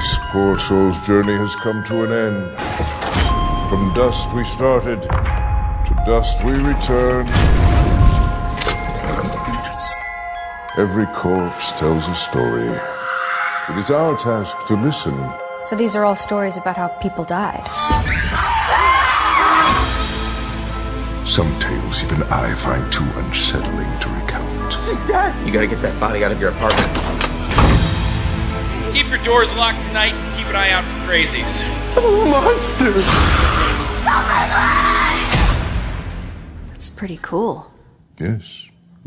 This poor soul's journey has come to an end. From dust we started, to dust we return. Every corpse tells a story. It is our task to listen. So these are all stories about how people died. Some tales even I find too unsettling to recount. You gotta get that body out of your apartment. Keep your doors locked tonight. Keep an eye out for crazies. Monsters. It's pretty cool. Yes,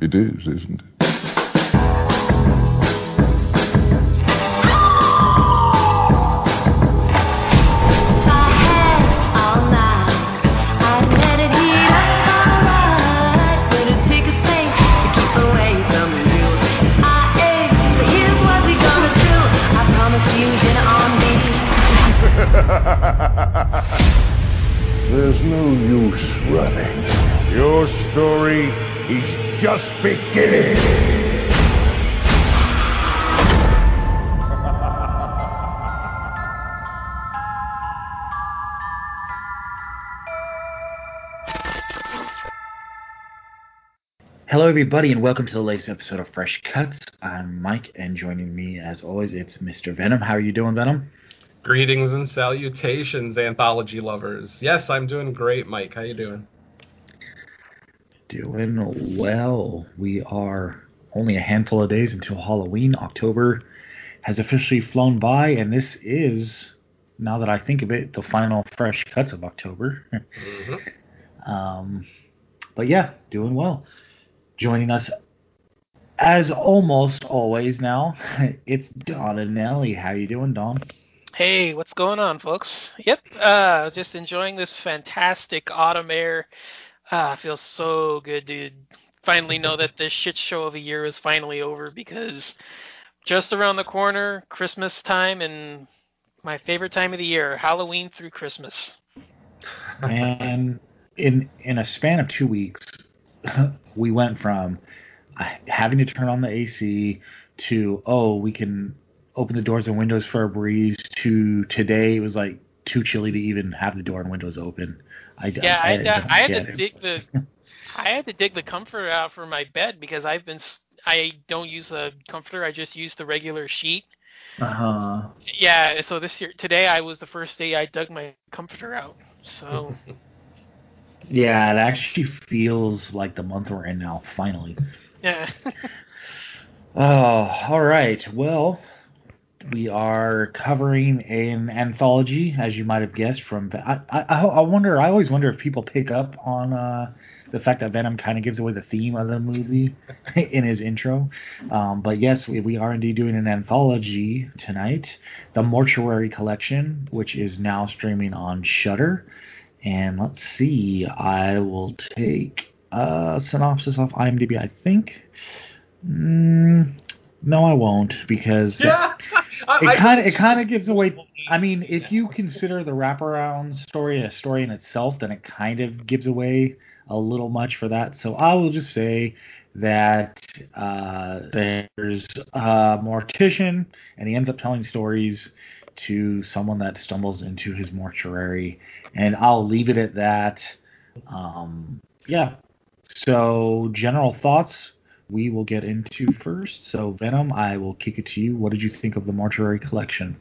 it is, isn't it? There's no use running. Your story is just beginning. Hello, everybody, and welcome to the latest episode of Fresh Cuts. I'm Mike, and joining me, as always, it's Mr. Venom. How are you doing, Venom? Greetings and salutations, anthology lovers. Yes, I'm doing great, Mike. How you doing? Doing well. We are only a handful of days until Halloween. October has officially flown by, and this is, now that I think of it, the final Fresh Cuts of October. Mm-hmm. um, but yeah, doing well. Joining us, as almost always now, it's Don and Nelly. How you doing, Don? Hey, what's going on, folks? Yep, uh, just enjoying this fantastic autumn air. Ah, feels so good, dude. Finally know that this shit show of a year is finally over because just around the corner, Christmas time and my favorite time of the year, Halloween through Christmas. and in in a span of two weeks, we went from uh, having to turn on the AC to oh we can open the doors and windows for a breeze to today it was like too chilly to even have the door and windows open. I, Yeah, I, I, don't I had to it. dig the I had to dig the comforter out for my bed because I've been I don't use the comforter. I just use the regular sheet. Uh-huh. Yeah, so this year today I was the first day I dug my comforter out. So Yeah, it actually feels like the month we're in now. Finally. yeah. Oh, all right. Well, we are covering an anthology, as you might have guessed. From I, I, I wonder. I always wonder if people pick up on uh, the fact that Venom kind of gives away the theme of the movie in his intro. Um, but yes, we, we are indeed doing an anthology tonight, the Mortuary Collection, which is now streaming on Shudder. And let's see. I will take a synopsis off IMDb. I think. Mm, no, I won't because Yeah, it kind of it kind of gives away. I mean, if you consider the wraparound story a story in itself, then it kind of gives away a little much for that. So I will just say that uh, there's a mortician, and he ends up telling stories to someone that stumbles into his mortuary, and I'll leave it at that. Um, yeah. So general thoughts we will get into first. So Venom, I will kick it to you. What did you think of the Mortuary Collection?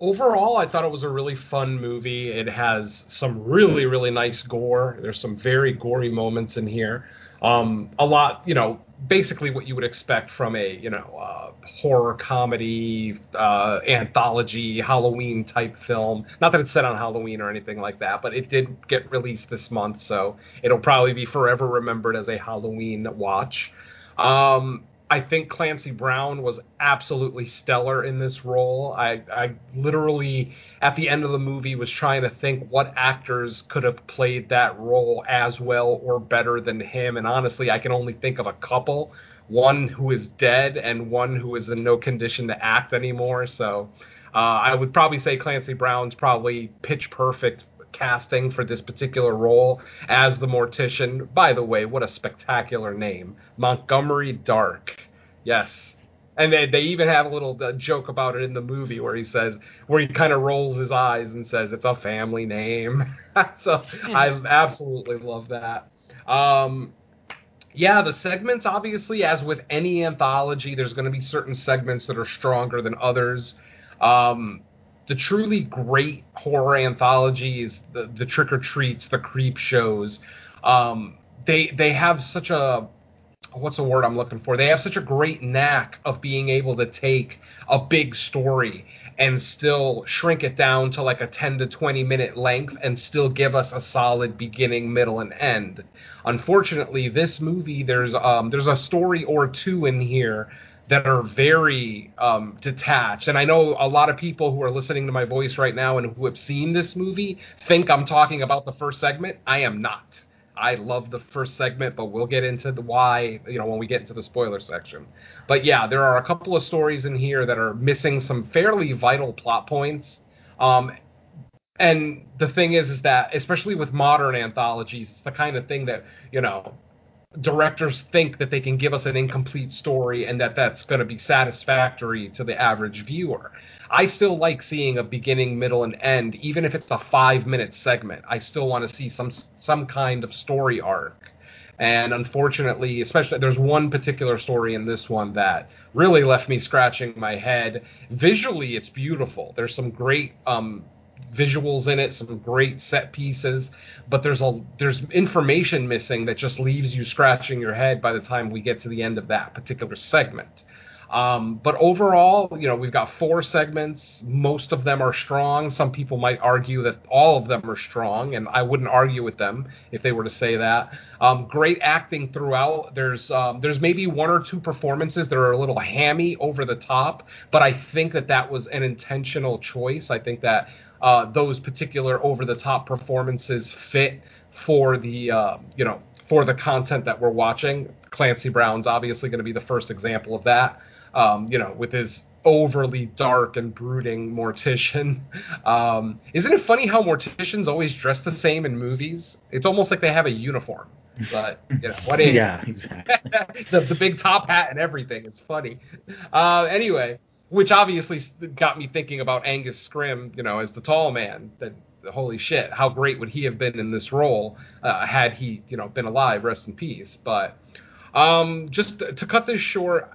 Overall, I thought it was a really fun movie. It has some really, really nice gore. There's some very gory moments in here. Um, a lot, you know, basically what you would expect from a, you know, uh, horror comedy, uh, anthology, Halloween type film. Not that it's set on Halloween or anything like that, but it did get released this month, so it'll probably be forever remembered as a Halloween watch. Um, I think Clancy Brown was absolutely stellar in this role. I, I literally, at the end of the movie, was trying to think what actors could have played that role as well or better than him. And honestly, I can only think of a couple one who is dead and one who is in no condition to act anymore. So uh, I would probably say Clancy Brown's probably pitch perfect casting for this particular role as the mortician. By the way, what a spectacular name. Montgomery Dark. Yes. And they, they even have a little uh, joke about it in the movie where he says, where he kind of rolls his eyes and says, it's a family name. so I absolutely love that. Um, yeah, the segments, obviously, as with any anthology, there's going to be certain segments that are stronger than others. Um, the truly great horror anthologies, the, the trick or treats, the Creepshows, um, they they have such a what's the word I'm looking for? They have such a great knack of being able to take a big story and still shrink it down to like a 10 to 20 minute length and still give us a solid beginning, middle, and end. Unfortunately, this movie there's um, there's a story or two in here that are very um, detached. And I know a lot of people who are listening to my voice right now and who have seen this movie think I'm talking about the first segment. I am not. I love the first segment, but we'll get into the why, you know, when we get into the spoiler section. But yeah, there are a couple of stories in here that are missing some fairly vital plot points. Um, and the thing is, is that especially with modern anthologies, it's the kind of thing that you know directors think that they can give us an incomplete story and that that's going to be satisfactory to the average viewer. I still like seeing a beginning, middle, and end, even if it's a five minute segment. I still want to see some some kind of story arc. And unfortunately, especially there's one particular story in this one that really left me scratching my head. Visually, it's beautiful. There's some great um, visuals in it, some great set pieces, but there's a there's information missing that just leaves you scratching your head by the time we get to the end of that particular segment. Um, but overall, you know, we've got four segments. Most of them are strong. Some people might argue that all of them are strong, and I wouldn't argue with them if they were to say that. Um, great acting throughout. There's um, there's maybe one or two performances that are a little hammy over the top, but I think that that was an intentional choice. I think that uh, those particular over the top performances fit for the uh, you know for the content that we're watching. Clancy Brown's obviously going to be the first example of that. Um, you know, with his overly dark and brooding mortician. Um, isn't it funny how morticians always dress the same in movies? It's almost like they have a uniform. But you know what? Is, yeah, exactly. the, the big top hat and everything. It's funny. Uh, anyway, which obviously got me thinking about Angus Scrimm, you know, as the tall man. That holy shit, how great would he have been in this role uh, had he, you know, been alive? Rest in peace. But um, just to cut this short,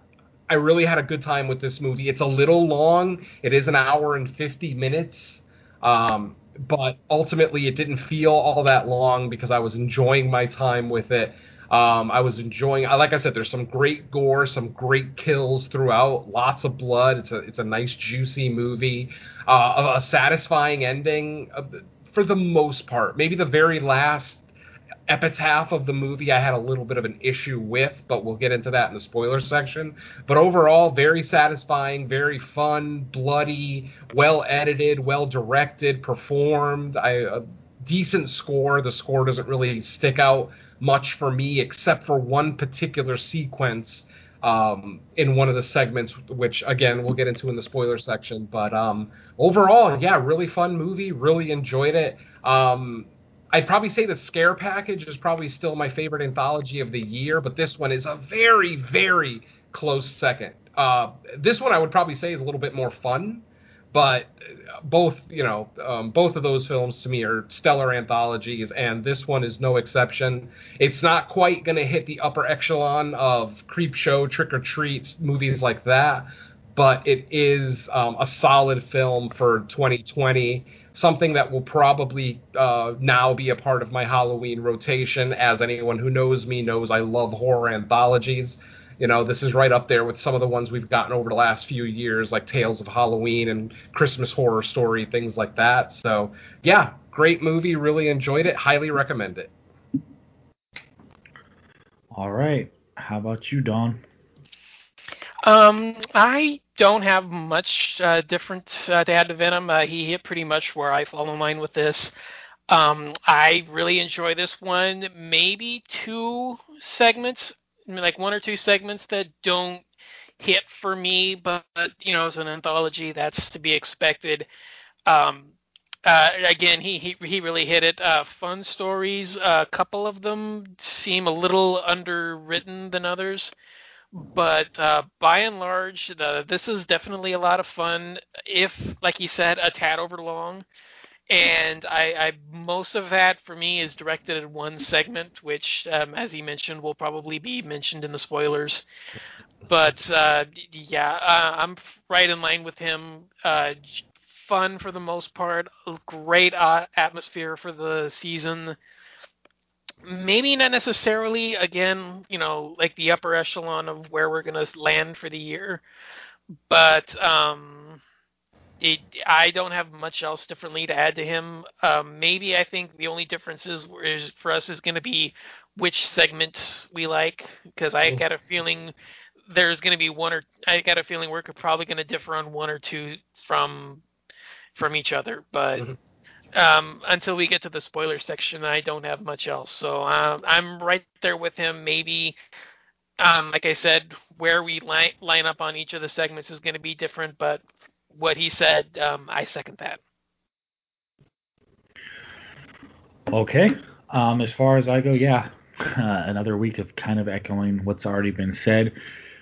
I really had a good time with this movie. It's a little long. It is an hour and fifty minutes. Um, but ultimately, it didn't feel all that long because I was enjoying my time with it. Um, I was enjoying. Like I said, there's some great gore, some great kills throughout. Lots of blood. It's a it's a nice juicy movie. Uh, a satisfying ending uh, for the most part. Maybe the very last epitaph of the movie I had a little bit of an issue with, but we'll get into that in the spoiler section. But overall, very satisfying, very fun, bloody, well edited, well directed, performed. I a decent score. The score doesn't really stick out much for me, except for one particular sequence um, in one of the segments, which again we'll get into in the spoiler section. But um, overall, yeah, really fun movie. Really enjoyed it. Um, I'd probably say the Scare Package is probably still my favorite anthology of the year, but this one is a very, very close second. Uh, this one I would probably say is a little bit more fun but both you know um, both of those films to me are stellar anthologies and this one is no exception. It's not quite going to hit the upper echelon of Creepshow trick or treat movies like that but it is um, a solid film for 2020 something that will probably uh, now be a part of my halloween rotation. As anyone who knows me knows i love horror anthologies you know, this is right up there with some of the ones we've gotten over the last few years, like Tales of Halloween and Christmas Horror Story, things like that. So, yeah, great movie. Really enjoyed it. Highly recommend it. All right. How about you, Don? Um, I don't have much uh, different uh, to add to Venom. Uh, he hit pretty much where I fall in line with this. Um, I really enjoy this one. Maybe two segments like one or two segments that don't hit for me, but you know, as an anthology, that's to be expected. Um, uh, again, he, he he really hit it. Uh, fun stories. A couple of them seem a little underwritten than others, But uh, by and large, the, this is definitely a lot of fun. If, like you said, a tad over long, and I, I most of that for me is directed at one segment, which, um, as he mentioned, will probably be mentioned in the spoilers. But uh, yeah, uh, I'm right in line with him. Uh, fun for the most part, great uh, atmosphere for the season. Maybe not necessarily again, you know, like the upper echelon of where we're gonna land for the year, but um, it, I don't have much else differently to add to him. Um, maybe I think the only difference is, is for us is going to be which segment we like, because I got a feeling there's going to be one or I got a feeling we're probably going to differ on one or two from from each other, but. Mhm. Um, until we get to the spoiler section, I don't have much else. So um, I'm right there with him. Maybe, um, like I said, where we line line up on each of the segments is going to be different, but what he said, um, I second that. Okay. Um, as far as I go, yeah, uh, another week of kind of echoing what's already been said.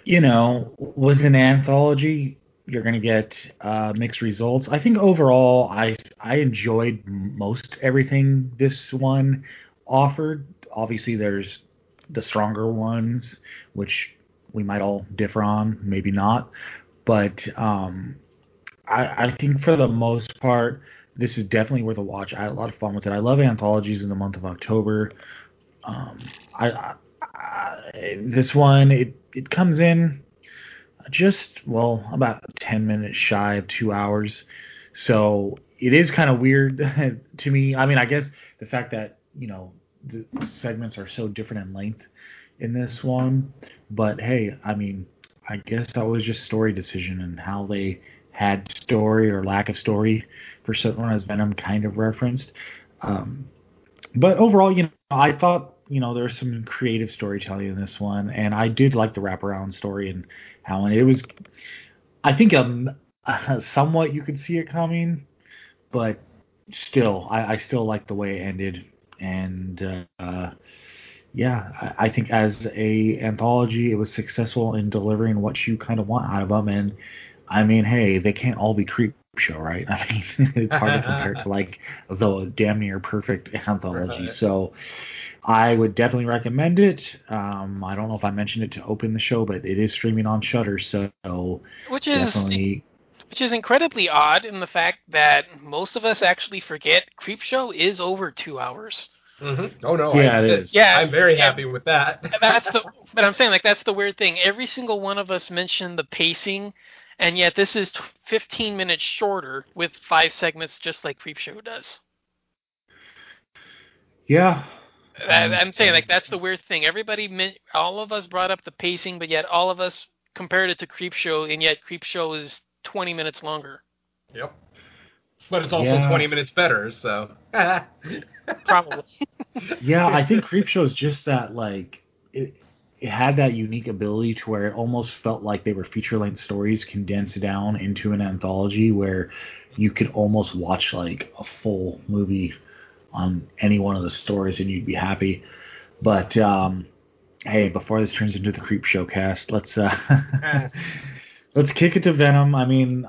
You know, with an anthology, you're going to get uh, mixed results. I think overall, I I enjoyed most everything this one offered. Obviously, there's the stronger ones, which we might all differ on, maybe not. But um, I, I think for the most part, this is definitely worth a watch. I had a lot of fun with it. I love anthologies in the month of October. Um, I, I, I this one it it comes in just well about 10 minutes shy of two hours so it is kind of weird to me i mean i guess the fact that you know the segments are so different in length in this one but hey i mean i guess that was just story decision and how they had story or lack of story for someone as venom kind of referenced. Um, but overall you know i thought you know there's some creative storytelling in this one and i did like the wraparound story and how it was i think um somewhat you could see it coming but still i, I still like the way it ended. And uh, yeah I, I think as a anthology it was successful in delivering what you kind of want out of them and i mean hey they can't all be creep show right i mean it's hard to compare to like the damn near perfect anthology Right. so I would definitely recommend it. Um, I don't know if I mentioned it to open the show, but it is streaming on Shudder, so Which is definitely. which is incredibly odd in the fact that most of us actually forget Creepshow is over two hours. hmm Oh no, Yeah, I, it is. Yeah, I'm very yeah. happy with that. That's the but I'm saying like that's the weird thing. Every single one of us mentioned the pacing, and yet this is t- 15 minutes shorter with five segments, just like Creepshow does. Yeah. I, Um, I'm saying like that's the weird thing. Everybody, all of us brought up the pacing, but yet all of us compared it to Creepshow, and yet Creepshow is 20 minutes longer. yep. But it's also Yeah. 20 minutes better, so. Probably. Yeah, I think Creepshow is just that like it. It had that unique ability to where it almost felt like they were feature length stories condensed down into an anthology, where you could almost watch like a full movie on any one of the stories and you'd be happy. But um, hey, before this turns into the Creepshow cast, let's uh, let's kick it to Venom. I mean,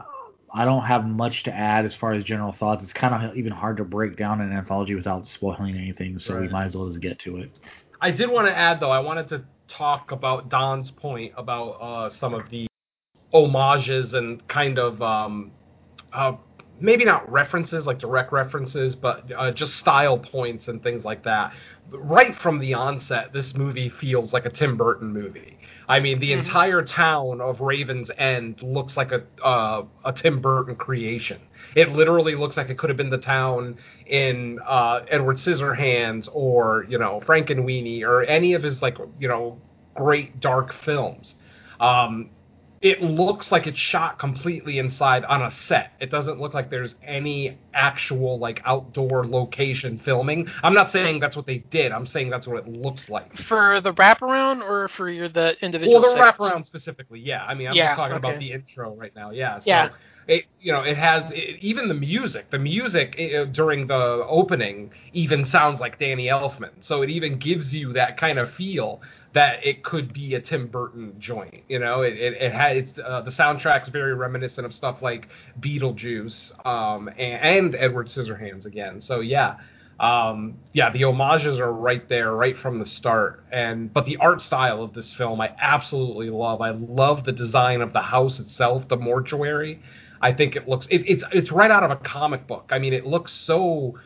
I don't have much to add as far as general thoughts. It's kind of even hard to break down an anthology without spoiling anything, so we might as well just get to it. I did want to add, though, I wanted to talk about Don's point about uh, some of the homages and kind of um, uh, maybe not references, like direct references, but uh, just style points and things like that. Right from the onset, this movie feels like a Tim Burton movie. I mean, the entire town of Raven's End looks like a uh, a Tim Burton creation. It literally looks like it could have been the town in uh, Edward Scissorhands or you know Frankenweenie or any of his like you know great dark films. Um, it looks like it's shot completely inside on a set. It doesn't look like there's any actual like outdoor location filming. I'm not saying that's what they did. I'm saying that's what it looks like. For the wraparound or for your the individual Well, the segments? wraparound specifically, yeah. I mean, I'm Yeah, just talking okay. about the intro right now. Yeah. So Yeah. It, you know, it has it, even the music. The music uh, during the opening even sounds like Danny Elfman. So it even gives you that kind of feel that it could be a Tim Burton joint. You know, it it, it had it's uh, the soundtrack's very reminiscent of stuff like Beetlejuice um, and, and Edward Scissorhands again. So yeah. Um, yeah, the homages are right there, right from the start. And but the art style of this film, I absolutely love. I love the design of the house itself, the mortuary. I think it looks it, it's it's right out of a comic book. I mean, it looks so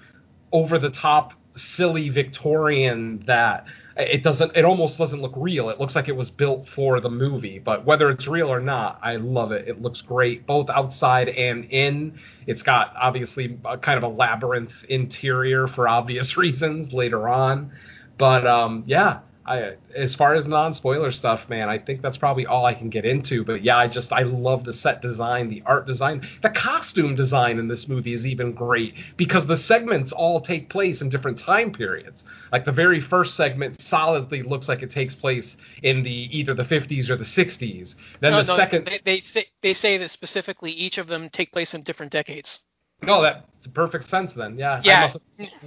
over the top, silly Victorian that it doesn't it almost doesn't look real. It looks like it was built for the movie but whether it's real or not i love it. It looks great both outside and in. It's got obviously a kind of a labyrinth interior for obvious reasons later on. But um yeah I, as far as non-spoiler stuff, man, I think that's probably all I can get into. But yeah, I just I love the set design, the art design, the costume design in this movie is even great because the segments all take place in different time periods. Like the very first segment solidly looks like it takes place in the either the 50s or the 60s. Then no, the no, second, they, they say they say that specifically each of them take place in different decades. no, that perfect sense then. Yeah, Yeah, have-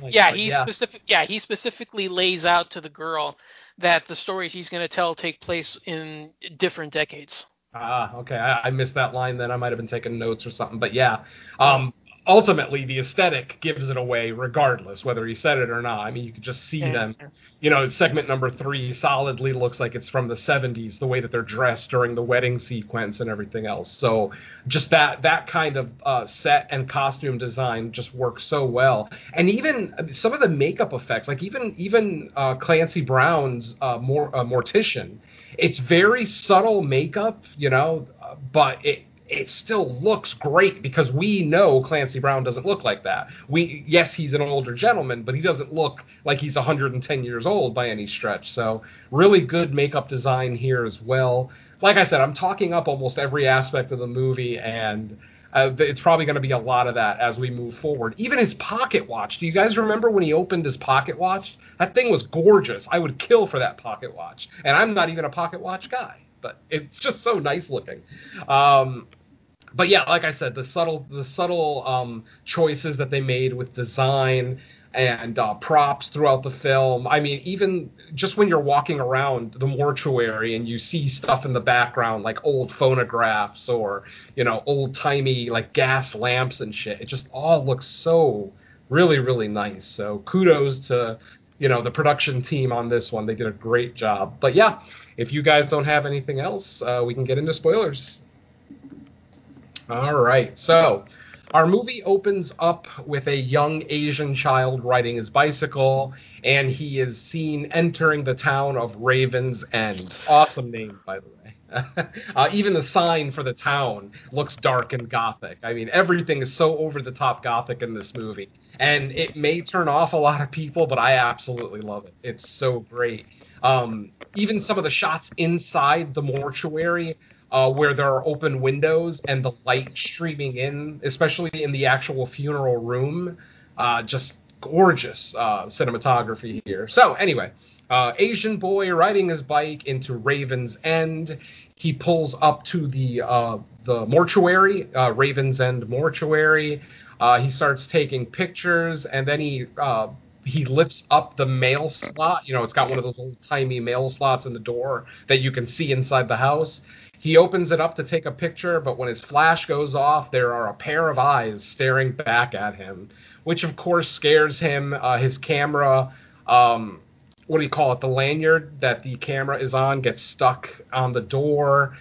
like, yeah, he yeah. specific. Yeah, he specifically lays out to the girl that the stories he's going to tell take place in different decades. Ah, okay. I, I missed that line. Then I might have been taking notes or something. But yeah, um, ultimately the aesthetic gives it away, regardless whether he said it or not. I mean, you could just see Yeah. them. You know, segment number three solidly looks like it's from the '70s, the way that they're dressed during the wedding sequence and everything else. So just that that kind of uh, set and costume design just works so well. And even some of the makeup effects, like even even uh, Clancy Brown's uh, more uh, Mortician, it's very subtle makeup, you know, uh, but it it still looks great because we know Clancy Brown doesn't look like that. We yes, he's an older gentleman, but he doesn't look like he's 110 years old by any stretch. So really good makeup design here as well. Like I said, I'm talking up almost every aspect of the movie, and uh, it's probably going to be a lot of that as we move forward. Even his pocket watch. Do you guys remember when he opened his pocket watch? That thing was gorgeous. I would kill for that pocket watch, and I'm not even a pocket watch guy, but it's just so nice looking. Um, but yeah, like I said, the subtle the subtle um, choices that they made with design and uh, props throughout the film. I mean, even just when you're walking around the mortuary and you see stuff in the background like old phonographs or you know old timey like gas lamps and shit, it just all looks so really really nice. So kudos to you know the production team on this one. They did a great job. But yeah, if you guys don't have anything else, uh, we can get into spoilers. All right. So, our movie opens up with a young Asian child riding his bicycle, and he is seen entering the town of Ravens End. Awesome name, by the way. uh, even the sign for the town looks dark and gothic. I mean, everything is so over the top gothic in this movie. And it may turn off a lot of people, but I absolutely love it. It's so great. Um, even some of the shots inside the mortuary uh, where there are open windows and the light streaming in, especially in the actual funeral room. Uh, just gorgeous uh, cinematography here. So, anyway, uh, Asian boy riding his bike into Raven's End. He pulls up to the uh, the mortuary, uh, Raven's End mortuary. He starts taking pictures, and then he he lifts up the mail slot. You know, it's got one of those old timey mail slots in the door that you can see inside the house. He opens it up to take a picture, but when his flash goes off, there are a pair of eyes staring back at him, which of course scares him. Uh, his camera, um, what do you call it? The lanyard that the camera is on gets stuck on the door.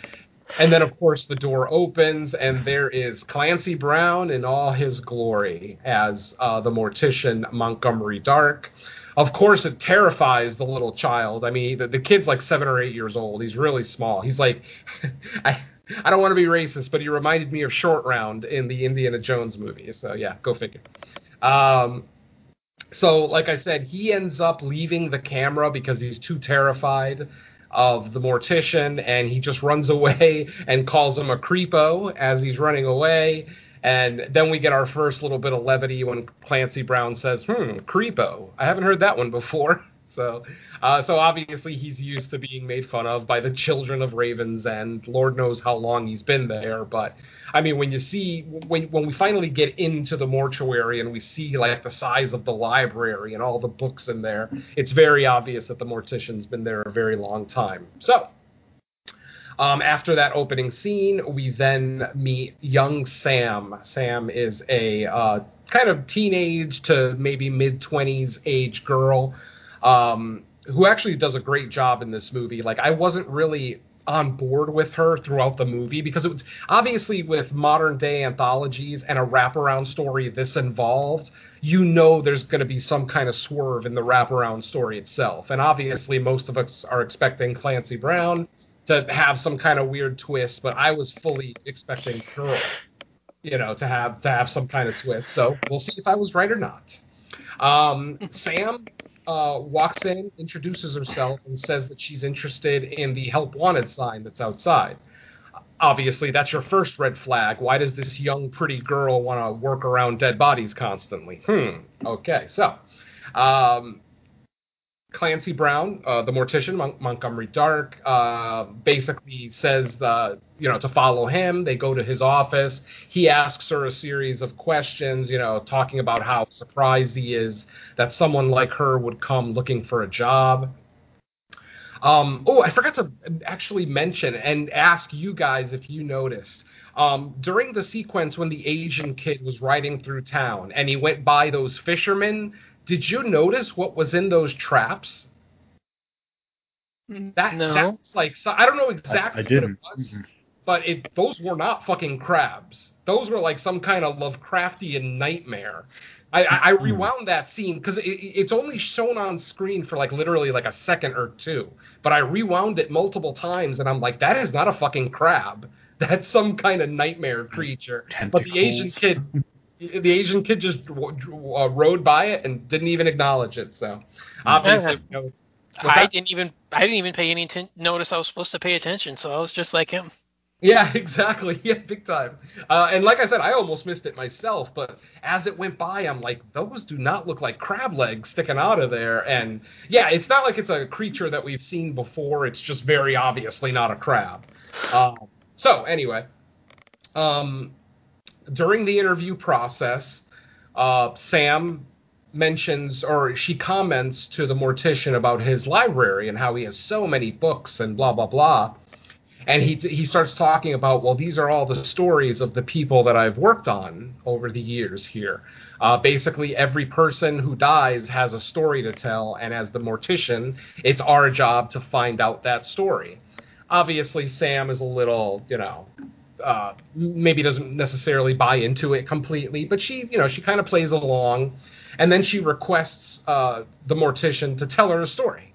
And then, of course, the door opens, and there is Clancy Brown in all his glory as uh, the mortician Montgomery Dark. Of course, it terrifies the little child. I mean, the, the kid's like seven or eight years old. He's really small. He's like, I, I don't want to be racist, but he reminded me of Short Round in the Indiana Jones movie. So yeah, go figure. Um, so like I said, he ends up leaving the camera because he's too terrified of the mortician, and he just runs away and calls him a creepo as he's running away. And then we get our first little bit of levity when Clancy Brown says, "Hmm, creepo. I haven't heard that one before." So, uh, so obviously he's used to being made fun of by the children of Ravens, and Lord knows how long he's been there. But I mean, when you see when when we finally get into the mortuary and we see like the size of the library and all the books in there, it's very obvious that the mortician's been there a very long time. So. Um, after that opening scene, we then meet young Sam. Sam is a uh, kind of teenage to maybe mid 20s age girl um, who actually does a great job in this movie. Like, I wasn't really on board with her throughout the movie because it was obviously with modern day anthologies and a wraparound story this involved you know there's going to be some kind of swerve in the wraparound story itself and obviously most of us are expecting clancy brown to have some kind of weird twist but i was fully expecting girl you know to have to have some kind of twist so we'll see if i was right or not um, sam uh, walks in, introduces herself, and says that she's interested in the help wanted sign that's outside. Obviously, that's your first red flag. Why does this young, pretty girl want to work around dead bodies constantly? Hmm. Okay, so um, Clancy Brown, uh, the mortician, Mon- Montgomery Dark, uh, basically says you know to follow him. They go to his office. He asks her a series of questions, you know, talking about how surprised he is that someone like her would come looking for a job. Um, oh, I forgot to actually mention and ask you guys if you noticed. Um, during the sequence when the Asian kid was riding through town and he went by those fishermen did you notice what was in those traps? Mm-hmm. That No. that's like so, I don't know exactly I what didn't. it was, but it those were not fucking crabs. Those were like some kind of Lovecraftian nightmare. I, I, I rewound that scene because it, it- it's only shown on screen for like literally like a second or two, but I rewound it multiple times and I'm like, that is not a fucking crab. That's some kind of nightmare creature. But the Asian kid, the Asian kid just uh, rode by it and didn't even acknowledge it. So obviously, you know, I didn't even I didn't even pay any atten- notice I was supposed to pay attention, so I was just like him. Yeah, exactly. Yeah, big time. Uh, and like I said, I almost missed it myself, but as it went by, I'm like, those do not look like crab legs sticking out of there. And yeah, it's not like it's a creature that we've seen before. It's just very obviously not a crab. Um, so anyway, um, during the interview process, uh, Sam mentions or she comments to the mortician about his library and how he has so many books and blah blah blah and he he starts talking about well these are all the stories of the people that I've worked on over the years here. Uh, basically, every person who dies has a story to tell, and as the mortician, it's our job to find out that story. Obviously, Sam is a little you know. Uh, maybe doesn't necessarily buy into it completely, but she, you know, she kind of plays along, and then she requests uh, the mortician to tell her a story.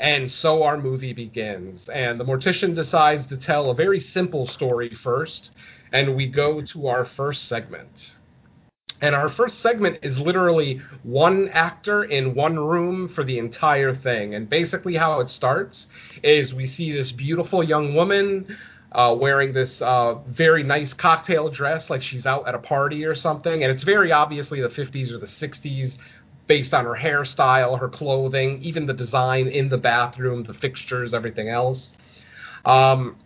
And so our movie begins. And the mortician decides to tell a very simple story first. And we go to our first segment. And our first segment is literally one actor in one room for the entire thing. And basically, how it starts is we see this beautiful young woman uh, wearing this uh, very nice cocktail dress, like she's out at a party or something. And it's very obviously the 50s or the 60s based on her hairstyle, her clothing, even the design in the bathroom, the fixtures, everything else. Um,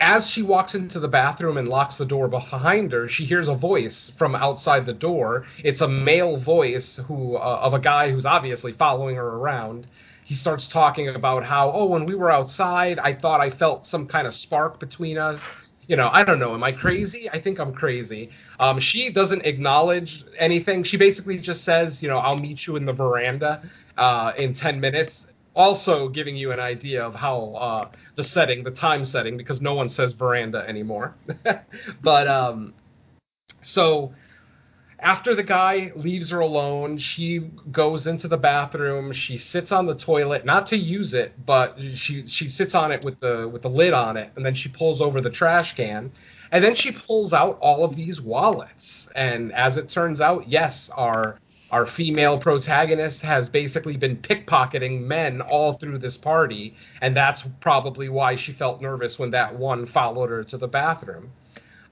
as she walks into the bathroom and locks the door behind her, she hears a voice from outside the door. It's a male voice who uh, of a guy who's obviously following her around. He starts talking about how, oh, when we were outside, I thought I felt some kind of spark between us. You know, I don't know. Am I crazy? I think I'm crazy. Um, she doesn't acknowledge anything. She basically just says, you know, I'll meet you in the veranda uh, in 10 minutes. Also giving you an idea of how uh, the setting, the time setting, because no one says veranda anymore. but um, so after the guy leaves her alone, she goes into the bathroom. She sits on the toilet, not to use it, but she she sits on it with the with the lid on it, and then she pulls over the trash can, and then she pulls out all of these wallets. And as it turns out, yes, our our female protagonist has basically been pickpocketing men all through this party, and that's probably why she felt nervous when that one followed her to the bathroom.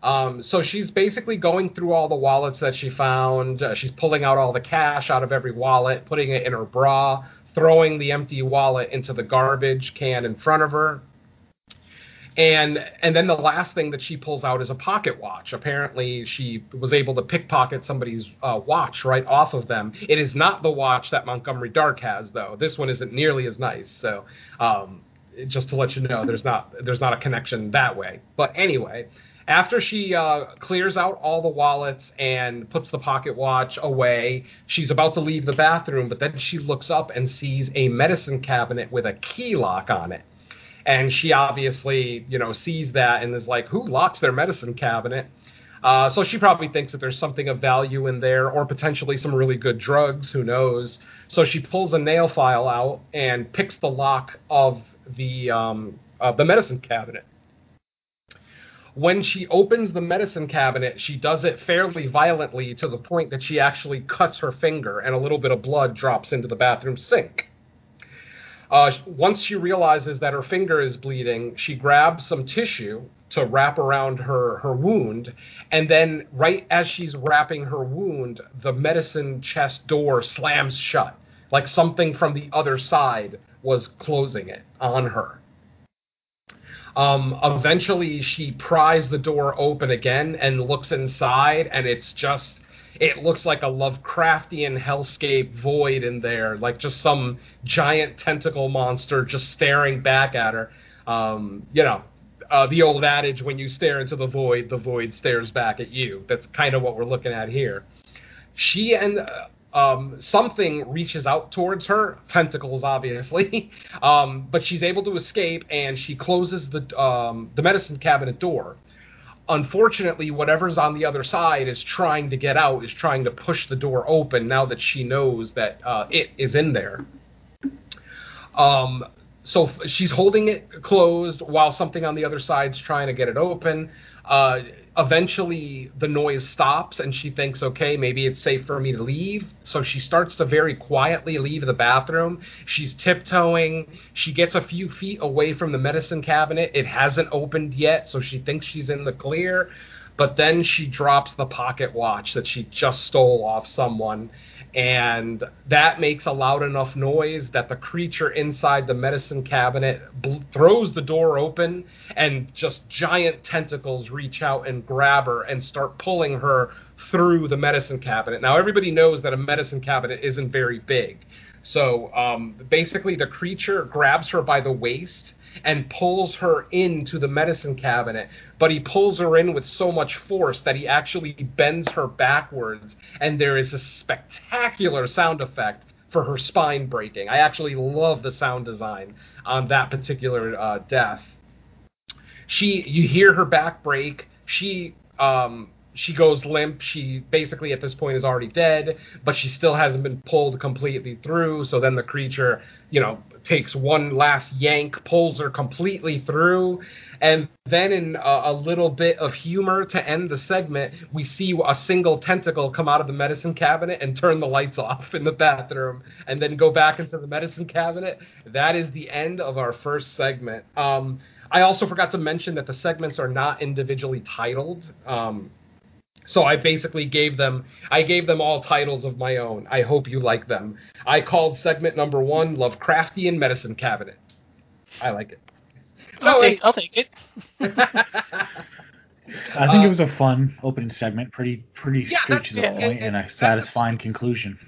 Um, so she's basically going through all the wallets that she found. Uh, she's pulling out all the cash out of every wallet, putting it in her bra, throwing the empty wallet into the garbage can in front of her. And and then the last thing that she pulls out is a pocket watch. Apparently, she was able to pickpocket somebody's uh, watch right off of them. It is not the watch that Montgomery Dark has, though. This one isn't nearly as nice. So, um, just to let you know, there's not there's not a connection that way. But anyway, after she uh, clears out all the wallets and puts the pocket watch away, she's about to leave the bathroom, but then she looks up and sees a medicine cabinet with a key lock on it. And she obviously, you know, sees that and is like, who locks their medicine cabinet? Uh, so she probably thinks that there's something of value in there, or potentially some really good drugs. Who knows? So she pulls a nail file out and picks the lock of the um, of the medicine cabinet. When she opens the medicine cabinet, she does it fairly violently to the point that she actually cuts her finger, and a little bit of blood drops into the bathroom sink. Uh, once she realizes that her finger is bleeding, she grabs some tissue to wrap around her, her wound. And then, right as she's wrapping her wound, the medicine chest door slams shut, like something from the other side was closing it on her. Um, eventually, she pries the door open again and looks inside, and it's just it looks like a Lovecraftian hellscape void in there, like just some giant tentacle monster just staring back at her. Um, you know, uh, the old adage: when you stare into the void, the void stares back at you. That's kind of what we're looking at here. She and uh, um, something reaches out towards her, tentacles, obviously, um, but she's able to escape, and she closes the um, the medicine cabinet door unfortunately, whatever's on the other side is trying to get out, is trying to push the door open now that she knows that uh, it is in there. Um, so f- she's holding it closed while something on the other side's trying to get it open. Uh, eventually the noise stops and she thinks okay maybe it's safe for me to leave. So she starts to very quietly leave the bathroom. She's tiptoeing. She gets a few feet away from the medicine cabinet. It hasn't opened yet so she thinks she's in the clear. But then she drops the pocket watch that she just stole off someone and that makes a loud enough noise that the creature inside the medicine cabinet bl- throws the door open and just giant tentacles reach out and grab her and start pulling her through the medicine cabinet. Now everybody knows that a medicine cabinet isn't very big. So um, basically, the creature grabs her by the waist and pulls her into the medicine cabinet. But he pulls her in with so much force that he actually bends her backwards, and there is a spectacular sound effect for her spine breaking. I actually love the sound design on that particular uh, death. She, you hear her back break. She um, she goes limp. She basically at this point is already dead, but she still hasn't been pulled completely through. So then the creature, you know, takes one last yank, pulls her completely through, and then in a, a, little bit of humor to end the segment, we see a single tentacle come out of the medicine cabinet and turn the lights off in the bathroom, and then go back into the medicine cabinet. That is the end of our first segment. Um, I also forgot to mention that the segments are not individually titled. Um, so I basically gave them I gave them all titles of my own. I hope you like them. I called segment number one Lovecraftian Medicine Cabinet. I like it. I'll, take, I'll take it. I think uh, it was a fun opening segment, pretty pretty yeah, straight to the point, and, and a satisfying conclusion.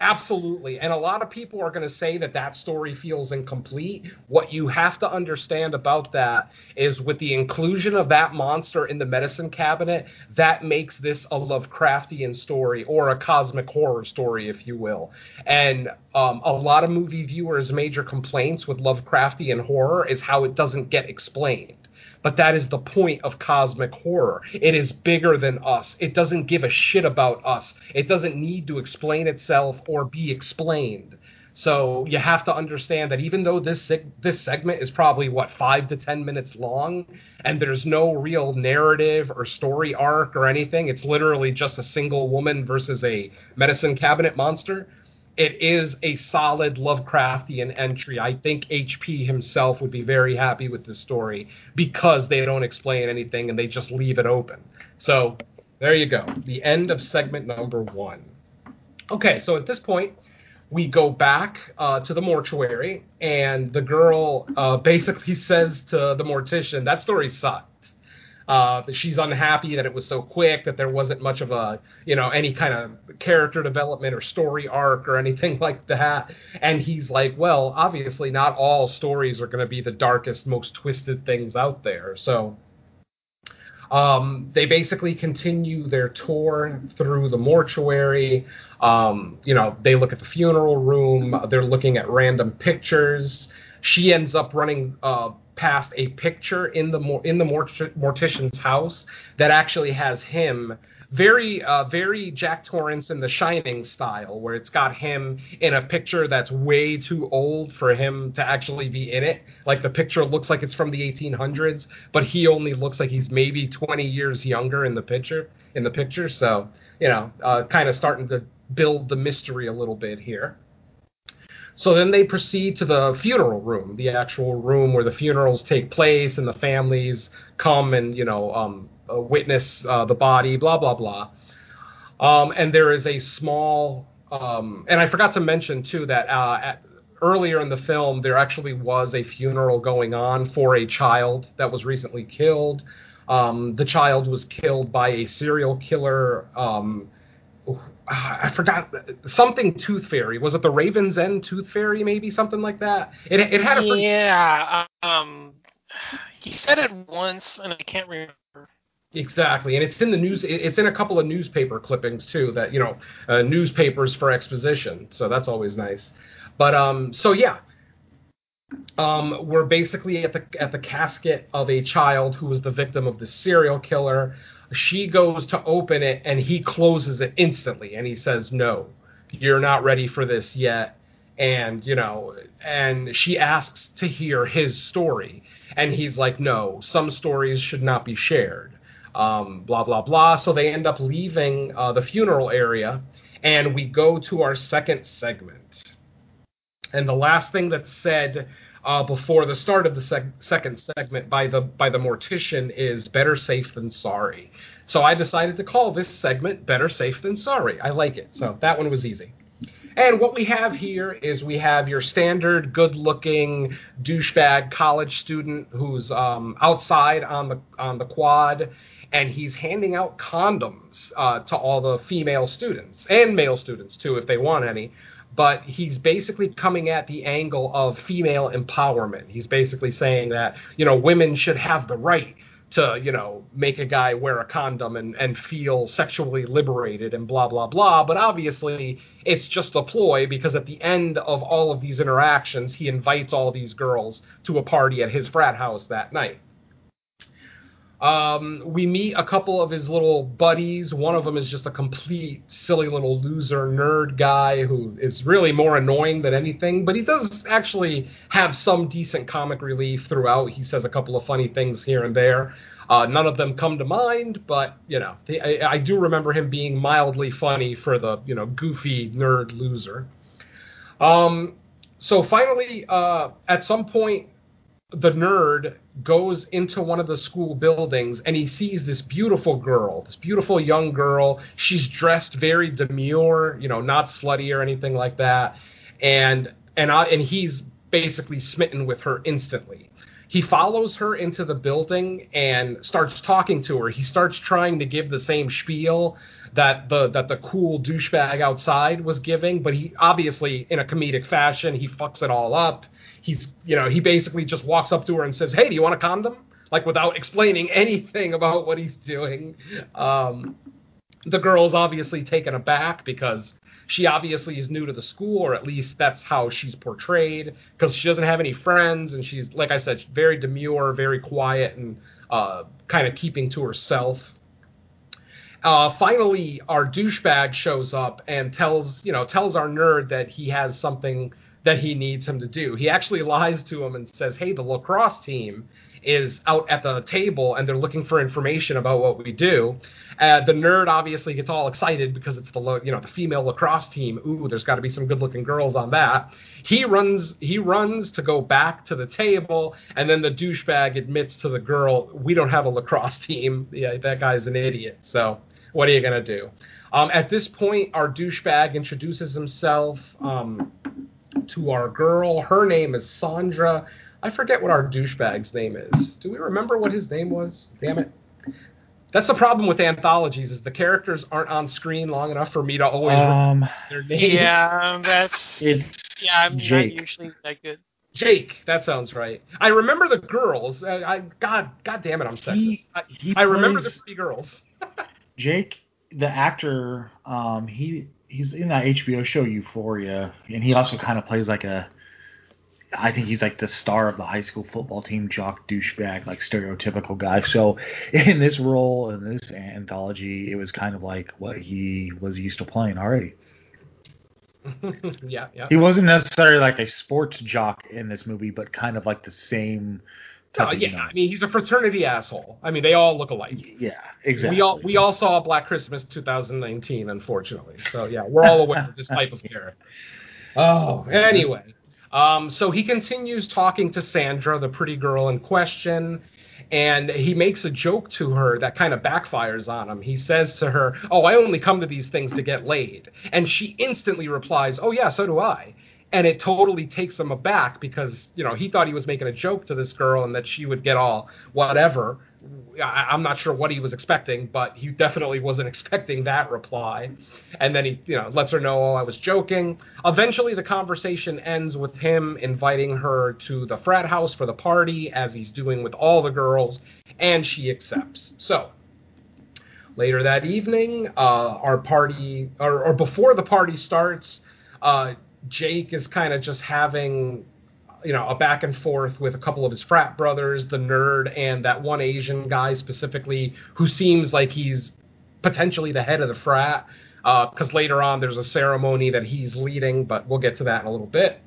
Absolutely. And a lot of people are going to say that that story feels incomplete. What you have to understand about that is with the inclusion of that monster in the medicine cabinet, that makes this a Lovecraftian story or a cosmic horror story, if you will. And um, a lot of movie viewers' major complaints with Lovecraftian horror is how it doesn't get explained. But that is the point of cosmic horror. It is bigger than us. It doesn't give a shit about us. It doesn't need to explain itself or be explained. So you have to understand that even though this seg- this segment is probably what five to ten minutes long, and there's no real narrative or story arc or anything, it's literally just a single woman versus a medicine cabinet monster. It is a solid Lovecraftian entry. I think HP himself would be very happy with this story because they don't explain anything and they just leave it open. So there you go. The end of segment number one. Okay, so at this point, we go back uh, to the mortuary, and the girl uh, basically says to the mortician, "That story sucked." Uh, she's unhappy that it was so quick, that there wasn't much of a, you know, any kind of character development or story arc or anything like that. And he's like, well, obviously, not all stories are going to be the darkest, most twisted things out there. So um, they basically continue their tour through the mortuary. Um, you know, they look at the funeral room. They're looking at random pictures. She ends up running uh, past a picture in the in the mortician's house that actually has him very uh, very Jack Torrance in The Shining style, where it's got him in a picture that's way too old for him to actually be in it. Like the picture looks like it's from the 1800s, but he only looks like he's maybe 20 years younger in the picture. In the picture, so you know, uh, kind of starting to build the mystery a little bit here. So then they proceed to the funeral room, the actual room where the funerals take place and the families come and you know um, uh, witness uh, the body, blah blah blah. Um, and there is a small, um, and I forgot to mention too that uh, at, earlier in the film there actually was a funeral going on for a child that was recently killed. Um, the child was killed by a serial killer um, I forgot something Tooth Fairy. Was it the Raven's End Tooth Fairy? Maybe something like that. It it had a pretty... yeah. Um, he said it once, and I can't remember. Exactly, and it's in the news. It's in a couple of newspaper clippings too. That you know, uh, newspapers for exposition. So that's always nice. But um, so yeah, um, we're basically at the at the casket of a child who was the victim of the serial killer. She goes to open it and he closes it instantly and he says, No, you're not ready for this yet. And, you know, and she asks to hear his story. And he's like, No, some stories should not be shared. Um, blah, blah, blah. So they end up leaving uh, the funeral area and we go to our second segment. And the last thing that's said uh, before the start of the second segment by the by the mortician is better safe than sorry. So I decided to call this segment better safe than sorry. I like it. So that one was easy. And what we have here is we have your standard good-looking douchebag college student who's um, outside on the on the quad, and he's handing out condoms uh, to all the female students and male students too, if they want any but he's basically coming at the angle of female empowerment. He's basically saying that, you know, women should have the right to, you know, make a guy wear a condom and, and feel sexually liberated and blah, blah, blah. But obviously, it's just a ploy because at the end of all of these interactions, he invites all these girls to a party at his frat house that night. Um, we meet a couple of his little buddies. One of them is just a complete silly little loser nerd guy who is really more annoying than anything, but he does actually have some decent comic relief throughout. He says a couple of funny things here and there. Uh, none of them come to mind, but you know, I, I do remember him being mildly funny for the you know goofy nerd loser. Um, so finally, uh, at some point, the nerd goes into one of the school buildings and he sees this beautiful girl, this beautiful young girl. She's dressed very demure, you know, not slutty or anything like that. And and I, and he's basically smitten with her instantly. He follows her into the building and starts talking to her. He starts trying to give the same spiel that the that the cool douchebag outside was giving, but he obviously in a comedic fashion he fucks it all up he's you know he basically just walks up to her and says, "Hey, do you want a condom?" Like without explaining anything about what he's doing. Um, the girl's obviously taken aback because she obviously is new to the school, or at least that's how she's portrayed, because she doesn't have any friends, and she's like I said, very demure, very quiet, and uh, kind of keeping to herself. Uh, finally, our douchebag shows up and tells you know tells our nerd that he has something that he needs him to do. He actually lies to him and says, "Hey, the lacrosse team is out at the table and they're looking for information about what we do. Uh, the nerd obviously gets all excited because it's the you know the female lacrosse team. Ooh, there's got to be some good looking girls on that. He runs he runs to go back to the table, and then the douchebag admits to the girl, "We don't have a lacrosse team. Yeah, that guy's an idiot." So what are you gonna do? Um, at this point, our douchebag introduces himself um, to our girl. Her name is Sandra. I forget what our douchebag's name is. Do we remember what his name was? Damn it. That's the problem with anthologies is the characters aren't on screen long enough for me to always Um, remember their name. Yeah, that's it's yeah. I'm Jake. not usually that good. Jake, that sounds right. I remember the girls. I, I God, God damn it, I'm sexist. He- I, he I remember the three girls. Jake, the actor, um, he he's in that HBO show Euphoria, and he also kind of plays like a. I think he's like the star of the high school football team, jock douchebag, like stereotypical guy. So, in this role in this anthology, it was kind of like what he was used to playing already. yeah, yeah. He wasn't necessarily like a sports jock in this movie, but kind of like the same. No, type of, yeah. you know- I mean, he's a fraternity asshole. I mean, they all look alike. yeah, exactly. We all we all saw Black Christmas 2019, unfortunately. So yeah, we're all aware of this type of character. Oh, anyway. Um, so he continues talking to Sandra, the pretty girl in question, and he makes a joke to her that kind of backfires on him. He says to her, "Oh, I only come to these things to get laid," and she instantly replies, "Oh yeah, so do I." And it totally takes him aback because you know he thought he was making a joke to this girl and that she would get all whatever. I, I'm not sure what he was expecting, but he definitely wasn't expecting that reply. And then he, you know, lets her know, "Oh, I was joking." Eventually, the conversation ends with him inviting her to the frat house for the party, as he's doing with all the girls, and she accepts. So later that evening, uh, our party, or, or before the party starts, uh, Jake is kind of just having you know, a back and forth with a couple of his frat brothers, the nerd, and that one Asian guy specifically, who seems like he's potentially the head of the frat. Because later on, there's a ceremony that he's leading, but we'll get to that in a little bit.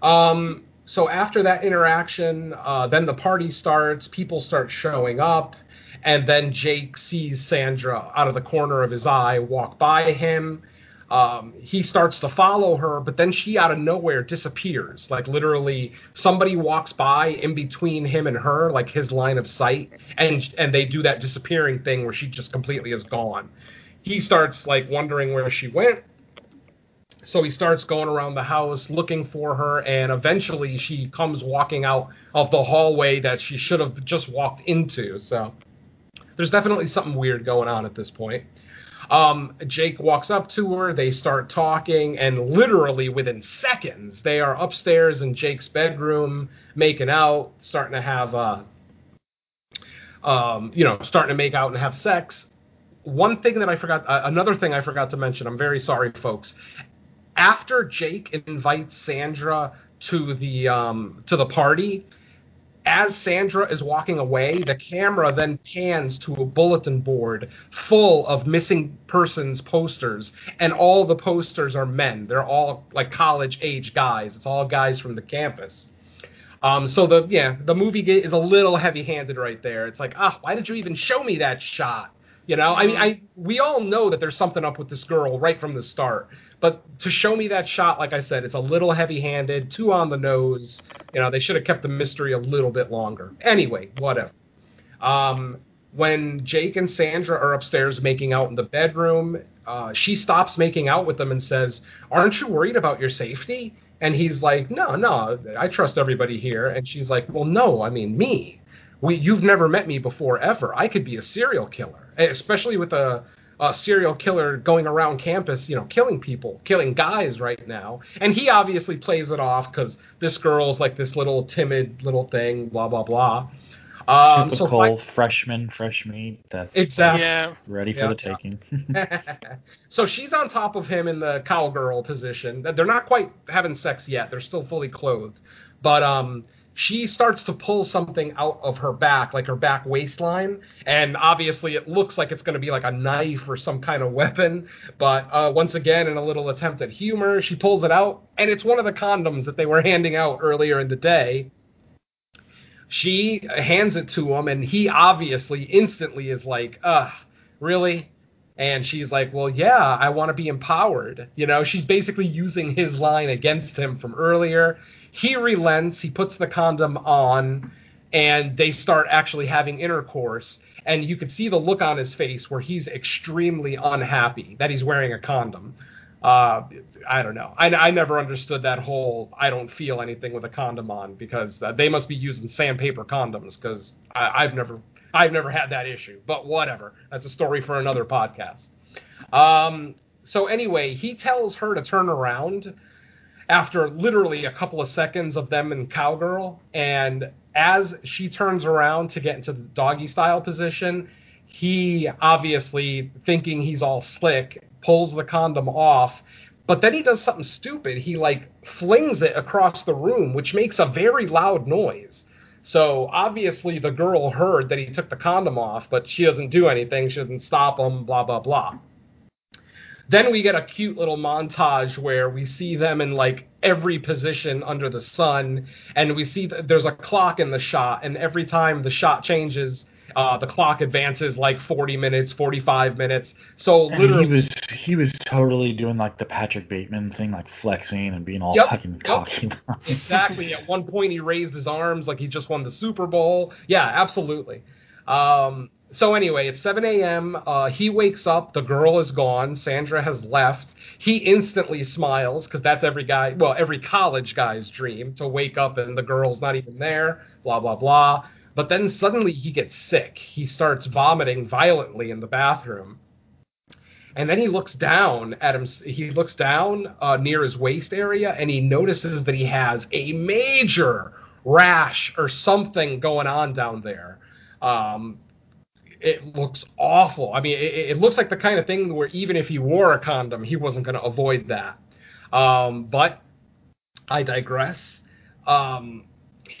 Um, so after that interaction, uh, then the party starts. People start showing up, and then Jake sees Sandra out of the corner of his eye walk by him. Um, he starts to follow her, but then she out of nowhere disappears. Like literally, somebody walks by in between him and her, like his line of sight, and and they do that disappearing thing where she just completely is gone. He starts like wondering where she went. So he starts going around the house looking for her, and eventually she comes walking out of the hallway that she should have just walked into. So there's definitely something weird going on at this point. Um, Jake walks up to her. They start talking, and literally within seconds, they are upstairs in Jake's bedroom, making out, starting to have, uh, um, you know, starting to make out and have sex. One thing that I forgot, uh, another thing I forgot to mention. I'm very sorry, folks. After Jake invites Sandra to the um, to the party, as Sandra is walking away, the camera then pans to a bulletin board full of missing persons posters, and all the posters are men. They're all like college age guys. It's all guys from the campus. Um, so the yeah, the movie is a little heavy handed right there. It's like, ah, why did you even show me that shot? You know, I mean, I we all know that there's something up with this girl right from the start, but to show me that shot, like I said, it's a little heavy-handed, too on the nose. You know, they should have kept the mystery a little bit longer. Anyway, whatever. Um, when Jake and Sandra are upstairs making out in the bedroom, uh, she stops making out with them and says, "Aren't you worried about your safety?" And he's like, "No, no, I trust everybody here." And she's like, "Well, no, I mean me." we you've never met me before ever. I could be a serial killer, especially with a, a serial killer going around campus, you know, killing people, killing guys right now. And he obviously plays it off because this girl's like this little timid little thing, blah blah blah. Um, so Typical fi- freshman, fresh meat. That's exactly. Yeah. ready for Yeah. the taking. so she's on top of him in the cowgirl position. They're not quite having sex yet. They're still fully clothed. But um she starts to pull something out of her back, like her back waistline, and obviously it looks like it's going to be like a knife or some kind of weapon. But uh, once again, in a little attempt at humor, she pulls it out, and it's one of the condoms that they were handing out earlier in the day. She hands it to him, and he obviously instantly is like, "Ugh, really?" And she's like, "Well, yeah, I want to be empowered." You know, she's basically using his line against him from earlier. He relents. He puts the condom on, and they start actually having intercourse. And you could see the look on his face where he's extremely unhappy that he's wearing a condom. Uh, I don't know. I, I never understood that whole I don't feel anything with a condom on because uh, they must be using sandpaper condoms because I've never I've never had that issue. But whatever. That's a story for another podcast. Um, so anyway, he tells her to turn around after literally a couple of seconds of them in cowgirl, and as she turns around to get into the doggy style position, he obviously thinking he's all slick pulls the condom off but then he does something stupid he like flings it across the room which makes a very loud noise so obviously the girl heard that he took the condom off but she doesn't do anything. She doesn't stop him blah blah blah. Then we get a cute little montage where we see them in like every position under the sun and we see that there's a clock in the shot and every time the shot changes uh, the clock advances like 40 minutes, 45 minutes. So and literally, he was he was totally doing like the Patrick Bateman thing, like flexing and being all Yep, fucking yep. cocky. exactly. At one point, he raised his arms like he just won the Super Bowl. Yeah, absolutely. Um, so anyway, it's 7 a.m. Uh, he wakes up. The girl is gone. Sandra has left. He instantly smiles because that's every guy, well, every college guy's dream to wake up and the girl's not even there. Blah blah blah. But then suddenly he gets sick. He starts vomiting violently in the bathroom. And then he looks down at him. He looks down uh, near his waist area, and he notices that he has a major rash or something going on down there. Um, it looks awful. I mean, it, it looks like the kind of thing where even if he wore a condom, he wasn't going to avoid that. Um, but I digress. Um,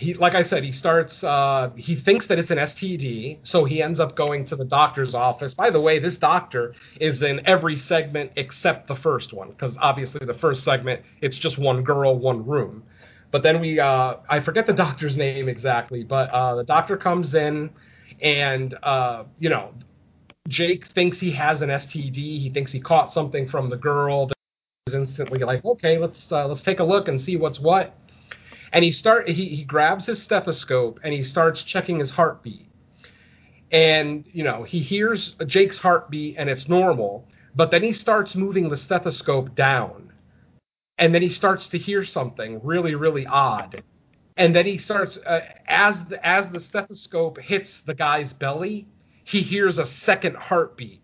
he, like I said, he starts. Uh, he thinks that it's an STD, so he ends up going to the doctor's office. By the way, this doctor is in every segment except the first one, because obviously the first segment it's just one girl, one room. But then we, uh, I forget the doctor's name exactly, but uh, the doctor comes in, and uh, you know, Jake thinks he has an STD. He thinks he caught something from the girl. Is instantly like, okay, let's uh, let's take a look and see what's what and he start he, he grabs his stethoscope and he starts checking his heartbeat. And you know he hears jake's heartbeat and it's normal but then he starts moving the stethoscope down. And then he starts to hear something really really odd. And then he starts uh, as the, as the stethoscope hits the guy's belly he hears a second heartbeat.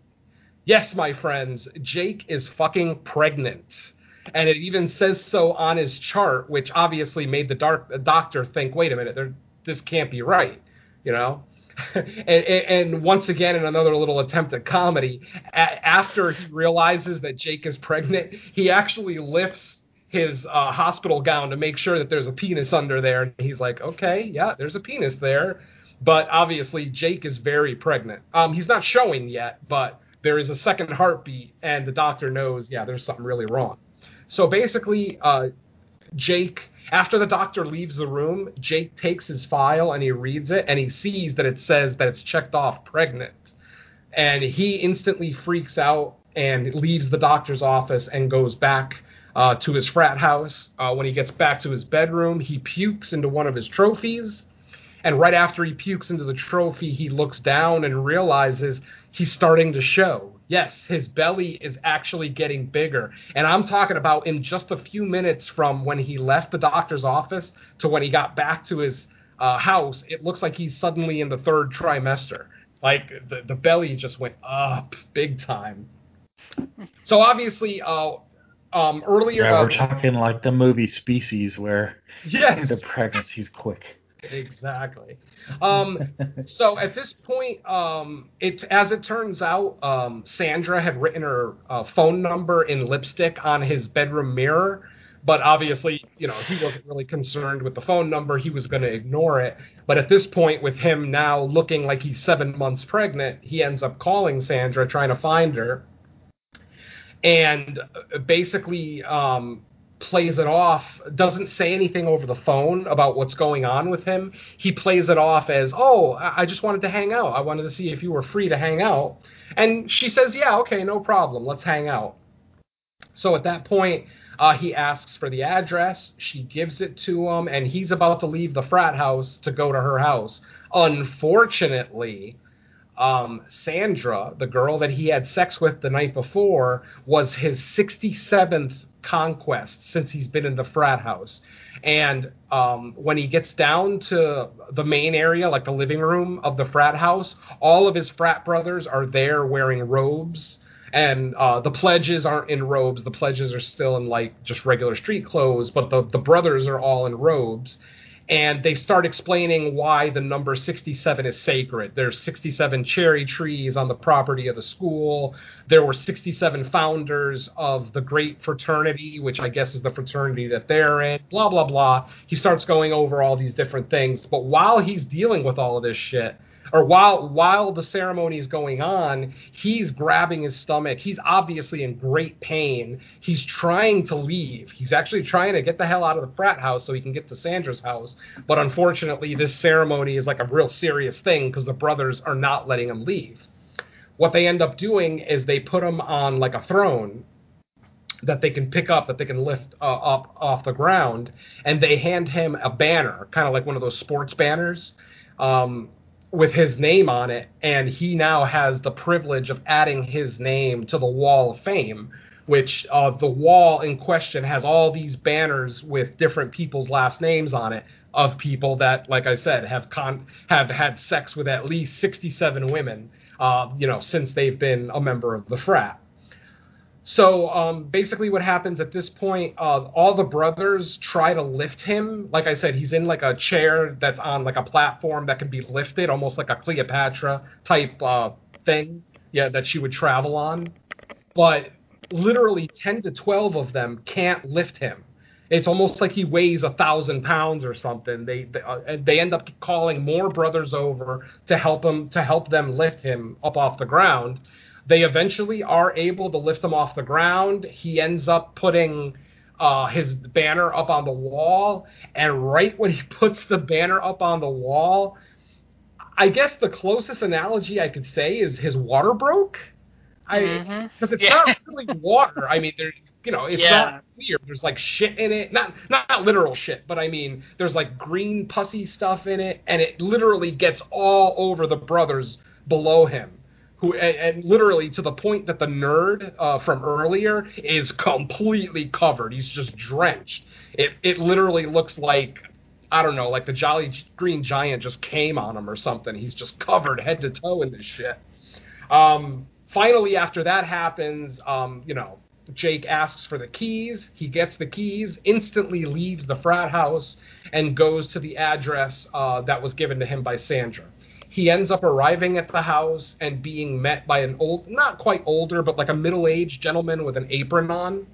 Yes my friends jake is fucking pregnant and it even says so on his chart, which obviously made the dark the doctor think, wait a minute, this can't be right, you know. and, and, once again, in another little attempt at comedy, a- after he realizes that Jake is pregnant, he actually lifts his uh, hospital gown to make sure that there's a penis under there, and he's like, okay, yeah, there's a penis there. But obviously, Jake is very pregnant. Um, he's not showing yet, but there is a second heartbeat, and the doctor knows, yeah, there's something really wrong. So basically, uh, Jake, after the doctor leaves the room, Jake takes his file and he reads it and he sees that it says that it's checked off pregnant. And he instantly freaks out and leaves the doctor's office and goes back uh, to his frat house. Uh, when he gets back to his bedroom, he pukes into one of his trophies. And right after he pukes into the trophy, he looks down and realizes he's starting to show. Yes, his belly is actually getting bigger. And I'm talking about in just a few minutes from when he left the doctor's office to when he got back to his uh, house, it looks like he's suddenly in the third trimester. Like the, the belly just went up big time. So obviously, uh, um, earlier. yeah, uh, we're talking like the movie Species, where yes, the pregnancy's quick. Exactly. Um, so at this point, um, it as it turns out, um, Sandra had written her uh, phone number in lipstick on his bedroom mirror. But obviously, you know, he wasn't really concerned with the phone number. He was going to ignore it. But at this point, with him now looking like he's seven months pregnant, he ends up calling Sandra, trying to find her. And uh, basically, um, plays it off, doesn't say anything over the phone about what's going on with him. He plays it off as, "Oh, I just wanted to hang out. I wanted to see if you were free to hang out." And she says, "Yeah, okay, no problem. Let's hang out." So at that point, uh, he asks for the address. She gives it to him, and he's about to leave the frat house to go to her house. Unfortunately, um, Sandra, the girl that he had sex with the night before, was his 67th conquest since he's been in the frat house. And um, when he gets down to the main area, like the living room of the frat house, all of his frat brothers are there wearing robes. And uh, the pledges aren't in robes. The pledges are still in like just regular street clothes, but the, the brothers are all in robes and they start explaining why the number 67 is sacred. There's 67 cherry trees on the property of the school. There were 67 founders of the great fraternity, which I guess is the fraternity that they're in. Blah blah blah. He starts going over all these different things, but while he's dealing with all of this shit, or while while the ceremony is going on, he's grabbing his stomach. He's obviously in great pain. He's trying to leave. He's actually trying to get the hell out of the frat house so he can get to Sandra's house. But unfortunately, this ceremony is like a real serious thing because the brothers are not letting him leave. What they end up doing is they put him on like a throne that they can pick up, that they can lift uh, up off the ground, and they hand him a banner, kind of like one of those sports banners. Um, with his name on it, and he now has the privilege of adding his name to the Wall of Fame, which uh, the wall in question has all these banners with different people's last names on it of people that, like I said, have con- have had sex with at least 67 women, uh, you know, since they've been a member of the frat. So um, basically, what happens at this point? Uh, all the brothers try to lift him. Like I said, he's in like a chair that's on like a platform that can be lifted, almost like a Cleopatra type uh, thing. Yeah, that she would travel on. But literally, ten to twelve of them can't lift him. It's almost like he weighs a thousand pounds or something. They they, uh, they end up calling more brothers over to help him to help them lift him up off the ground they eventually are able to lift him off the ground. He ends up putting uh, his banner up on the wall, and right when he puts the banner up on the wall, I guess the closest analogy I could say is his water broke. I because mm-hmm. it's yeah. not really water. I mean, there, you know, it's yeah. not clear. There's like shit in it, not not literal shit, but I mean, there's like green pussy stuff in it, and it literally gets all over the brothers below him who and, and, literally to the point that the nerd uh, from earlier is completely covered. He's just drenched. It it literally looks like I don't know, like the Jolly Green Giant just came on him or something. He's just covered head to toe in this shit. Um, finally, after that happens, um, you know, Jake asks for the keys. He gets the keys, instantly leaves the frat house, and goes to the address uh, that was given to him by Sandra he ends up arriving at the house and being met by an old, not quite older, but like a middle aged gentleman with an apron on.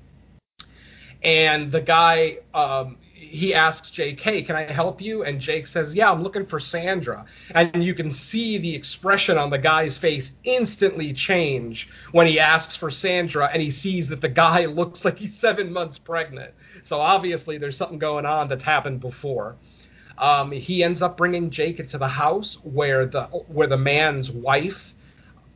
And the guy, um, he asks Jake, hey, can I help you? And Jake says, yeah, I'm looking for Sandra. And you can see the expression on the guy's face instantly change when he asks for Sandra and he sees that the guy looks like he's seven months pregnant. So obviously there's something going on that's happened before. Um, he ends up bringing Jake into the house where the where the man's wife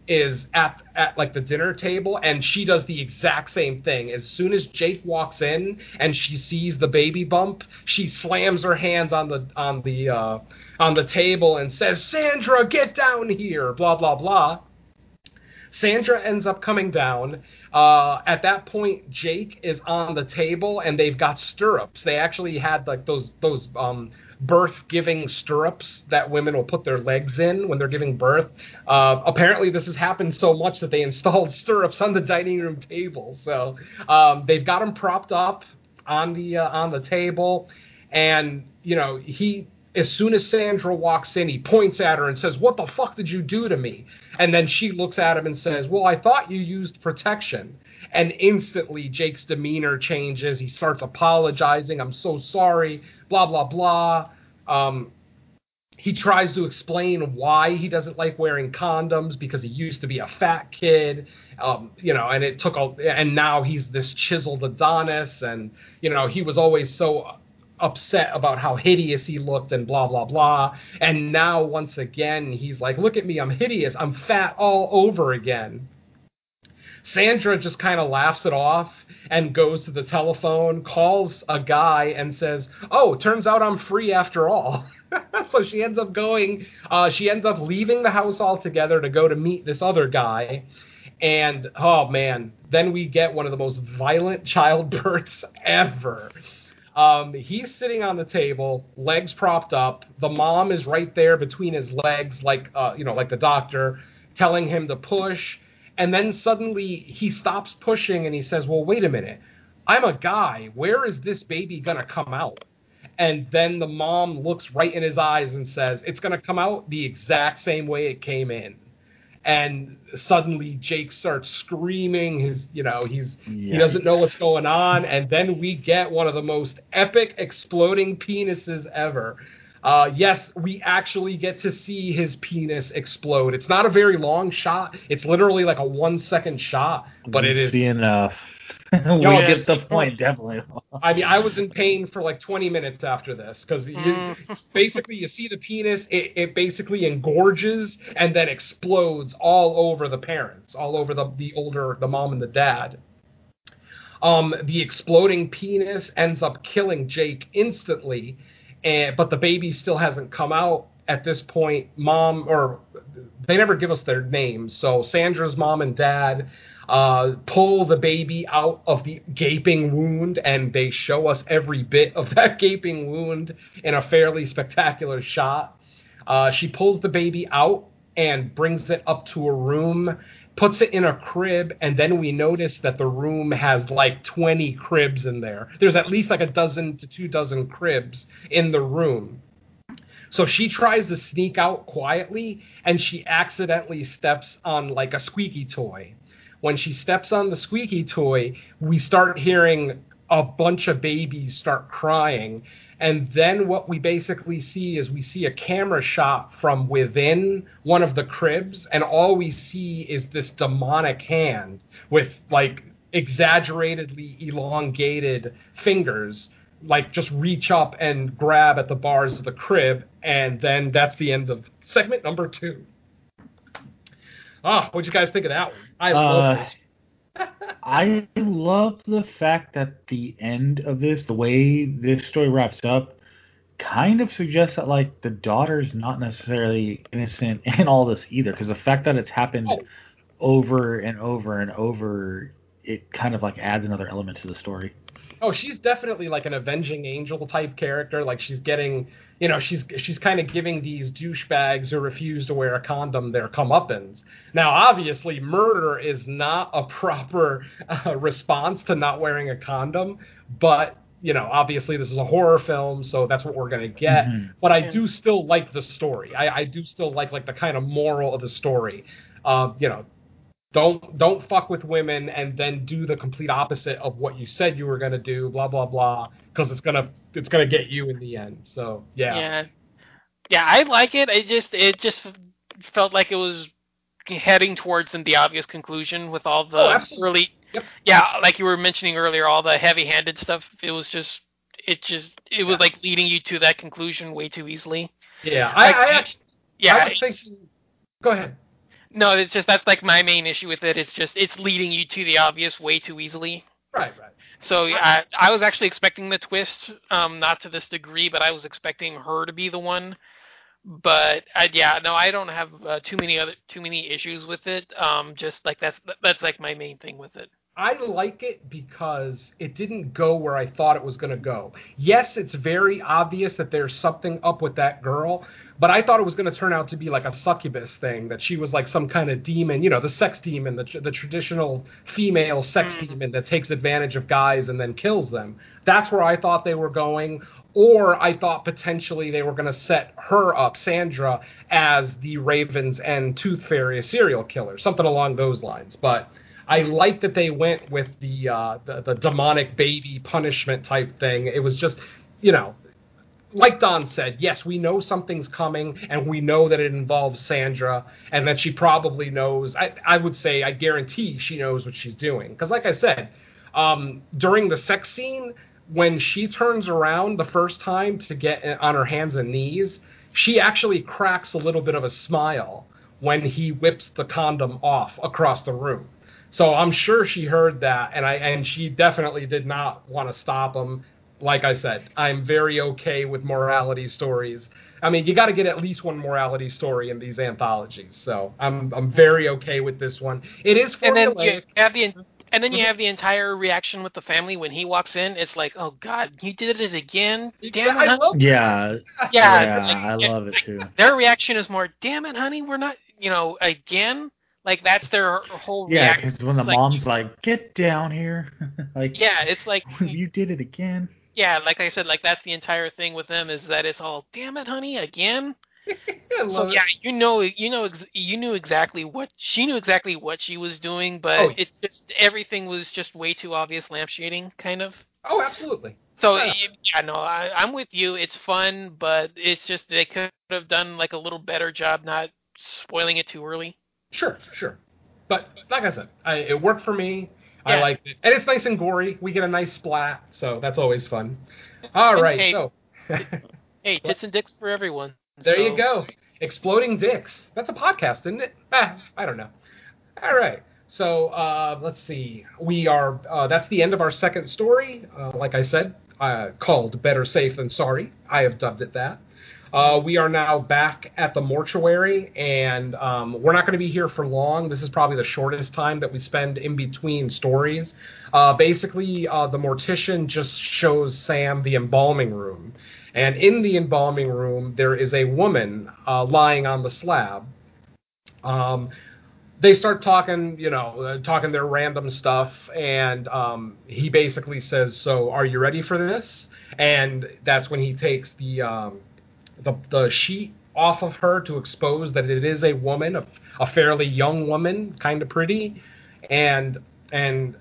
is at at like the dinner table and she does the exact same thing as soon as Jake walks in and she sees the baby bump she slams her hands on the on the uh, on the table and says Sandra get down here blah blah blah Sandra ends up coming down. Uh, at that point, Jake is on the table, and they've got stirrups. They actually had like those those um, birth giving stirrups that women will put their legs in when they're giving birth. Uh, apparently, this has happened so much that they installed stirrups on the dining room table. So um, they've got him propped up on the uh, on the table, and you know he. As soon as Sandra walks in, he points at her and says, "What the fuck did you do to me?" And then she looks at him and says, "Well, I thought you used protection." And instantly, Jake's demeanor changes. He starts apologizing. I'm so sorry. Blah blah blah. Um, he tries to explain why he doesn't like wearing condoms because he used to be a fat kid, um, you know, and it took a, and now he's this chiseled Adonis, and you know, he was always so upset about how hideous he looked and blah blah blah. And now once again he's like look at me i'm hideous. I'm fat all over again sandra just kind of laughs it off and goes to the telephone calls a guy and says oh turns out i'm free after all so she ends up going uh, she ends up leaving the house altogether to go to meet this other guy and oh man then we get one of the most violent childbirths ever um, he's sitting on the table, legs propped up. The mom is right there between his legs, like uh, you know, like the doctor, telling him to push. And then suddenly he stops pushing and he says, "Well, wait a minute. I'm a guy. Where is this baby gonna come out?" And then the mom looks right in his eyes and says, "It's gonna come out the exact same way it came in." and suddenly Jake starts screaming. His, you know, he's he doesn't know what's going on, and then we get one of the most epic exploding penises ever. Uh, yes, we actually get to see his penis explode. It's not a very long shot. It's literally like a one second shot, but we it is see enough. we No, get it's- the point, definitely. I mean, I was in pain for like 20 minutes after this because basically you see the penis, it, it basically engorges and then explodes all over the parents, all over the, the older, the mom and the dad. Um, the exploding penis ends up killing Jake instantly, and but the baby still hasn't come out at this point. Mom, or they never give us their names, so Sandra's mom and dad uh, pull the baby out of the gaping wound, and they show us every bit of that gaping wound in a fairly spectacular shot. Uh, she pulls the baby out and brings it up to a room, puts it in a crib, and then we notice that the room has like 20 cribs in there. There's at least like a dozen to two dozen cribs in the room. So she tries to sneak out quietly, and she accidentally steps on like a squeaky toy. When she steps on the squeaky toy, we start hearing a bunch of babies start crying. And then what we basically see is we see a camera shot from within one of the cribs, and all we see is this demonic hand with like exaggeratedly elongated fingers like just reach up and grab at the bars of the crib, and then that's the end of segment number two. Ah, what'd you guys think of that one? I love Uh, this. I love the fact that the end of this, the way this story wraps up, kind of suggests that like the daughter's not necessarily innocent in all this either, because the fact that it's happened over and over and over, it kind of like adds another element to the story. Oh, she's definitely like an avenging angel type character. Like she's getting, you know, she's she's kind of giving these douchebags who refuse to wear a condom their comeuppance. Now, obviously, murder is not a proper uh, response to not wearing a condom, but you know, obviously this is a horror film, so that's what we're gonna get. Mhm. But I do still like the story. I, I do still like like the kind of moral of the story. Uh, you know, don't don't fuck with women and then do the complete opposite of what you said you were gonna do. Blah blah blah, because it's gonna it's gonna get you in the end. So yeah. Yeah. Yeah, I like it. It just it just felt like it was heading towards the obvious conclusion with all the Oh, early Yep. Yeah, like you were mentioning earlier all the heavy-handed stuff. It was just it just it was Yeah. like leading you to that conclusion way too easily. Yeah, I, Like, I actually Yeah. I was thinking. Go ahead. No, it's just that's like my main issue with it. It's just it's leading you to the obvious way too easily. Right, right. So I, I was actually expecting the twist, um, not to this degree, but I was expecting her to be the one. But I, yeah, no, I don't have uh, too many other too many issues with it. Um, just like that's that's like my main thing with it. I like it because it didn't go where I thought it was going to go. Yes, it's very obvious that there's something up with that girl, but I thought it was going to turn out to be like a succubus thing, that she was like some kind of demon, you know, the sex demon, the, the traditional female sex mm. demon that takes advantage of guys and then kills them. That's where I thought they were going. Or I thought potentially they were going to set her up, Sandra, as the Raven's End Tooth Fairy, a serial killer, something along those lines. But I like that they went with the, uh, the the demonic baby punishment type thing. It was just, you know, like Don said, yes, we know something's coming, and we know that it involves Sandra, and that she probably knows. I, I would say, I guarantee she knows what she's doing. Because, like I said, um, during the sex scene, when she turns around the first time to get on her hands and knees, she actually cracks a little bit of a smile when he whips the condom off across the room. So I'm sure she heard that, and I and she definitely did not want to stop him. Like I said, I'm very okay with morality stories. I mean, you got to get at least one morality story in these anthologies. So I'm I'm very okay with this one. It is And then you have the and then you mm-hmm. have the entire reaction with the family when he walks in. It's like, oh God, you did it again! Damn it, honey. Yeah, yeah, yeah, like, I love it too. their reaction is more, damn it, honey, we're not, you know, again. Like that's their whole Yeah, because when the Like, mom's like, "Get down here," like, Yeah, it's like you did it again. yeah, like I said, like that's the entire thing with them is that it's all, damn it, honey, again. So yeah, you know, you know, ex- you knew exactly what she knew exactly what she was doing, but Oh, it just everything was just way too obvious lampshading, kind of. Oh, absolutely. So Yeah. yeah, yeah no, I, I'm with you. It's fun, but it's just they could have done like a little better job not spoiling it too early. Sure, sure. But like I said, I, it worked for me. I Yeah. liked it, and it's nice and gory. We get a nice splat, so that's always fun. All And right, hey, so Hey, tits and dicks for everyone. there So- you go. Exploding dicks. That's a podcast, isn't it? Ah, I don't know. All right. So uh, let's see. We are. Uh, that's the end of our second story. Uh, like I said, uh, called "Better Safe Than Sorry." I have dubbed it that. Uh, we are now back at the mortuary, and um, we're not going to be here for long. This is probably the shortest time that we spend in between stories. Uh, basically, uh, the mortician just shows Sam the embalming room, and in the embalming room there is a woman uh, lying on the slab. Um, they start talking, you know, uh, talking their random stuff, and um, he basically says, "So, are you ready for this?" And that's when he takes the um, the, the sheet off of her to expose that it is a woman, a, a fairly young woman, kind of pretty, and and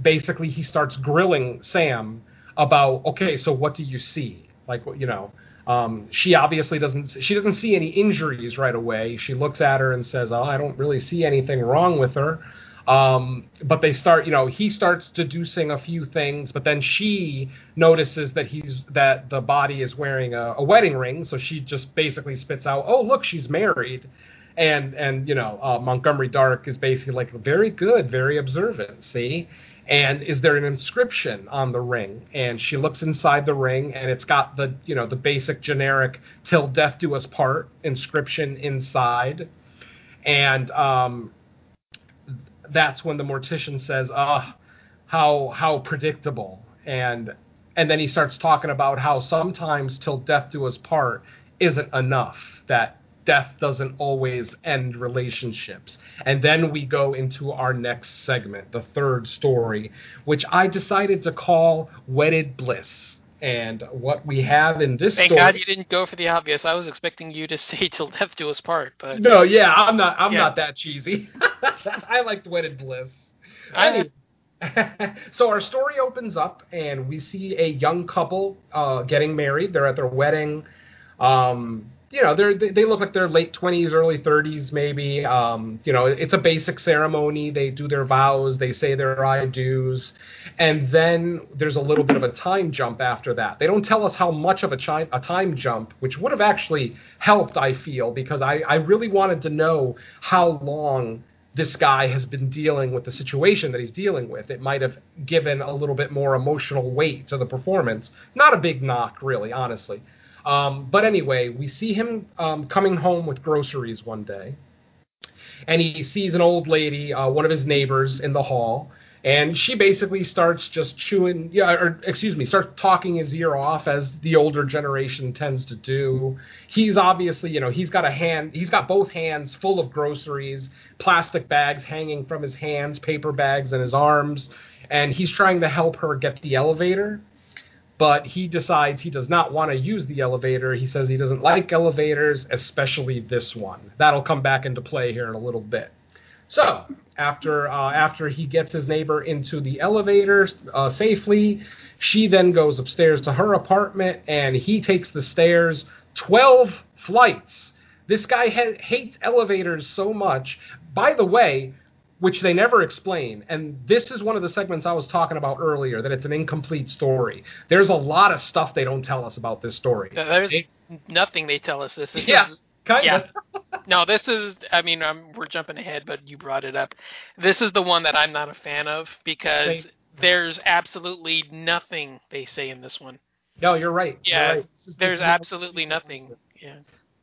basically he starts grilling Sam about, okay, so what do you see? Like, you know, um, she obviously doesn't she doesn't see any injuries right away. She looks at her and says, "Oh, I don't really see anything wrong with her." Um, but they start, you know, he starts deducing a few things, but then she notices that he's that the body is wearing a, a wedding ring, so she just basically spits out, "Oh, look, she's married." And and you know, uh, Montgomery Dark is basically like very good, very observant. See, and is there an inscription on the ring? And she looks inside the ring, and it's got the you know the basic generic "Till death do us part" inscription inside, and um, that's when the mortician says, "Ah, how how predictable." And and then he starts talking about how sometimes "Till death do us part" isn't enough. That death doesn't always end relationships. And then we go into our next segment, the third story, which I decided to call "Wedded Bliss." And what we have in this Thank story, God you didn't go for the obvious. I was expecting you to say "till death do us part," but No, yeah, I'm not. I'm Yeah. not that cheesy. I liked Wedded Bliss. I- Anyway, so our story opens up, and we see a young couple uh, getting married. They're at their wedding. Um, you know, they're, they they look like they're late twenties, early thirties, maybe. Um, you know, it's a basic ceremony. They do their vows. They say their I do's, and then there's a little bit of a time jump after that. They don't tell us how much of a, chi- a time jump, which would have actually helped, I feel, because I, I really wanted to know how long this guy has been dealing with the situation that he's dealing with. It might have given a little bit more emotional weight to the performance. Not a big knock, really, honestly. Um, but anyway, we see him um, coming home with groceries one day, and he sees an old lady, uh, one of his neighbors, in the hall, and she basically starts just chewing, yeah, or excuse me, starts talking his ear off as the older generation tends to do. He's obviously, you know, he's got a hand, he's got both hands full of groceries, plastic bags hanging from his hands, paper bags in his arms, and he's trying to help her get the elevator but he decides he does not want to use the elevator. He says he doesn't like elevators, especially this one. That'll come back into play here in a little bit. So after uh, after he gets his neighbor into the elevator uh, safely, She then goes upstairs to her apartment, and he takes the stairs 12 flights. This guy ha- hates elevators so much. By the way, which they never explain. And this is one of the segments I was talking about earlier that it's an incomplete story. There's a lot of stuff they don't tell us about this story. There's They- nothing they tell us this. this yeah, is, kind yeah. of. no, this is. I mean, um we're jumping ahead, but you brought it up. This is the one that I'm not a fan of because Same. there's absolutely nothing they say in this one. No, you're right. You're Yeah, right. Is- There's absolutely nothing. Yeah.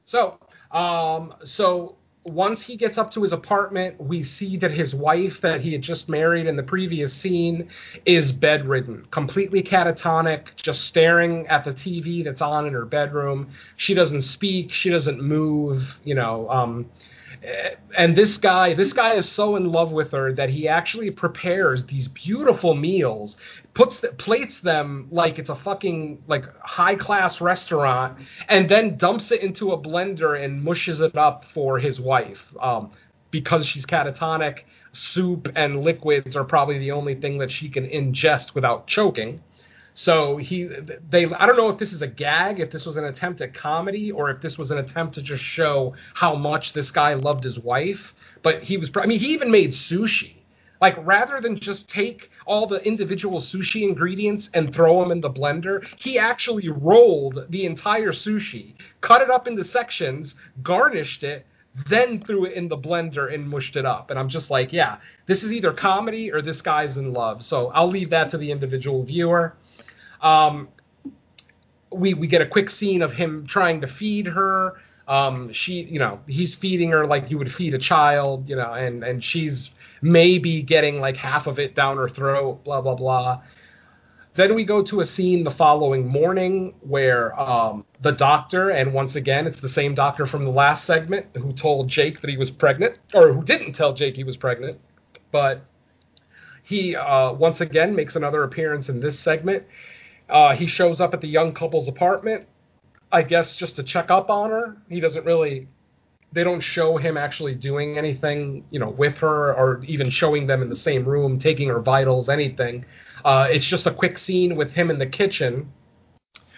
So, um, so once he gets up to his apartment, we see that his wife, that he had just married in the previous scene, is bedridden, completely catatonic, just staring at the TV that's on in her bedroom. She doesn't speak. She doesn't move. You know. Um, and this guy, this guy is so in love with her that he actually prepares these beautiful meals, puts the, plates them like it's a fucking like high class restaurant, and then dumps it into a blender and mushes it up for his wife. Um, because she's catatonic, soup and liquids are probably the only thing that she can ingest without choking. So he, they, I don't know if this is a gag, if this was an attempt at comedy, or if this was an attempt to just show how much this guy loved his wife. But he was, I mean, he even made sushi. Like rather than just take all the individual sushi ingredients and throw them in the blender, he actually rolled the entire sushi, cut it up into sections, garnished it, then threw it in the blender and mushed it up. And I'm just like, yeah, this is either comedy or this guy's in love. So I'll leave that to the individual viewer. Um, we we get a quick scene of him trying to feed her. Um, she, you know, he's feeding her like you would feed a child, you know, and and she's maybe getting like half of it down her throat. Blah blah blah. Then we go to a scene the following morning where um, the doctor, and once again, it's the same doctor from the last segment who told Jake that he was pregnant, or who didn't tell Jake he was pregnant, but he uh, once again makes another appearance in this segment. Uh, he shows up at the young couple's apartment, I guess just to check up on her. He doesn't really, they don't show him actually doing anything, you know, with her or even showing them in the same room, taking her vitals, anything. Uh, it's just a quick scene with him in the kitchen,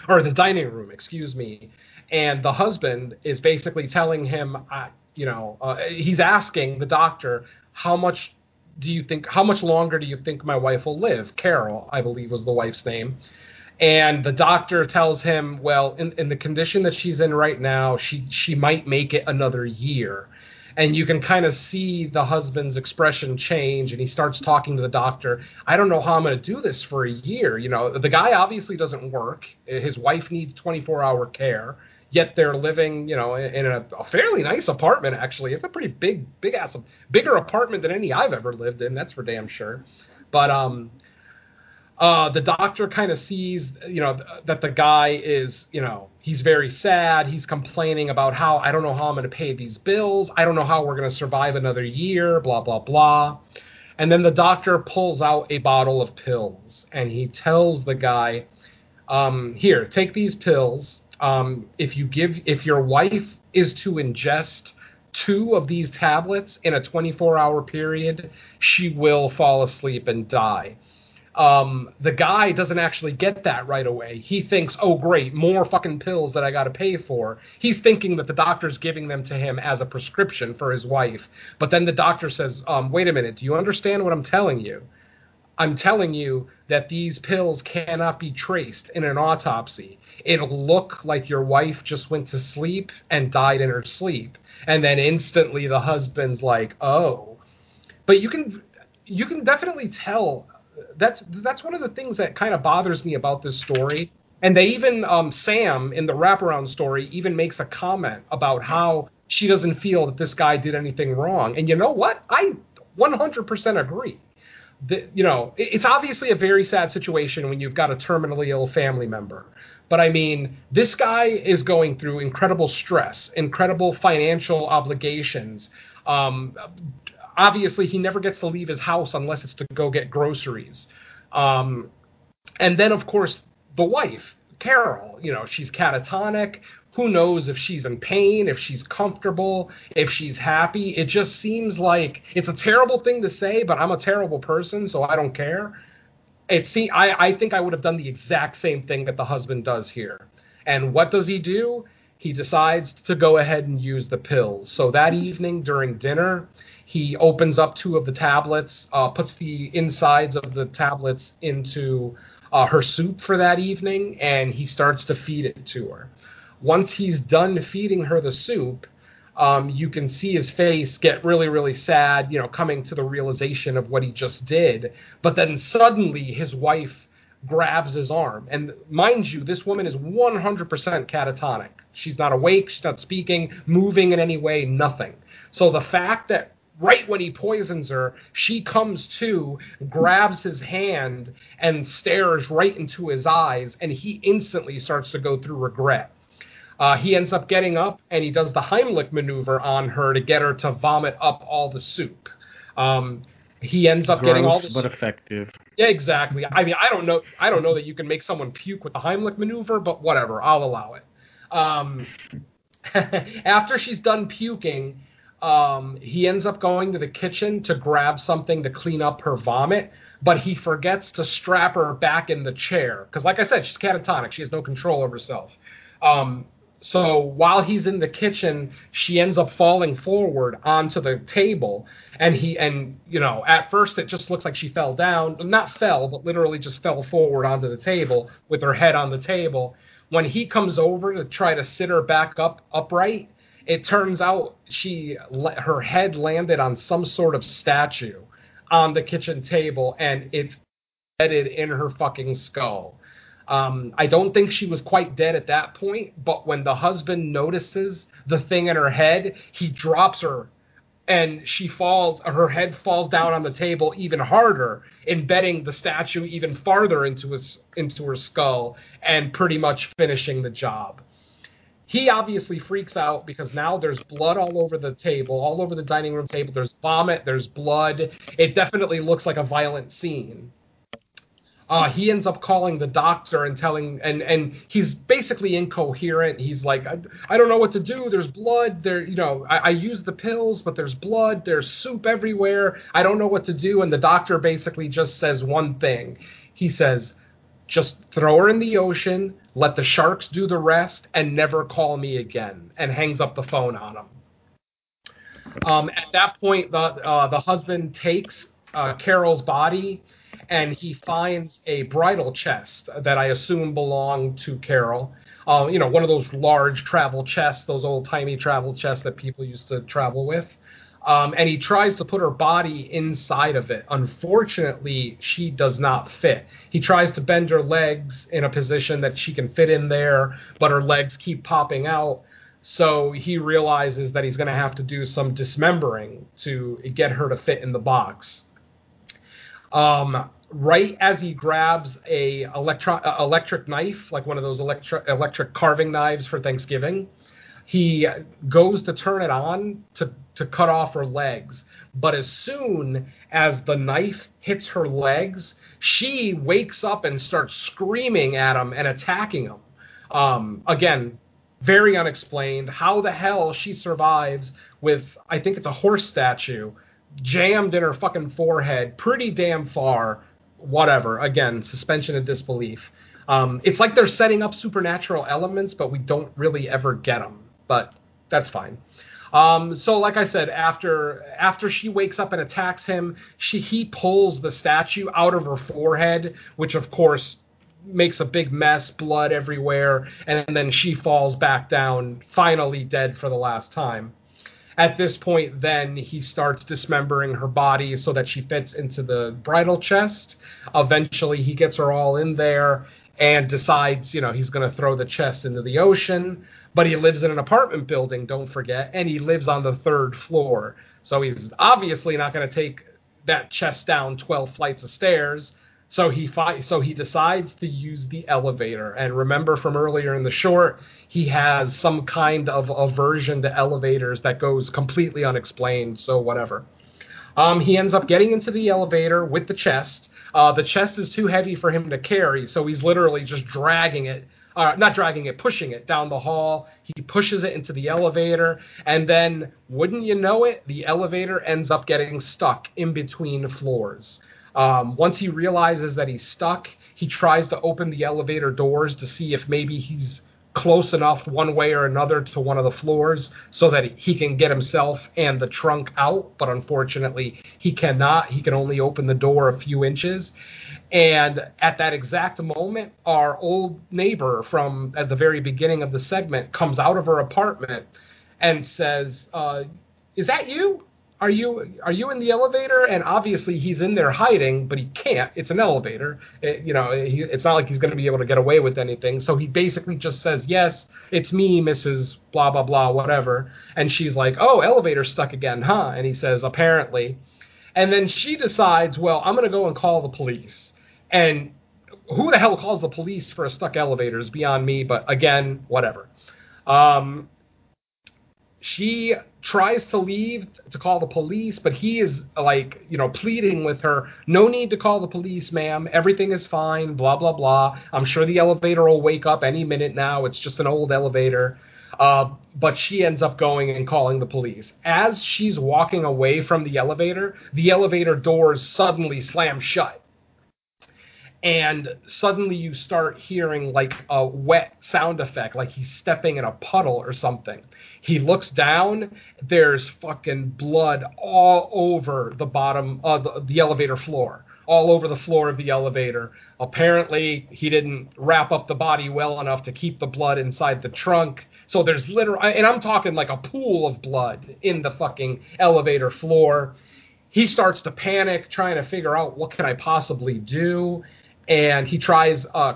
or the dining room, excuse me. And the husband is basically telling him, uh, you know, uh, he's asking the doctor, how much do you think, how much longer do you think my wife will live? Carol, I believe was the wife's name. And the doctor tells him, well, in, in the condition that she's in right now, she she might make it another year. And you can kind of see the husband's expression change, and he starts talking to the doctor. I don't know how I'm going to do this for a year. You know, the guy obviously doesn't work. His wife needs 24 hour care. Yet they're living, you know, in a, a fairly nice apartment. Actually, it's a pretty big, big ass, bigger apartment than any I've ever lived in. That's for damn sure. But um, uh, the doctor kind of sees, you know, th- that the guy is, you know, he's very sad. He's complaining about how I don't know how I'm going to pay these bills. I don't know how we're going to survive another year. Blah blah blah. And then the doctor pulls out a bottle of pills and he tells the guy, um, "Here, take these pills. Um, if you give, if your wife is to ingest." Two of these tablets in a 24 hour period, she will fall asleep and die um, the guy doesn't actually get that right away. He thinks, oh, great, more fucking pills that I got to pay for. He's thinking that the doctor's giving them to him as a prescription for his wife. But then the doctor says, um, wait a minute, do you understand what I'm telling you? I'm telling you that these pills cannot be traced in an autopsy. It'll look like your wife just went to sleep and died in her sleep. And then instantly the husband's like, oh. But you can you can definitely tell that's that's one of the things that kind of bothers me about this story. And they even um, Sam in the wraparound story even makes a comment about how she doesn't feel that this guy did anything wrong. And you know what? I 100% agree. The, you know, it's obviously a very sad situation when you've got a terminally ill family member. But I mean, this guy is going through incredible stress, incredible financial obligations. Um, obviously, he never gets to leave his house unless it's to go get groceries. Um, and then, of course, the wife, Carol, you know, she's catatonic. Who knows if she's in pain, if she's comfortable, if she's happy? It just seems like it's a terrible thing to say, but I'm a terrible person, so I don't care. it see I, I think I would have done the exact same thing that the husband does here. And what does he do? He decides to go ahead and use the pills. So that evening during dinner, he opens up two of the tablets, uh, puts the insides of the tablets into uh, her soup for that evening, and he starts to feed it to her. Once he's done feeding her the soup, um, you can see his face get really, really sad, you know, coming to the realization of what he just did. But then suddenly his wife grabs his arm. And mind you, this woman is 100% catatonic. She's not awake, she's not speaking, moving in any way, nothing. So the fact that right when he poisons her, she comes to, grabs his hand, and stares right into his eyes, and he instantly starts to go through regret. Uh, he ends up getting up and he does the Heimlich maneuver on her to get her to vomit up all the soup. Um, he ends up Gross, getting all this. but effective. Yeah, exactly. I mean, I don't know. I don't know that you can make someone puke with the Heimlich maneuver, but whatever. I'll allow it. Um, after she's done puking, um, he ends up going to the kitchen to grab something to clean up her vomit, but he forgets to strap her back in the chair because, like I said, she's catatonic. She has no control over herself. Um, so while he's in the kitchen, she ends up falling forward onto the table, and he and you know at first it just looks like she fell down, not fell, but literally just fell forward onto the table with her head on the table. When he comes over to try to sit her back up upright, it turns out she her head landed on some sort of statue on the kitchen table, and it's embedded in her fucking skull. Um, I don't think she was quite dead at that point, but when the husband notices the thing in her head, he drops her and she falls, her head falls down on the table even harder, embedding the statue even farther into his into her skull and pretty much finishing the job. He obviously freaks out because now there's blood all over the table, all over the dining room table. There's vomit, there's blood. It definitely looks like a violent scene. Uh, he ends up calling the doctor and telling and and he's basically incoherent. He's like I, I don't know what to do. There's blood. There you know I, I use the pills but there's blood. There's soup everywhere. I don't know what to do. And the doctor basically just says one thing. He says just throw her in the ocean let the sharks do the rest and never call me again and hangs up the phone on him um, at that point the uh, the husband takes uh, carol's body and he finds a bridal chest that I assume belonged to Carol. Uh, you know, one of those large travel chests, those old timey travel chests that people used to travel with. Um, and he tries to put her body inside of it. Unfortunately, she does not fit. He tries to bend her legs in a position that she can fit in there, but her legs keep popping out. So he realizes that he's going to have to do some dismembering to get her to fit in the box. Um, right as he grabs a electro- uh, electric knife, like one of those electri- electric carving knives for Thanksgiving, he goes to turn it on to, to cut off her legs. But as soon as the knife hits her legs, she wakes up and starts screaming at him and attacking him. Um, again, very unexplained. How the hell she survives with, I think it's a horse statue, jammed in her fucking forehead pretty damn far whatever. Again, suspension of disbelief. Um, it's like they're setting up supernatural elements, but we don't really ever get them. But that's fine. Um, so, like I said, after after she wakes up and attacks him, she he pulls the statue out of her forehead, which of course makes a big mess, blood everywhere, and then she falls back down, finally dead for the last time. At this point, then he starts dismembering her body so that she fits into the bridal chest. Eventually, he gets her all in there and decides, you know, he's going to throw the chest into the ocean. But he lives in an apartment building, don't forget, and he lives on the third floor. So he's obviously not going to take that chest down 12 flights of stairs. So he fi- so he decides to use the elevator. And remember from earlier in the short, he has some kind of aversion to elevators that goes completely unexplained. So whatever. Um, he ends up getting into the elevator with the chest. Uh, the chest is too heavy for him to carry, so he's literally just dragging it. Uh, not dragging it, pushing it down the hall. He pushes it into the elevator, and then, wouldn't you know it, the elevator ends up getting stuck in between floors. Um, once he realizes that he's stuck, he tries to open the elevator doors to see if maybe he's close enough one way or another to one of the floors so that he can get himself and the trunk out. But unfortunately, he cannot. He can only open the door a few inches. And at that exact moment, our old neighbor from at the very beginning of the segment comes out of her apartment and says, uh, "Is that you? Are you are you in the elevator?" And obviously he's in there hiding, but he can't. It's an elevator. It, you know, he, it's not like he's going to be able to get away with anything. So he basically just says, "Yes, it's me, Mrs. Blah blah blah, whatever." And she's like, "Oh, elevator stuck again, huh?" And he says, "Apparently." And then she decides, "Well, I'm going to go and call the police." And who the hell calls the police for a stuck elevator is beyond me, but again, whatever. Um, she tries to leave to call the police, but he is like, you know, pleading with her, no need to call the police, ma'am. Everything is fine, blah, blah, blah. I'm sure the elevator will wake up any minute now. It's just an old elevator. Uh, but she ends up going and calling the police. As she's walking away from the elevator, the elevator doors suddenly slam shut and suddenly you start hearing like a wet sound effect, like he's stepping in a puddle or something. He looks down, there's fucking blood all over the bottom of the, elevator floor, all over the floor of the elevator. Apparently, he didn't wrap up the body well enough to keep the blood inside the trunk. So there's literally, and I'm talking like a pool of blood in the fucking elevator floor. He starts to panic, trying to figure out what can I possibly do and he tries uh,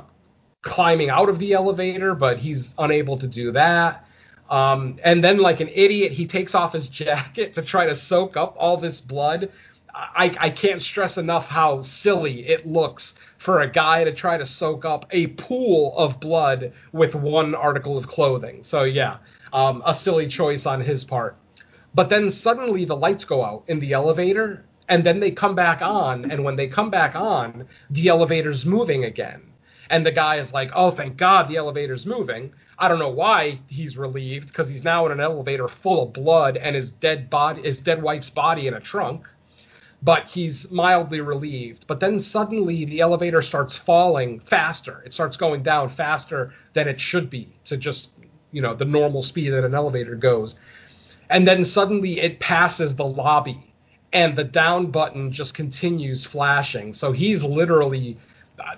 climbing out of the elevator, but he's unable to do that. Um, and then, like an idiot, he takes off his jacket to try to soak up all this blood. I, I can't stress enough how silly it looks for a guy to try to soak up a pool of blood with one article of clothing. So, yeah, um, a silly choice on his part. But then suddenly the lights go out in the elevator, and then they come back on and when they come back on the elevator's moving again. And the guy is like oh thank god the elevator's moving. I don't know why he's relieved because he's now in an elevator full of blood and his dead body his dead wife's body in a trunk. But he's mildly relieved. But then suddenly the elevator starts falling faster. It starts going down faster than it should be to just you know the normal speed that an elevator goes. And then suddenly it passes the lobby and the down button just continues flashing. So he's literally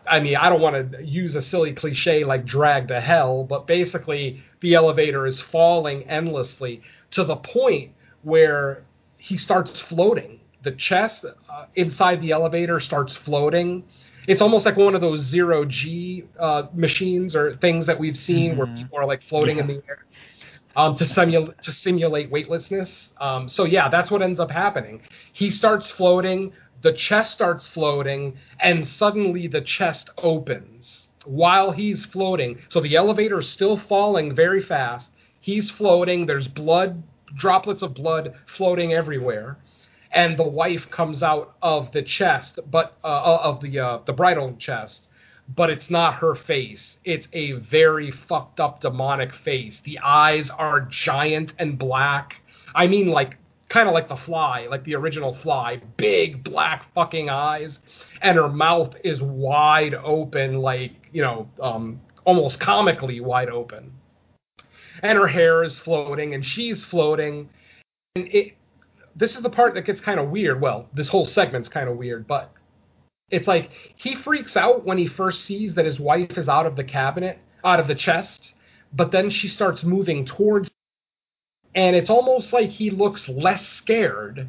I mean, I don't want to use a silly cliche like drag to hell, but basically the elevator is falling endlessly to the point where he starts floating. The chest uh, inside the elevator starts floating. It's almost like one of those zero G uh, machines or things that we've seen mm-hmm. where people are like floating yeah. in the air um, to, simulate to simulate weightlessness. Um, so yeah, that's what ends up happening. He starts floating, the chest starts floating, and suddenly the chest opens while he's floating. So the elevator is still falling very fast. He's floating. There's blood, droplets of blood floating everywhere. And the wife comes out of the chest, but uh, of the uh, the bridal chest, but it's not her face. It's a very fucked up demonic face. The eyes are giant and black. I mean, like, kind of like the fly, like the original fly. Big black fucking eyes. And her mouth is wide open, like, you know, um, almost comically wide open. And her hair is floating, and she's floating. And it, this is the part that gets kind of weird. Well, this whole segment's kind of weird, but it's like he freaks out when he first sees that his wife is out of the cabinet, out of the chest, but then she starts moving towards and it's almost like he looks less scared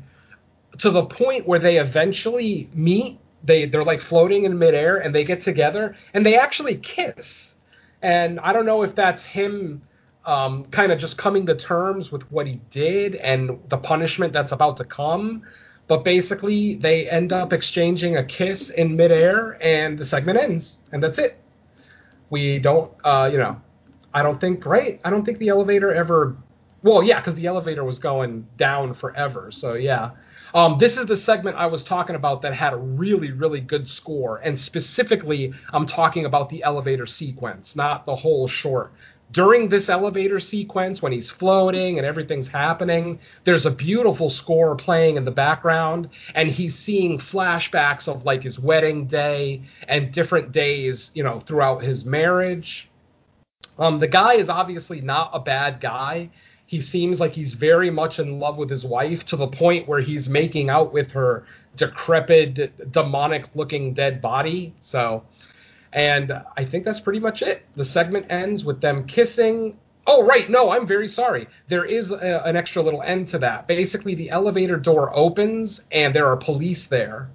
to the point where they eventually meet. They they're like floating in midair and they get together and they actually kiss. And I don't know if that's him um, kind of just coming to terms with what he did and the punishment that's about to come but basically, they end up exchanging a kiss in midair, and the segment ends, and that's it. We don't, uh, you know, I don't think, right? I don't think the elevator ever. Well, yeah, because the elevator was going down forever. So yeah. Um, this is the segment I was talking about that had a really, really good score, and specifically, I'm talking about the elevator sequence, not the whole short. During this elevator sequence when he's floating and everything's happening there's a beautiful score playing in the background and he's seeing flashbacks of like his wedding day and different days you know throughout his marriage. Um, the guy is obviously not a bad guy. He seems like he's very much in love with his wife to the point where he's making out with her decrepit demonic looking dead body. So and I think that's pretty much it. The segment ends with them kissing. Oh, right. No, I'm very sorry. There is a, an extra little end to that. Basically, the elevator door opens and there are police there.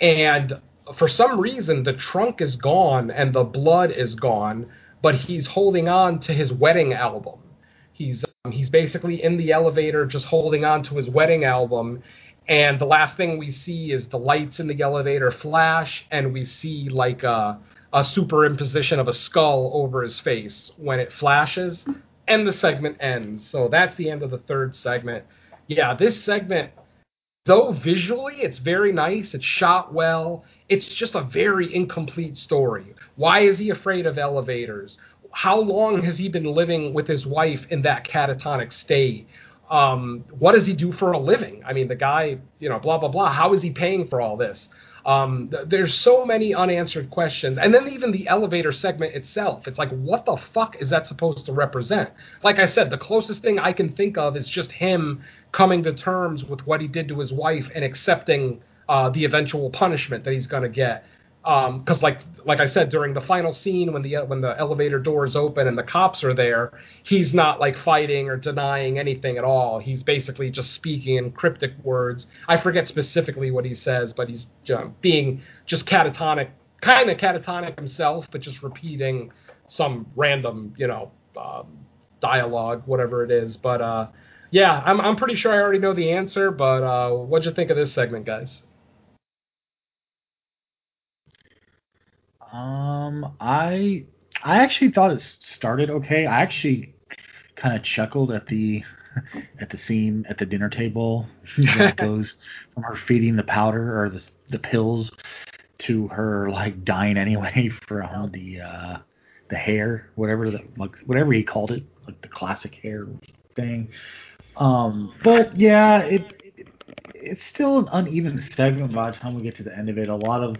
And for some reason, the trunk is gone and the blood is gone, but he's holding on to his wedding album. He's um, he's basically in the elevator just holding on to his wedding album and the last thing we see is the lights in the elevator flash and we see like a, a superimposition of a skull over his face when it flashes and the segment ends. So that's the end of the third segment. Yeah this segment though visually it's very nice it's shot well it's just a very incomplete story. Why is he afraid of elevators? How long has he been living with his wife in that catatonic state um, what does he do for a living? I mean, the guy, you know, blah blah blah. How is he paying for all this? Um, th- there's so many unanswered questions, and then even the elevator segment itself. It's like, what the fuck is that supposed to represent? Like I said, the closest thing I can think of is just him coming to terms with what he did to his wife and accepting uh, the eventual punishment that he's going to get because um, like like I said during the final scene when the when the elevator doors open and the cops are there, he's not like fighting or denying anything at all. He's basically just speaking in cryptic words. I forget specifically what he says, but he's being just catatonic, kind of catatonic himself, but just repeating some random you know um, dialogue, whatever it is. But uh, yeah, I'm I'm pretty sure I already know the answer. But uh, what'd you think of this segment, guys? Um, I I actually thought it started okay. I actually kind of chuckled at the at the scene at the dinner table where it goes from her feeding the powder or the the pills to her like dying anyway from the uh the hair, whatever the like whatever he called it, like the classic hair thing. Um, but yeah, it, it it's still an uneven segment by the time we get to the end of it. A lot of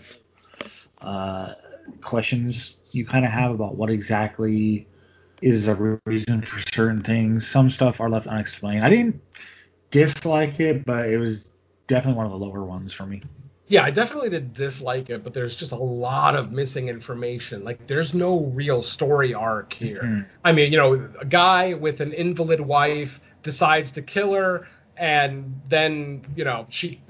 uh questions you kind of have about what exactly is the reason for certain things. Some stuff are left unexplained. I didn't dislike it, but it was definitely one of the lower ones for me. Yeah, I definitely did dislike it, but there's just a lot of missing information. Like, there's no real story arc here. Mm-hmm. I mean, you know, a guy with an invalid wife decides to kill her, and then, you know, she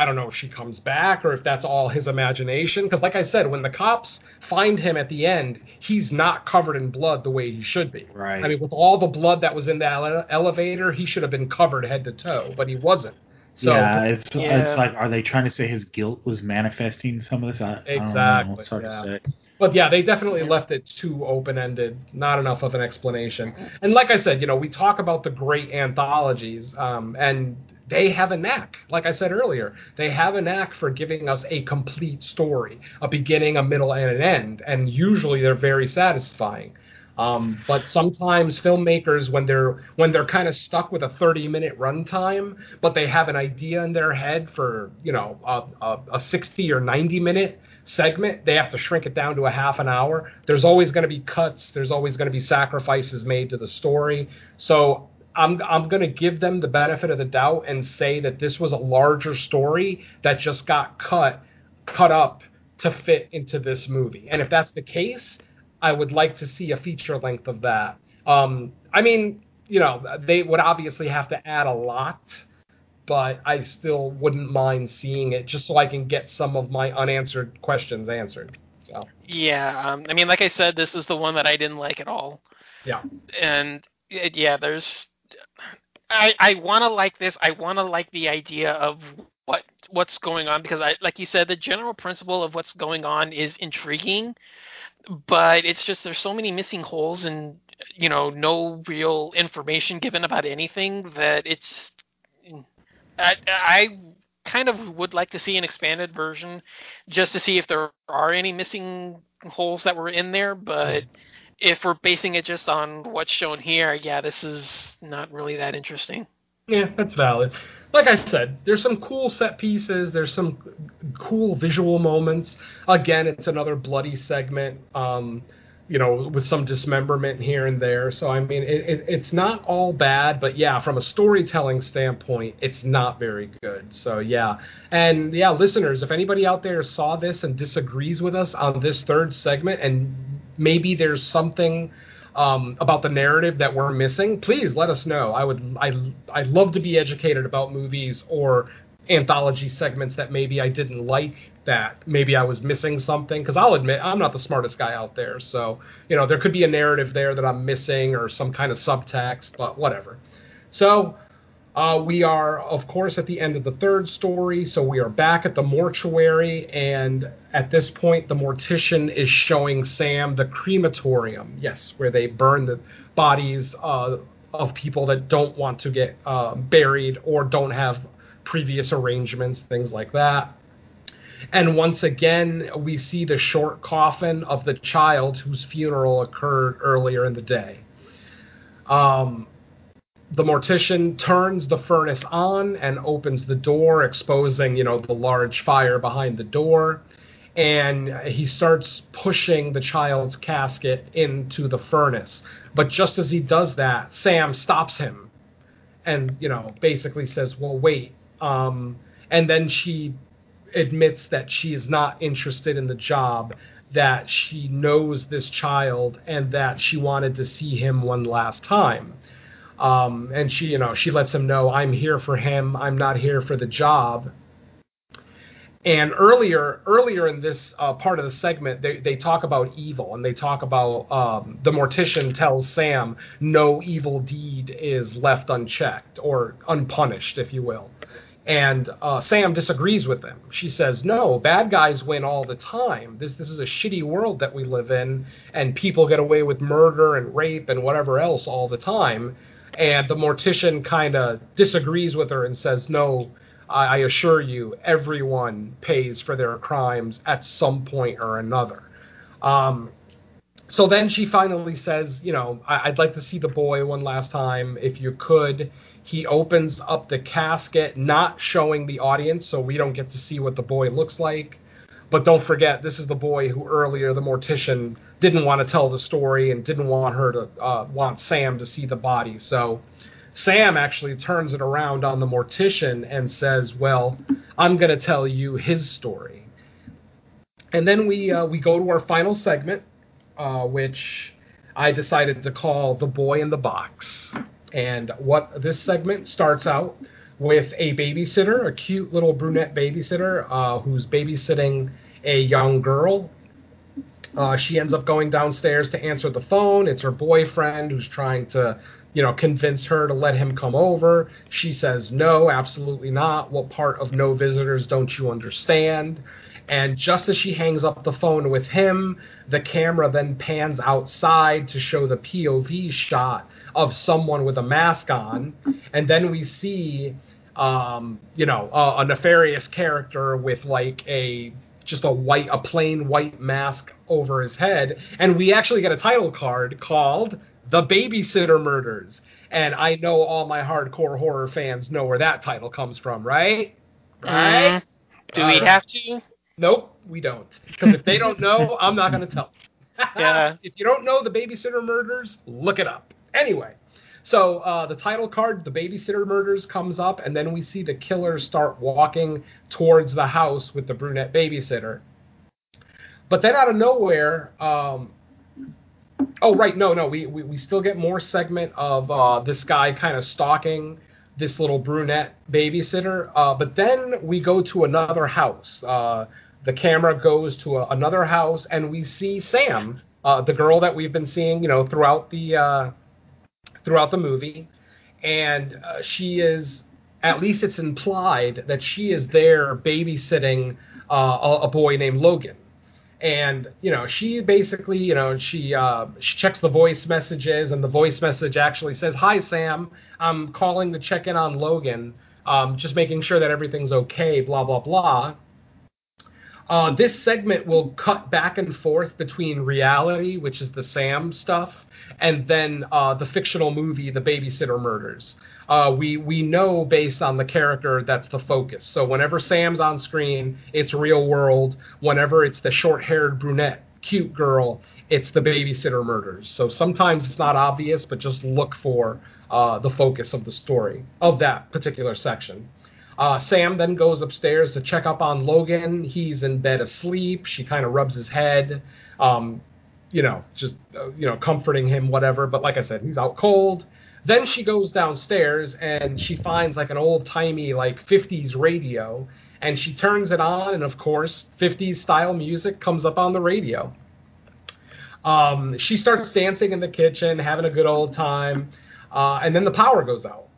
I don't know if she comes back or if that's all his imagination. Because, like I said, when the cops find him at the end, he's not covered in blood the way he should be. Right. I mean, with all the blood that was in that ele- elevator, he should have been covered head to toe, but he wasn't. So, yeah, it's yeah. it's like, are they trying to say his guilt was manifesting some of this? I, exactly. I it's hard yeah. to say. But yeah, they definitely left it too open ended. Not enough of an explanation. And like I said, you know, we talk about the great anthologies, um, and they have a knack, like I said earlier, they have a knack for giving us a complete story, a beginning, a middle, and an end, and usually they're very satisfying. Um, but sometimes filmmakers, when they're when they're kind of stuck with a 30 minute runtime, but they have an idea in their head for you know a, a, a 60 or 90 minute segment, they have to shrink it down to a half an hour. There's always going to be cuts. There's always going to be sacrifices made to the story. So I'm I'm going to give them the benefit of the doubt and say that this was a larger story that just got cut cut up to fit into this movie. And if that's the case, I would like to see a feature length of that. Um, I mean, you know, they would obviously have to add a lot, but I still wouldn't mind seeing it just so I can get some of my unanswered questions answered. So. Yeah, um, I mean, like I said, this is the one that I didn't like at all. Yeah. And yeah, there's I I want to like this. I want to like the idea of what what's going on because I like you said the general principle of what's going on is intriguing, but it's just there's so many missing holes and you know no real information given about anything that it's I I kind of would like to see an expanded version just to see if there are any missing holes that were in there, but if we're basing it just on what's shown here, yeah, this is not really that interesting. Yeah, that's valid. Like I said, there's some cool set pieces. There's some cool visual moments. Again, it's another bloody segment. Um, you know, with some dismemberment here and there. So I mean, it, it, it's not all bad, but yeah, from a storytelling standpoint, it's not very good. So yeah, and yeah, listeners, if anybody out there saw this and disagrees with us on this third segment, and maybe there's something um, about the narrative that we're missing, please let us know. I would I I love to be educated about movies or anthology segments that maybe I didn't like that maybe I was missing something because I'll admit I'm not the smartest guy out there so you know there could be a narrative there that I'm missing or some kind of subtext but whatever so uh, we are of course at the end of the third story so we are back at the mortuary and at this point the mortician is showing Sam the crematorium yes where they burn the bodies uh, of people that don't want to get uh, buried or don't have previous arrangements, things like that. And once again, we see the short coffin of the child whose funeral occurred earlier in the day. Um, the mortician turns the furnace on and opens the door, exposing, you know, the large fire behind the door. And he starts pushing the child's casket into the furnace. But just as he does that, Sam stops him and, you know, basically says, Well, wait, um, and then she admits that she is not interested in the job, that she knows this child, and that she wanted to see him one last time. Um, and she, you know, she lets him know, I'm here for him. I'm not here for the job. And earlier, earlier in this uh, part of the segment, they, they talk about evil, and they talk about um, the mortician tells Sam no evil deed is left unchecked or unpunished, if you will. And uh, Sam disagrees with them. She says, "No, bad guys win all the time. This this is a shitty world that we live in, and people get away with murder and rape and whatever else all the time." And the mortician kind of disagrees with her and says, "No, I, I assure you, everyone pays for their crimes at some point or another." Um, so then she finally says, you know, I- would like to see the boy one last time, if you could. He opens up the casket, not showing the audience, so we don't get to see what the boy looks like. But don't forget, this is the boy who earlier the mortician didn't want to tell the story and didn't want her to uh, want Sam to see the body. So Sam actually turns it around on the mortician and says, "Well, I'm going to tell you his story." And then we uh, we go to our final segment, uh, which I decided to call "The Boy in the Box." And what this segment starts out with a babysitter, a cute little brunette babysitter uh, who's babysitting a young girl. Uh, she ends up going downstairs to answer the phone. It's her boyfriend who's trying to, you know, convince her to let him come over. She says, no, absolutely not. What part of no visitors don't you understand? And just as she hangs up the phone with him, the camera then pans outside to show the POV shot of someone with a mask on, and then we see, um, you know, a, a nefarious character with like a just a white, a plain white mask over his head, and we actually get a title card called "The Babysitter Murders." And I know all my hardcore horror fans know where that title comes from, right? Right? Mm. Do we have to? Nope, we don't. Because if they don't know, I'm not going to tell. yeah. If you don't know the babysitter murders, look it up. Anyway, so uh, the title card, the babysitter murders, comes up, and then we see the killers start walking towards the house with the brunette babysitter. But then out of nowhere, um, oh right, no, no, we, we, we still get more segment of uh, this guy kind of stalking this little brunette babysitter. Uh, but then we go to another house. Uh, the camera goes to a, another house, and we see Sam, uh, the girl that we've been seeing, you know, throughout the uh, throughout the movie, and uh, she is at least it's implied that she is there babysitting uh, a, a, boy named Logan. And you know, she basically, you know, she uh, she checks the voice messages, and the voice message actually says, "Hi Sam, I'm calling to check in on Logan, um, just making sure that everything's okay." Blah blah blah. Uh, this segment will cut back and forth between reality, which is the Sam stuff, and then uh, the fictional movie, The Babysitter Murders. Uh, we we know based on the character that's the focus. So whenever Sam's on screen, it's real world. Whenever it's the short-haired brunette cute girl, it's the babysitter murders. So sometimes it's not obvious, but just look for uh, the focus of the story of that particular section. Uh, Sam then goes upstairs to check up on Logan. He's in bed asleep. She kind of rubs his head, um, you know, just uh, you know, comforting him, whatever. But like I said, he's out cold. Then she goes downstairs and she finds like an old timey like 50s radio and she turns it on and of course 50s style music comes up on the radio. Um, she starts dancing in the kitchen, having a good old time, uh, and then the power goes out.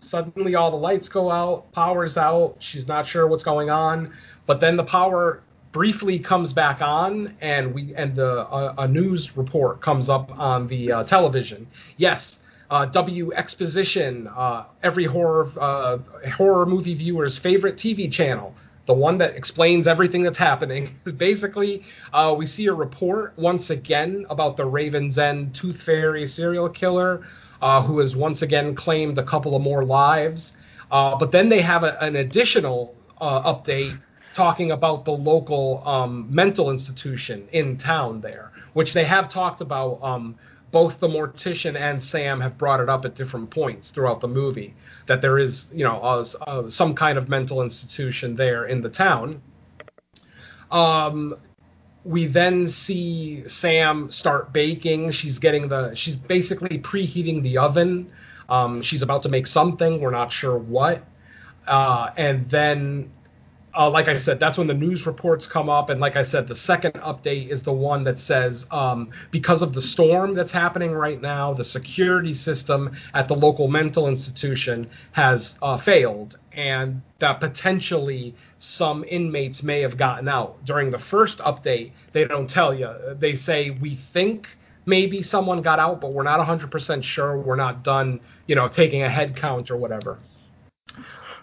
Suddenly, all the lights go out, power's out. She's not sure what's going on, but then the power briefly comes back on, and we and the uh, a news report comes up on the uh, television. Yes, uh, W Exposition, uh, every horror uh, horror movie viewer's favorite TV channel, the one that explains everything that's happening. Basically, uh, we see a report once again about the Raven's End Tooth Fairy serial killer, uh, who has once again claimed a couple of more lives. Uh, but then they have a, an additional update talking about the local um, mental institution in town there, which they have talked about. Um, both the mortician and Sam have brought it up at different points throughout the movie that there is, you know, uh, uh, some kind of mental institution there in the town. Um, we then see Sam start baking. She's getting the, she's basically preheating the oven. Um, she's about to make something. We're not sure what. Uh, and then uh, like I said, that's when the news reports come up. And like I said, the second update is the one that says um, because of the storm that's happening right now, the security system at the local mental institution has uh, failed, and that potentially some inmates may have gotten out. During the first update, they don't tell you. They say, we think maybe someone got out, but we're not 100% sure. We're not done, you know, taking a head count or whatever.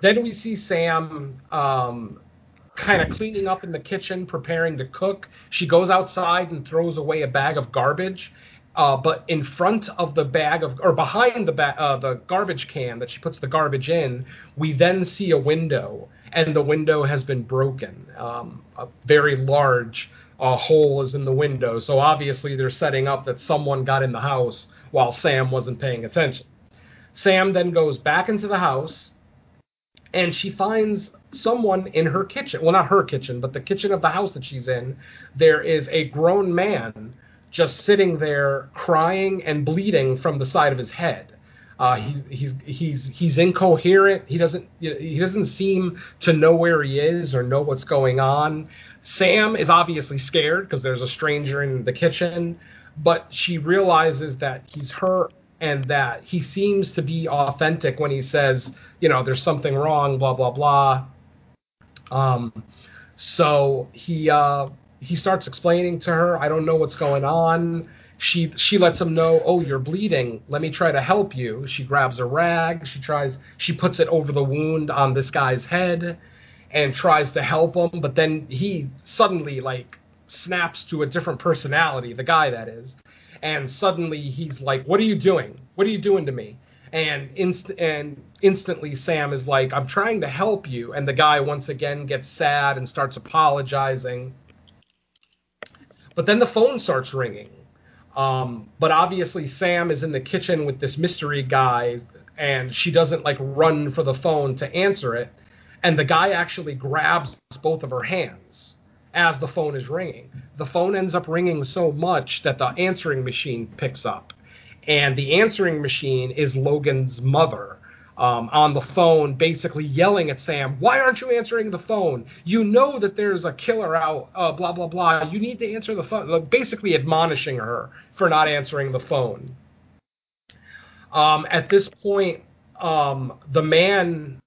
Then we see Sam um, kind of cleaning up in the kitchen, preparing to cook. She goes outside and throws away a bag of garbage. Uh, but in front of the bag of, or behind the ba- uh, the garbage can that she puts the garbage in, we then see a window, and the window has been broken. Um, a very large uh, hole is in the window, so obviously they're setting up that someone got in the house while Sam wasn't paying attention. Sam then goes back into the house and she finds someone in her kitchen. Well, not her kitchen, but the kitchen of the house that she's in. There is a grown man just sitting there crying and bleeding from the side of his head. Uh, he, he's he's he's incoherent. He doesn't he doesn't seem to know where he is or know what's going on. Sam is obviously scared because there's a stranger in the kitchen, but she realizes that he's her and that he seems to be authentic when he says, you know, there's something wrong, blah blah blah. Um, so he uh, he starts explaining to her, I don't know what's going on. She she lets him know, oh, you're bleeding. Let me try to help you. She grabs a rag. She tries. She puts it over the wound on this guy's head, and tries to help him. But then he suddenly like snaps to a different personality. The guy that is, and suddenly he's like, "What are you doing? What are you doing to me?" And inst- and instantly Sam is like, "I'm trying to help you," and the guy once again gets sad and starts apologizing. But then the phone starts ringing. Um, but obviously Sam is in the kitchen with this mystery guy, and she doesn't like run for the phone to answer it. And the guy actually grabs both of her hands as the phone is ringing. The phone ends up ringing so much that the answering machine picks up. And the answering machine is Logan's mother um, on the phone, basically yelling at Sam, Why aren't you answering the phone? You know that there's a killer out, uh, blah, blah, blah. You need to answer the phone. Like, basically admonishing her for not answering the phone. Um, at this point, um, the man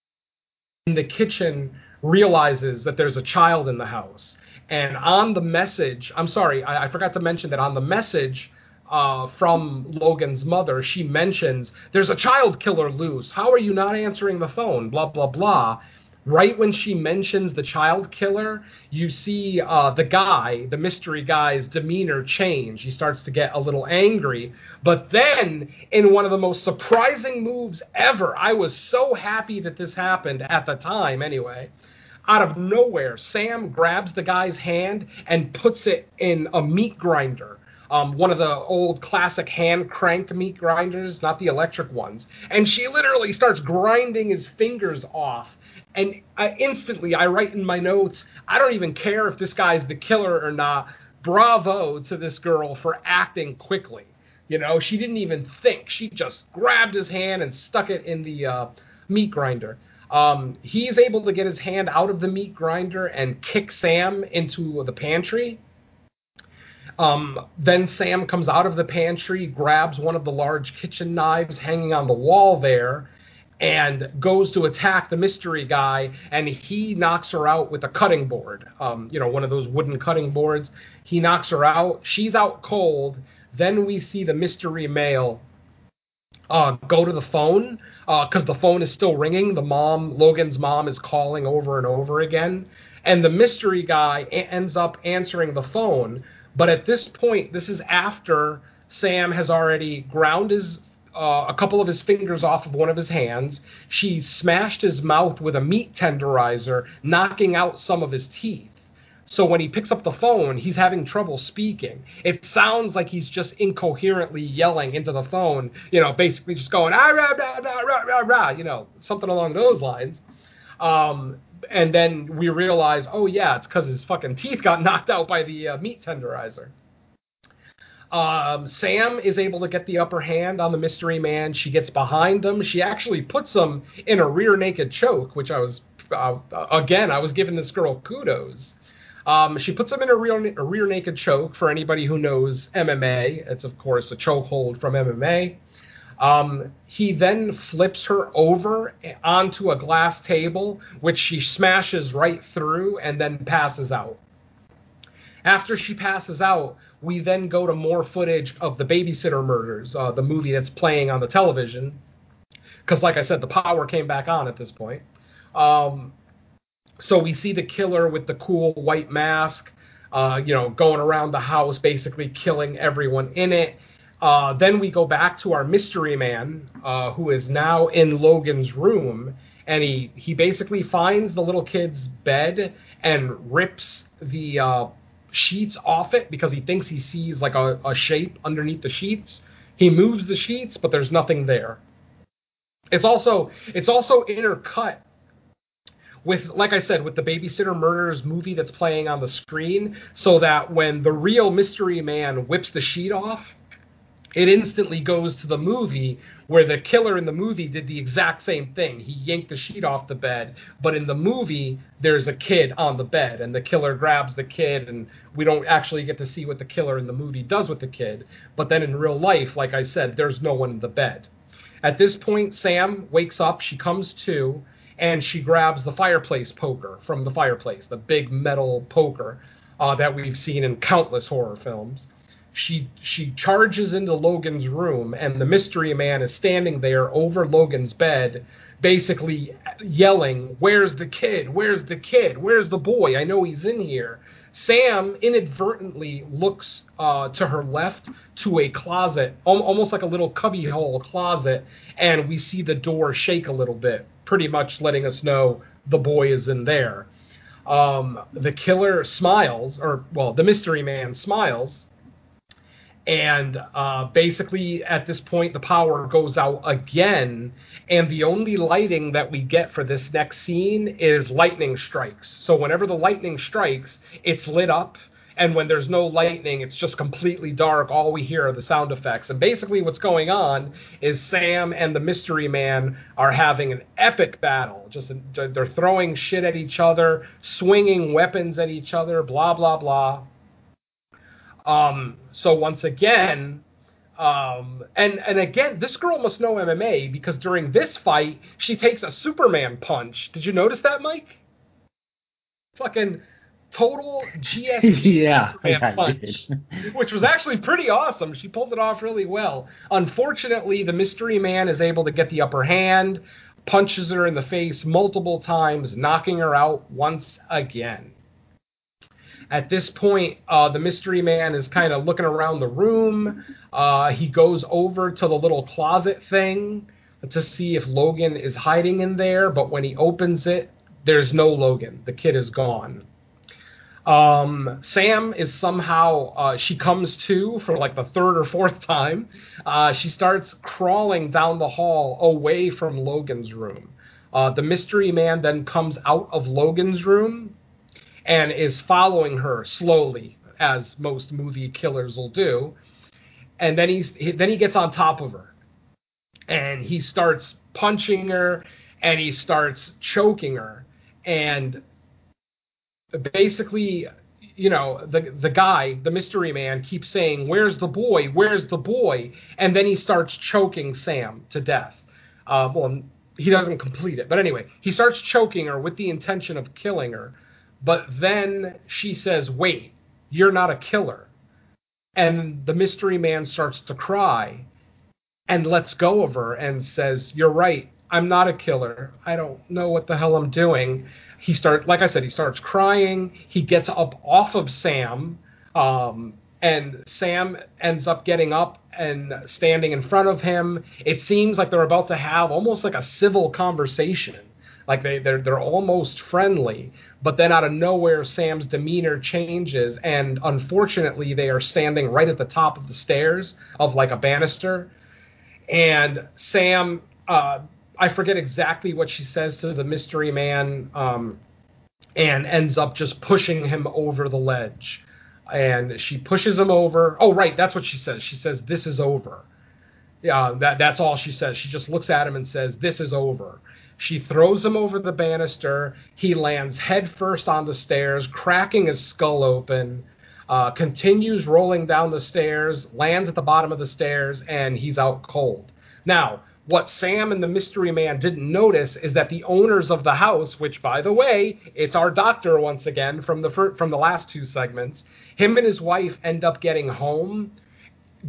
in the kitchen realizes that there's a child in the house and on the message, I'm sorry, I, I forgot to mention that on the message uh, from Logan's mother, she mentions there's a child killer loose. How are you not answering the phone? Blah blah blah. right when she mentions the child killer, you see uh, the guy, the mystery guy's demeanor change. He starts to get a little angry. But then, in one of the most surprising moves ever, I was so happy that this happened at the time anyway. Out of nowhere, Sam grabs the guy's hand and puts it in a meat grinder. Um, one of the old classic hand crank meat grinders, not the electric ones. And she literally starts grinding his fingers off and I, instantly, I write in my notes, I don't even care if this guy's the killer or not. Bravo to this girl for acting quickly. You know, she didn't even think. She just grabbed his hand and stuck it in the uh, meat grinder. Um, he's able to get his hand out of the meat grinder and kick Sam into the pantry. Um, then Sam comes out of the pantry, grabs one of the large kitchen knives hanging on the wall there, and goes to attack the mystery guy, and he knocks her out with a cutting board. Um, you know, one of those wooden cutting boards. He knocks her out. She's out cold. Then we see the mystery male uh, go to the phone because uh, the phone is still ringing. The mom, Logan's mom, is calling over and over again. And the mystery guy a- ends up answering the phone. But at this point, this is after Sam has already ground his uh, a couple of his fingers off of one of his hands. She smashed his mouth with a meat tenderizer, knocking out some of his teeth. So when he picks up the phone, he's having trouble speaking. It sounds like he's just incoherently yelling into the phone, you know, basically just going, ah, rah, rah, rah, rah, rah, rah, you know, something along those lines. Um, and then we realize, oh, yeah, it's because his fucking teeth got knocked out by the uh, meat tenderizer. Um, Sam is able to get the upper hand on the mystery man. She gets behind them. She actually puts him in a rear naked choke, which I was, uh, again, I was giving this girl kudos. Um, she puts him in a rear, a rear naked choke. For anybody who knows MMA, it's of course a chokehold from MMA. Um, he then flips her over onto a glass table, which she smashes right through and then passes out. After she passes out, we then go to more footage of the Babysitter Murders, uh, the movie that's playing on the television. Because, like I said, the power came back on at this point. Um, so we see the killer with the cool white mask, uh, you know, going around the house, basically killing everyone in it. Uh, then we go back to our mystery man, uh, who is now in Logan's room, and he he basically finds the little kid's bed and rips the uh, sheets off it because he thinks he sees like a, a shape underneath the sheets. He moves the sheets, but there's nothing there. It's also it's also intercut with like I said with the Babysitter Murders movie that's playing on the screen, so that when the real mystery man whips the sheet off, it instantly goes to the movie where the killer in the movie did the exact same thing. He yanked the sheet off the bed, but in the movie there's a kid on the bed and the killer grabs the kid and we don't actually get to see what the killer in the movie does with the kid. But then in real life, like I said, there's no one in the bed. At this point, Sam wakes up, she comes to, and she grabs the fireplace poker from the fireplace, the big metal poker uh, that we've seen in countless horror films she she charges into Logan's room and the mystery man is standing there over Logan's bed basically yelling where's the kid? Where's the kid? Where's the boy? I know he's in here. Sam inadvertently looks uh, to her left to a closet almost like a little cubbyhole closet and we see the door shake a little bit pretty much letting us know the boy is in there. Um, the killer smiles or well the mystery man smiles and uh, basically at this point the power goes out again. And the only lighting that we get for this next scene is lightning strikes. So whenever the lightning strikes it's lit up. And when there's no lightning it's just completely dark. All we hear are the sound effects. And basically what's going on is sam and the mystery man are having an epic battle. Just they're throwing shit at each other swinging weapons at each other blah blah blah um, so once again, um, and and again, this girl must know MMA because during this fight, she takes a Superman punch. Did you notice that, Mike? Fucking total GSP yeah, yeah punch, which was actually pretty awesome. She pulled it off really well. Unfortunately, the mystery man is able to get the upper hand. punches her in the face multiple times, knocking her out once again. At this point, uh, the mystery man is kind of looking around the room. Uh, he goes over to the little closet thing to see if Logan is hiding in there, but when he opens it, there's no Logan. The kid is gone. Um, Sam is somehow uh, she comes to for like the third or fourth time. Uh, she starts crawling down the hall away from Logan's room. Uh, the mystery man then comes out of Logan's room and is following her slowly, as most movie killers will do. And then he's he, then he gets on top of her, and he starts punching her, and he starts choking her, and basically you know the the guy the mystery man keeps saying where's the boy? Where's the boy? And then he starts choking sam to death. Uh, well he doesn't complete it. But anyway he starts choking her with the intention of killing her but then she says wait you're not a killer. And the mystery man starts to cry and lets go of her and says you're right i'm not a killer. I don't know what the hell i'm doing. He starts like i said he starts crying. He gets up off of sam um, and sam ends up getting up and standing in front of him. It seems like they're about to have almost like a civil conversation like they, they're they're almost friendly but then out of nowhere sam's demeanor changes and unfortunately they are standing right at the top of the stairs of like a banister and sam uh, I forget exactly what she says to the mystery man, um, and ends up just pushing him over the ledge. And she pushes him over. Oh, right, that's what she says. She says, "This is over." Yeah, that that's all she says. She just looks at him and says, "This is over." She throws him over the banister. He lands headfirst on the stairs, cracking his skull open. Uh, continues rolling down the stairs, lands at the bottom of the stairs, and he's out cold. Now, what Sam and the mystery man didn't notice is that the owners of the house, which by the way, it's our doctor once again from the fir- from the last two segments, him and his wife end up getting home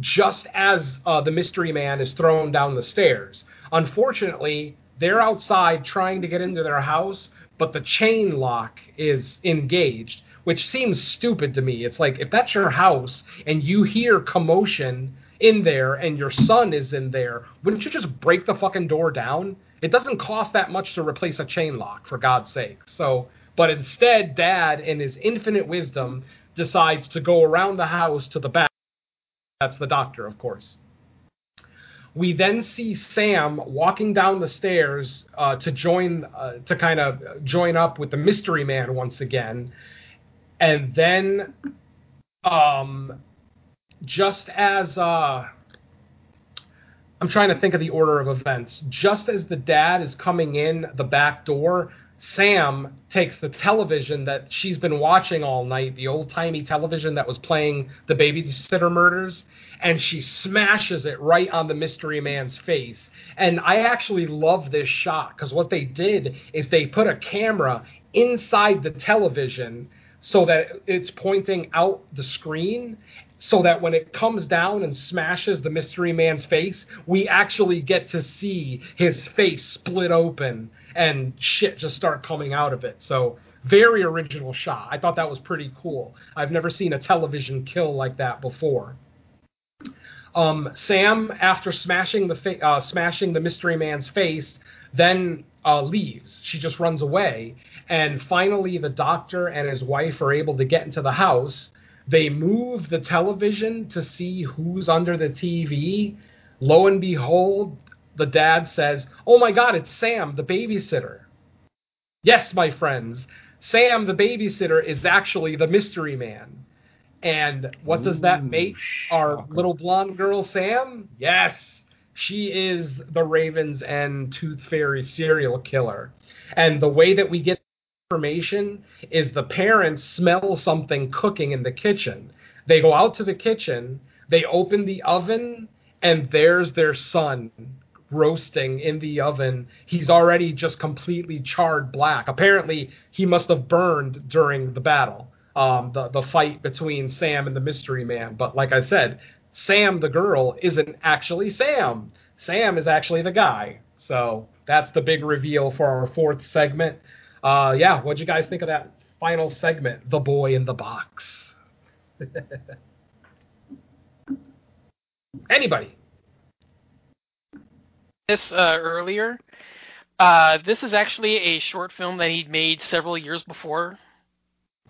just as uh, the mystery man is thrown down the stairs. Unfortunately, they're outside trying to get into their house, but the chain lock is engaged, which seems stupid to me. It's like if that's your house and you hear commotion in there and your son is in there, wouldn't you just break the fucking door down? It doesn't cost that much to replace a chain lock, for God's sake. So, but instead, Dad, in his infinite wisdom, decides to go around the house to the back. That's the doctor, of course. We then see Sam walking down the stairs uh, to join, uh, to kind of join up with the mystery man once again, and then um, just as uh, I'm trying to think of the order of events. Just as the dad is coming in the back door, Sam takes the television that she's been watching all night, the old timey television that was playing the babysitter murders, and she smashes it right on the mystery man's face. And I actually love this shot because what they did is they put a camera inside the television so that it's pointing out the screen so that when it comes down and smashes the mystery man's face, we actually get to see his face split open and shit just start coming out of it. So, very original shot. I thought that was pretty cool. I've never seen a television kill like that before. Um, Sam, after smashing the fa- uh, smashing the mystery man's face, then uh, leaves. She just runs away, and finally, the doctor and his wife are able to get into the house they move the television to see who's under the TV. Lo and behold, the dad says, Oh my God, it's Sam, the babysitter. Yes, my friends, Sam, the babysitter, is actually the mystery man. And what does that make our little blonde girl, Sam? Yes, she is the Raven's End Tooth Fairy serial killer. And the way that we get information is the parents smell something cooking in the kitchen. They go out to the kitchen, they open the oven, and there's their son roasting in the oven. He's already just completely charred black. Apparently, he must have burned during the battle, um, the the fight between Sam and the mystery man. But like I said, Sam the girl isn't actually Sam. Sam is actually the guy. So that's the big reveal for our fourth segment. Uh, yeah, what'd you guys think of that final segment, The Boy in the Box? Anybody? This uh, earlier. Uh, this is actually a short film that he'd made several years before.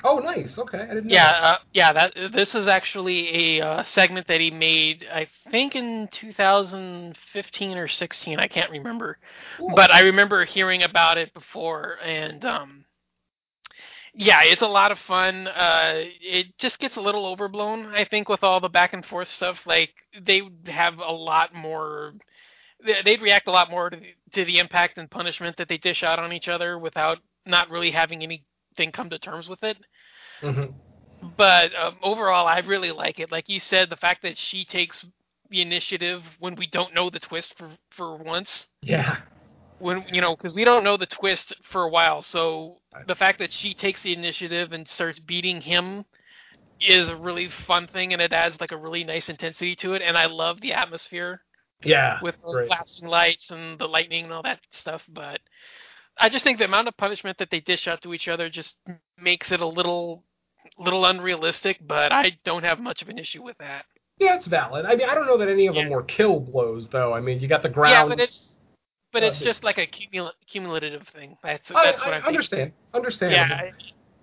Oh, nice. Okay, I didn't know. Yeah, uh, yeah. That this is actually a uh, segment that he made, I think, in 2015 or 16. I can't remember, Cool. but I remember hearing about it before, and um, yeah, it's a lot of fun. Uh, it just gets a little overblown, I think, with all the back and forth stuff. Like they have a lot more. they- They'd react a lot more to the, to the impact and punishment that they dish out on each other without not really having anything come to terms with it Mhm. but um, overall, I really like it. Like you said, the fact that she takes the initiative when we don't know the twist for for once, Yeah. when you know, because we don't know the twist for a while. So the fact that she takes the initiative and starts beating him is a really fun thing, and it adds like a really nice intensity to it. And I love the atmosphere Yeah. with the flashing lights and the lightning and all that stuff. But I just think the amount of punishment that they dish out to each other just makes it a little little unrealistic. But I don't have much of an issue with that. Yeah, it's valid. I mean, I don't know that any of them were kill blows, though. I mean, you got the ground. Yeah, but it's but Uh, it's just like a cumul- cumulative thing. That's I, that's what I I'm thinking. understand. Yeah,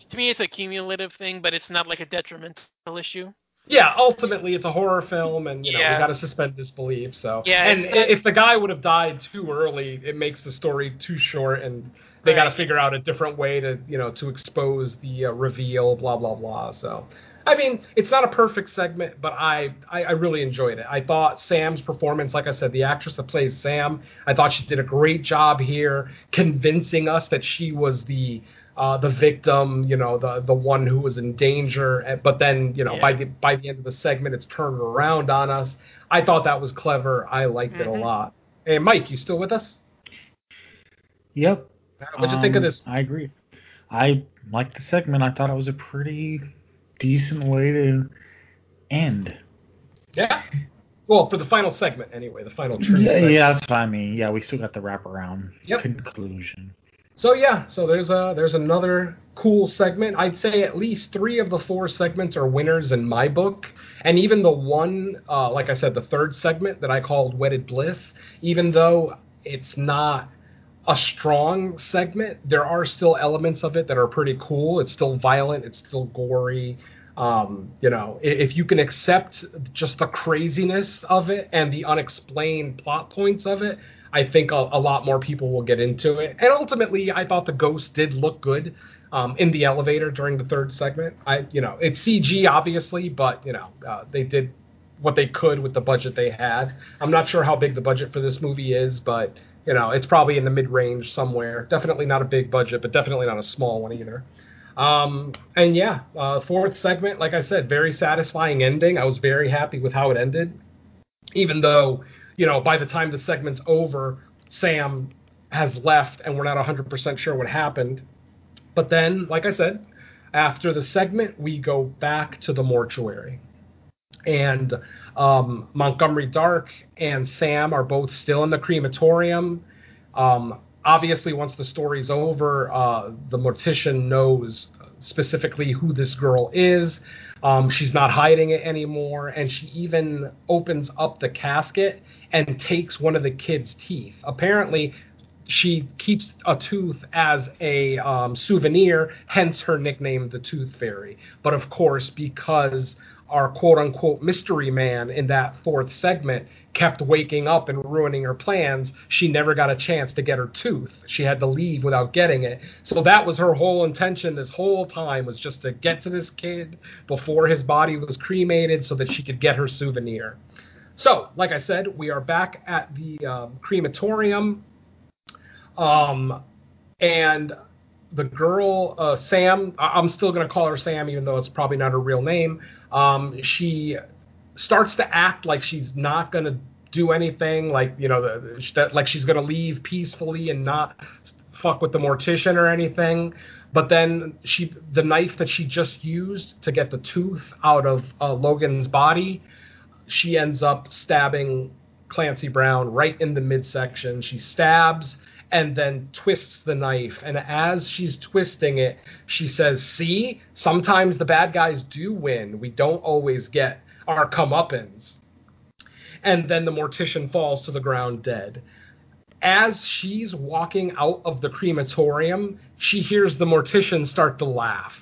to me it's a cumulative thing, but it's not like a detrimental issue. Yeah, ultimately it's a horror film, and you know Yeah. we got to suspend disbelief. So Yeah, and not- if the guy would have died too early, it makes the story too short, and they got to figure out a different way to you know to expose the uh, reveal. Blah blah blah. So. I mean, it's not a perfect segment, but I, I, I really enjoyed it. I thought Sam's performance, like I said, the actress that plays Sam, I thought she did a great job here, convincing us that she was the uh, the victim, you know, the the one who was in danger. eh, But then, you know, Yeah. by the by the end of the segment, it's turned around on us. I thought that was clever. I liked it a Mhm. lot. Hey, Mike, you still with us? Yep. What'd you think of Um, this? I agree. I liked the segment. I thought it was a pretty decent way to end. Yeah. Well, for the final segment, anyway, the final true. Yeah, segment. yeah, that's fine. I mean, yeah, we still got the wraparound Yep. conclusion. So yeah, so there's a there's another cool segment. I'd say at least three of the four segments are winners in my book, and even the one, uh, like I said, the third segment that I called "Wedded Bliss," even though it's not a strong segment, there are still elements of it that are pretty cool. It's still violent. It's still gory. Um, you know, if you can accept just the craziness of it and the unexplained plot points of it, I think a, a lot more people will get into it. And ultimately, I thought the ghost did look good um, in the elevator during the third segment. I, you know, it's CG obviously, but you know, uh, they did what they could with the budget they had. I'm not sure how big the budget for this movie is, but you know, it's probably in the mid range somewhere. Definitely not a big budget, but definitely not a small one either. Um, and yeah, uh, fourth segment, like I said, very satisfying ending. I was very happy with how it ended, even though you know by the time the segment's over, Sam has left and we're not 100% sure what happened. But then, like I said, after the segment, we go back to the mortuary. And um, Montgomery Dark and Sam are both still in the crematorium. Um, obviously, once the story's over, uh, the mortician knows specifically who this girl is. Um, she's not hiding it anymore, and she even opens up the casket and takes one of the kid's teeth. Apparently, she keeps a tooth as a um, souvenir, hence her nickname, the Tooth Fairy. But of course, because our quote unquote mystery man in that fourth segment kept waking up and ruining her plans, she never got a chance to get her tooth. She had to leave without getting it. So that was her whole intention this whole time was just to get to this kid before his body was cremated so that she could get her souvenir. So, like I said, we are back at the um, crematorium. Um, and the girl, uh, Sam, I- I'm still going to call her Sam, even though it's probably not her real name. Um, she starts to act like she's not going to do anything, like, you know, the, like she's going to leave peacefully and not fuck with the mortician or anything. But then she, the knife that she just used to get the tooth out of uh, Logan's body, she ends up stabbing Clancy Brown right in the midsection. She stabs and then twists the knife. And as she's twisting it, she says, See, sometimes the bad guys do win. We don't always get our comeuppance. And then the mortician falls to the ground dead. As she's walking out of the crematorium, she hears the mortician start to laugh.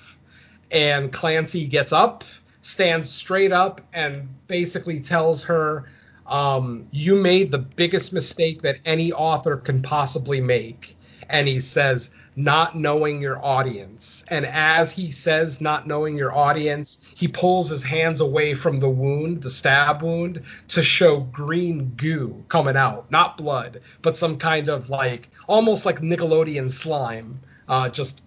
And Clancy gets up, stands straight up, and basically tells her, um, You made the biggest mistake that any author can possibly make. And he says, Not knowing your audience. And as he says, Not knowing your audience, he pulls his hands away from the wound, the stab wound, to show green goo coming out. Not blood, but some kind of like, almost like Nickelodeon slime, uh, just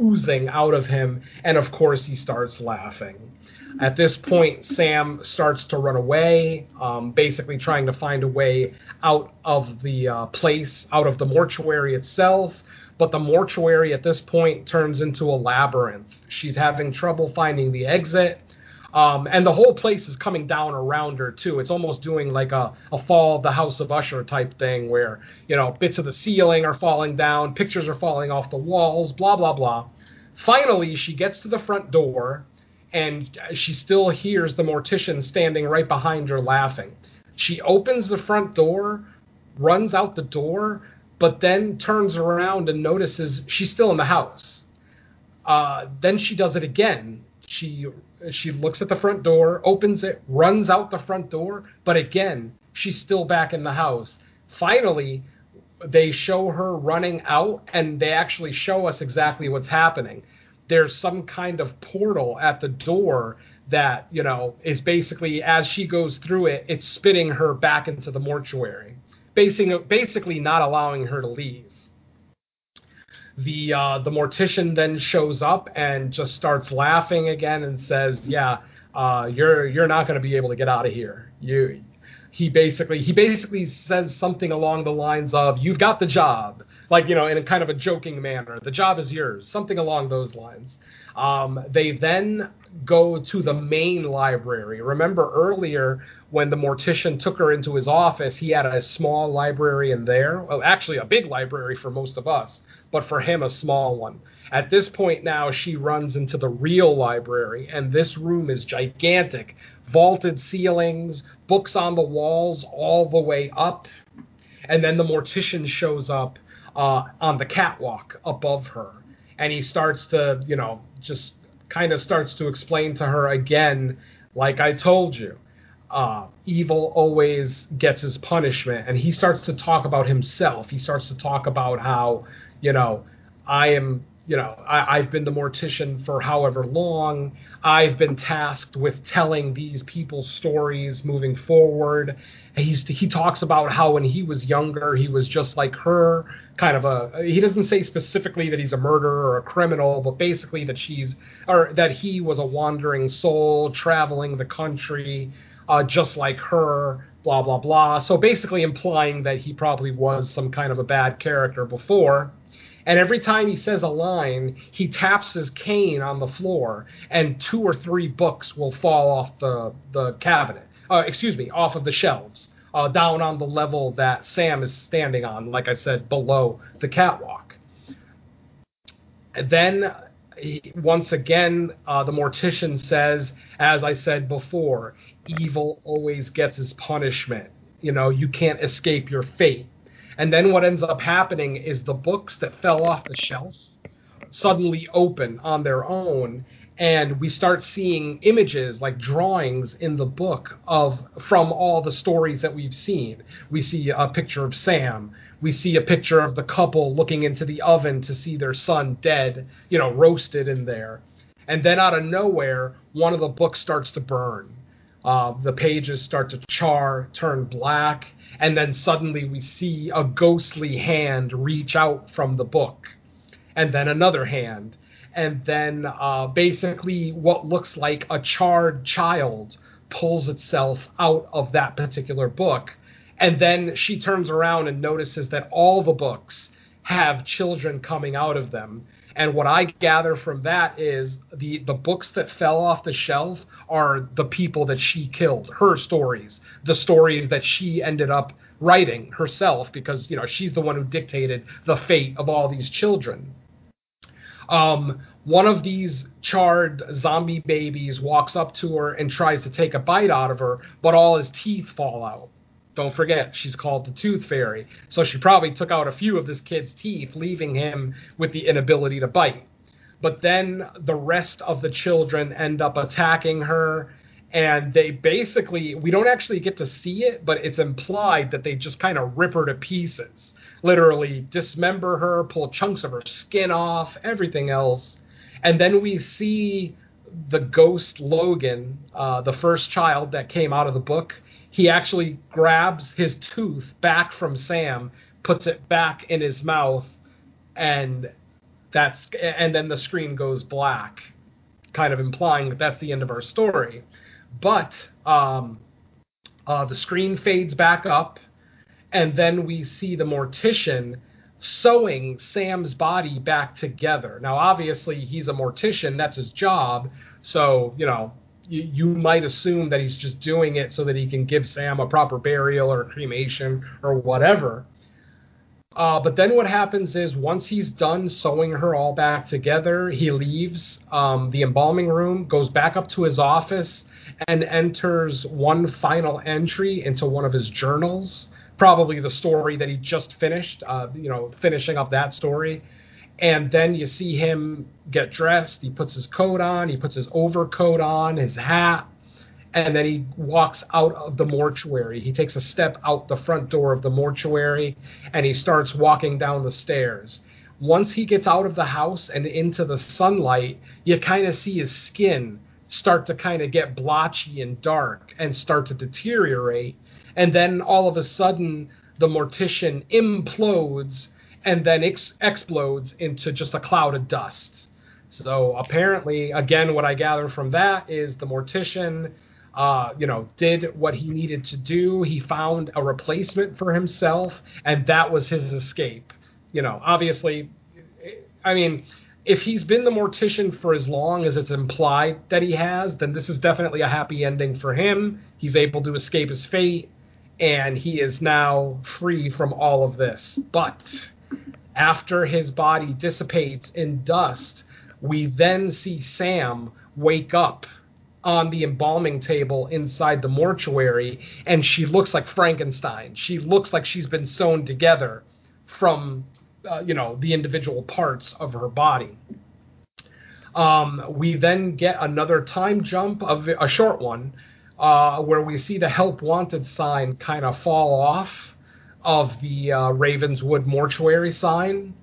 oozing out of him. And of course, he starts laughing. At this point, Sam starts to run away, um, basically trying to find a way out of the uh, place, out of the mortuary itself. But the mortuary at this point turns into a labyrinth. She's having trouble finding the exit. Um, and the whole place is coming down around her too. It's almost doing like a, a fall of the House of Usher type thing, where you know bits of the ceiling are falling down, pictures are falling off the walls, blah blah blah. Finally, she gets to the front door, and she still hears the mortician standing right behind her laughing. She opens the front door, runs out the door, but then turns around and notices she's still in the house. Uh, then she does it again. She she looks at the front door, opens it, runs out the front door, but again she's still back in the house. Finally, they show her running out, and they actually show us exactly what's happening there's some kind of portal at the door that you know is basically as she goes through it it's spitting her back into the mortuary basically basically not allowing her to leave. The uh, the mortician then shows up and just starts laughing again and says yeah uh, you're you're not going to be able to get out of here. You he basically he basically says something along the lines of you've got the job like you know in a kind of a joking manner. The job is yours. Something along those lines. Um, they then go to the main library. Remember earlier when the mortician took her into his office he had a small library in there. Well actually a big library for most of us but for him a small one. At this point now she runs into the real library and this room is gigantic. Vaulted ceilings books on the walls all the way up. And then the mortician shows up uh, on the catwalk above her, and he starts to, you know, just kind of starts to explain to her again, like I told you, uh, evil always gets his punishment, and he starts to talk about himself. He starts to talk about how, you know, I am you know, I, have been the mortician for however long. I've been tasked with telling these people's stories moving forward. He's, he talks about how when he was younger, he was just like her, kind of a. He doesn't say specifically that he's a murderer or a criminal, but basically that she's or that he was a wandering soul traveling the country, uh, just like her. Blah blah blah. So basically implying that he probably was some kind of a bad character before and every time he says a line, he taps his cane on the floor, and two or three books will fall off the, the cabinet. Uh, excuse me, off of the shelves, uh, down on the level that Sam is standing on, like I said, below the catwalk. And then, he, once again, uh, the mortician says, as I said before, evil always gets his punishment. You know, you can't escape your fate. And then what ends up happening is the books that fell off the shelf suddenly open on their own and we start seeing images like drawings in the book of from all the stories that we've seen. We see a picture of sam. We see a picture of the couple looking into the oven to see their son dead you know roasted in there. And then out of nowhere one of the books starts to burn uh, the pages start to char turn black and then suddenly we see a ghostly hand reach out from the book, and then another hand, and then uh, basically what looks like a charred child pulls itself out of that particular book, and then she turns around and notices that all the books have children coming out of them. And what I gather from that is the the books that fell off the shelf are the people that she killed, her stories, the stories that she ended up writing herself because you know she's the one who dictated the fate of all these children. Um, one of these charred zombie babies walks up to her and tries to take a bite out of her, but all his teeth fall out. Don't forget, she's called the Tooth Fairy. So she probably took out a few of this kid's teeth, leaving him with the inability to bite. But then the rest of the children end up attacking her, and they basically, we don't actually get to see it, but it's implied that they just kind of rip her to pieces. Literally dismember her, pull chunks of her skin off, everything else. And then we see the ghost Logan, uh, the first child that came out of the book he actually grabs his tooth back from Sam, puts it back in his mouth, and that's and then the screen goes black, kind of implying that that's the end of our story. But um, uh, the screen fades back up, and then we see the mortician sewing Sam's body back together. Now, obviously, he's a mortician; that's his job. So, you know, you, might assume that he's just doing it so that he can give Sam a proper burial or cremation or whatever. Uh, but then what happens is once he's done sewing her all back together, he leaves um, the embalming room, goes back up to his office, and enters one final entry into one of his journals. Probably the story that he just finished, uh, you know, finishing up that story and then you see him get dressed. He puts his coat on, he puts his overcoat on, his hat, and then he walks out of the mortuary. He takes a step out the front door of the mortuary and he starts walking down the stairs. Once he gets out of the house and into the sunlight, you kind of see his skin start to kind of get blotchy and dark and start to deteriorate. And then all of a sudden, the mortician implodes and then ex- explodes into just a cloud of dust. So apparently, again, what I gather from that is the mortician, uh, you know, did what he needed to do. He found a replacement for himself, and that was his escape. You know, obviously, I mean, if he's been the mortician for as long as it's implied that he has, then this is definitely a happy ending for him. He's able to escape his fate, and he is now free from all of this. But after his body dissipates in dust, we then see Sam wake up on the embalming table inside the mortuary, and she looks like Frankenstein. She looks like she's been sewn together from, uh, you know, the individual parts of her body. Um, we then get another time jump of a short one, uh, where we see the help wanted sign kind of fall off of the uh, Ravenswood mortuary sign.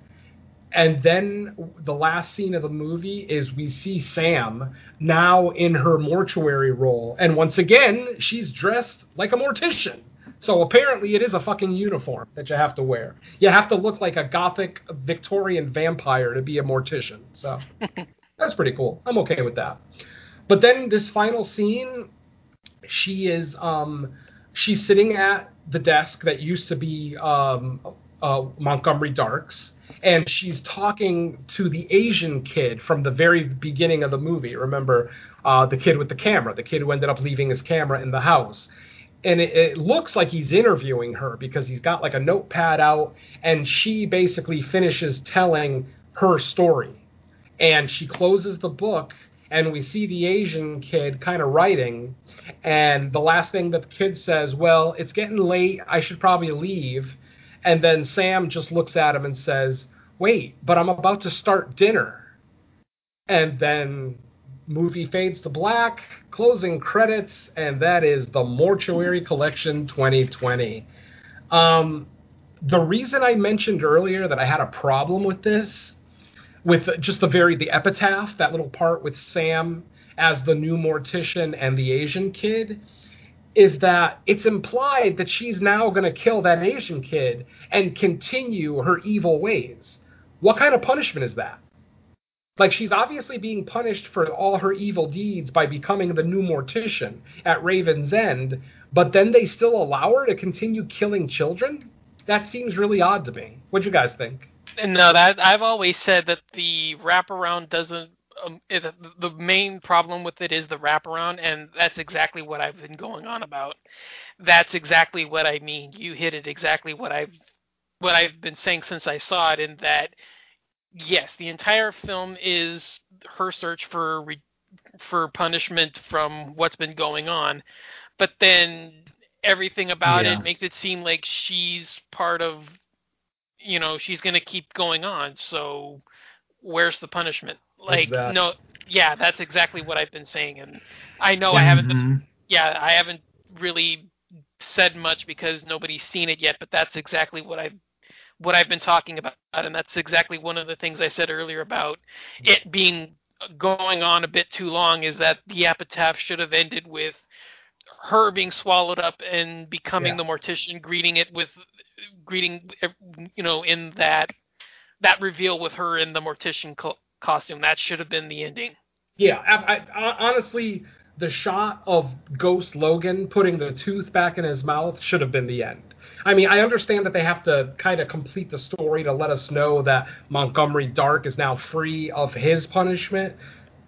And then the last scene of the movie is we see Sam now in her mortuary role. And once again, she's dressed like a mortician. So apparently it is a fucking uniform that you have to wear. You have to look like a gothic Victorian vampire to be a mortician. So that's pretty cool. I'm okay with that. But then this final scene, she is um she's sitting at the desk that used to be um, uh, Montgomery Dark's, and she's talking to the Asian kid from the very beginning of the movie. Remember uh, the kid with the camera, the kid who ended up leaving his camera in the house. And it, it, looks like he's interviewing her because he's got like a notepad out, and she basically finishes telling her story. And she closes the book, and we see the Asian kid kind of writing and the last thing that the kid says, well, it's getting late. I should probably leave. And then Sam just looks at him and says, wait, but I'm about to start dinner. And then movie fades to black, closing credits, and that is the Mortuary Collection 2020. Um, the reason I mentioned earlier that I had a problem with this, with just the very the epitaph, that little part with Sam as the new mortician and the Asian kid is that it's implied that she's now going to kill that Asian kid and continue her evil ways. What kind of punishment is that? Like, she's obviously being punished for all her evil deeds by becoming the new mortician at Raven's End, but then they still allow her to continue killing children? That seems really odd to me. What'd you guys think? No, that I've always said that the wraparound doesn't. Um, it, the main problem with it is the wraparound, and that's exactly what I've been going on about. That's exactly what I mean. You hit it exactly what I've what I've been saying since I saw it. In that, yes, the entire film is her search for re, for punishment from what's been going on, but then everything about Yeah. it makes it seem like she's part of you know she's going to keep going on so where's the punishment like Exactly. no yeah that's exactly what i've been saying and i know i haven't Mhm. yeah i haven't really said much because nobody's seen it yet but that's exactly what i've what i've been talking about and that's exactly one of the things i said earlier about it being going on a bit too long is that the epitaph should have ended with her being swallowed up and becoming Yeah. the mortician greeting it with greeting you know in that that reveal with her in the mortician co- costume that should have been the ending Yeah, I, I, honestly, the shot of Ghost Logan putting the tooth back in his mouth should have been the end. I mean, I understand that they have to kind of complete the story to let us know that Montgomery Dark is now free of his punishment,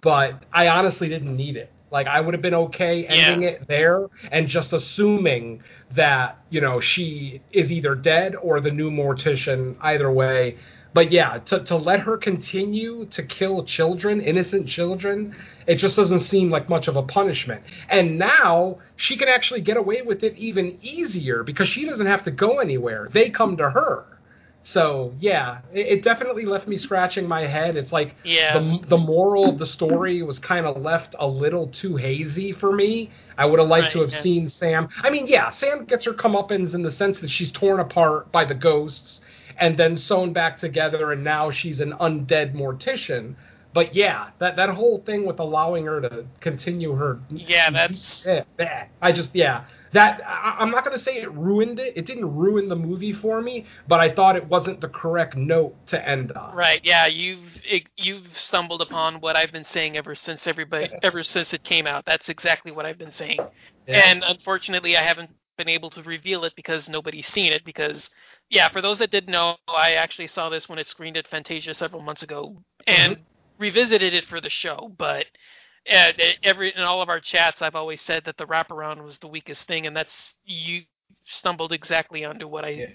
but I honestly didn't need it. Like, I would have been okay ending Yeah. it there and just assuming that, you know, she is either dead or the new mortician, either way. But yeah, to, to let her continue to kill children, innocent children, it just doesn't seem like much of a punishment. And now she can actually get away with it even easier because she doesn't have to go anywhere. They come to her. So yeah, it, it definitely left me scratching my head. It's like Yeah. the the moral of the story was kind of left a little too hazy for me. I would have liked to have yeah. seen Sam. I mean, yeah, Sam gets her comeuppance in the sense that she's torn apart by the ghosts and then sewn back together, and now she's an undead mortician. But yeah, that that whole thing with allowing her to continue her Yeah, that's- yeah. I just yeah that I, I'm not gonna say it ruined it. It didn't ruin the movie for me, but I thought it wasn't the correct note to end on. right yeah you've it, you've stumbled upon what i've been saying ever since everybody ever since it came out that's exactly what i've been saying Yeah. and unfortunately i haven't been able to reveal it because nobody's seen it because yeah for those that didn't know i actually saw this when it screened at fantasia several months ago and mm-hmm. revisited it for the show but uh, every in all of our chats i've always said that the wraparound was the weakest thing and that's you stumbled exactly onto what i Yeah.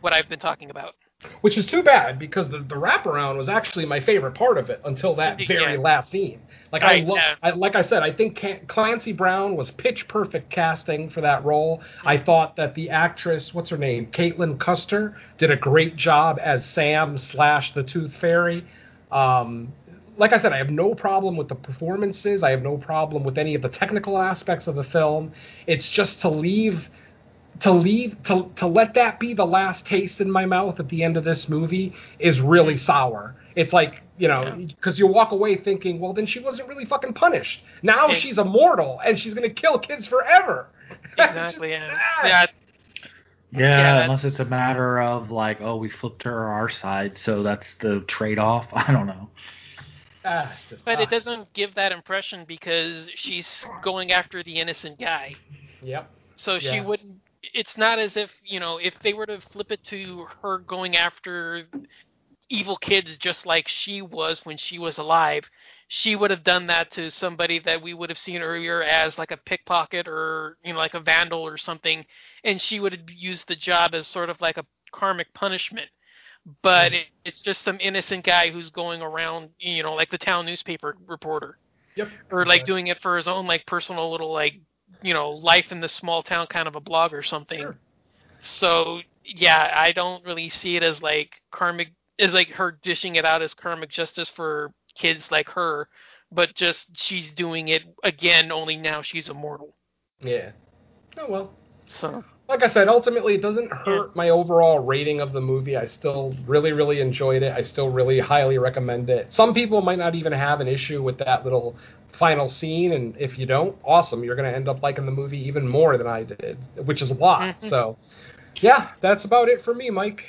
what i've been talking about which is too bad because the, the wraparound was actually my favorite part of it until that Yeah. very last scene. Like I, lo- yeah. I, like I said, I think Clancy Brown was pitch perfect casting for that role. I thought that the actress, what's her name, Caitlin Custer, did a great job as Sam slash the Tooth Fairy. Um, like I said, I have no problem with the performances. I have no problem with any of the technical aspects of the film. It's just to leave to leave to to let that be the last taste in my mouth at the end of this movie is really sour. It's like you know because you walk away thinking, well, then she wasn't really fucking punished. Now Yeah. she's immortal and she's gonna kill kids forever. Exactly just yeah yeah Yeah, Yeah, unless it's a matter of like, oh, we flipped her our side, so that's the trade-off. I don't know. Ah, just- But ah. it doesn't give that impression because she's going after the innocent guy. Yep. So she wouldn't. It's not as if you know if they were to flip it to her going after evil kids just like she was when she was alive, she would have done that to somebody that we would have seen earlier as like a pickpocket or you know like a vandal or something, and she would have used the job as sort of like a karmic punishment. But it, it's just some innocent guy who's going around, you know, like the town newspaper reporter Yep. or like doing it for his own like personal little like you know life in the small town kind of a blog or something Sure. so yeah i don't really see it as like karmic is like her dishing it out as karmic justice for kids like her but just she's doing it again only now she's immortal Yeah. Oh well. so like I said, ultimately it doesn't hurt my overall rating of the movie. I still really, really enjoyed it. I still really highly recommend it. Some people might not even have an issue with that little final scene, and if you don't, awesome. You're going to end up liking the movie even more than I did, which is a lot. Mhm. So, yeah, that's about it for me, Mike.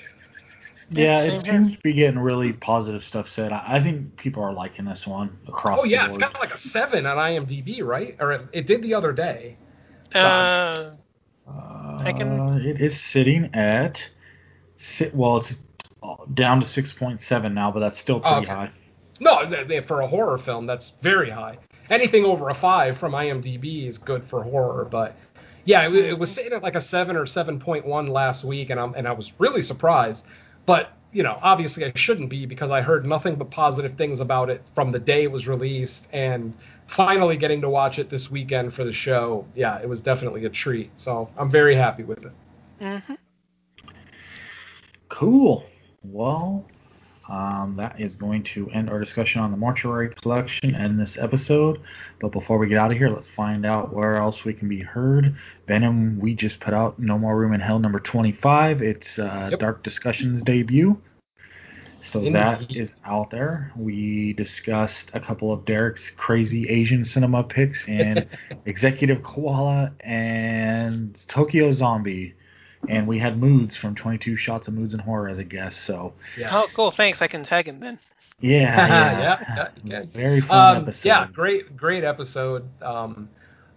Yeah, same it here. seems to be getting really positive stuff said. I, I think people are liking this one across. Oh yeah, the it's board. got like a seven on IMDb, right? Or it, it did the other day. uh Uh, I can- It is sitting at. Sit, well, it's uh, down to six point seven now, but that's still pretty Okay. high. No, for a horror film, that's very high. Anything over a five from IMDb is good for horror, but yeah, it, it was sitting at like a seven or seven point one last week, and I'm and I was really surprised. But you know, obviously I shouldn't be because I heard nothing but positive things about it from the day it was released, and finally getting to watch it this weekend for the show. Yeah, it was definitely a treat. So I'm very happy with it. hmm Cool. Well, um, that is going to end our discussion on the mortuary collection and this episode. But before we get out of here, let's find out where else we can be heard. Venom, we just put out No More Room in Hell number 25. It's uh, Yep. Dark Discussions debut. So Indeed. that is out there. We discussed a couple of Derek's crazy Asian cinema picks and Executive Koala and Tokyo Zombie. And we had Moods from 22 Shots of Moods and Horror as a guest. So, Yeah. Oh, cool. Thanks. I can tag him then. yeah. yeah, yeah. yeah. Very fun Um, episode. yeah, great, great episode. Um,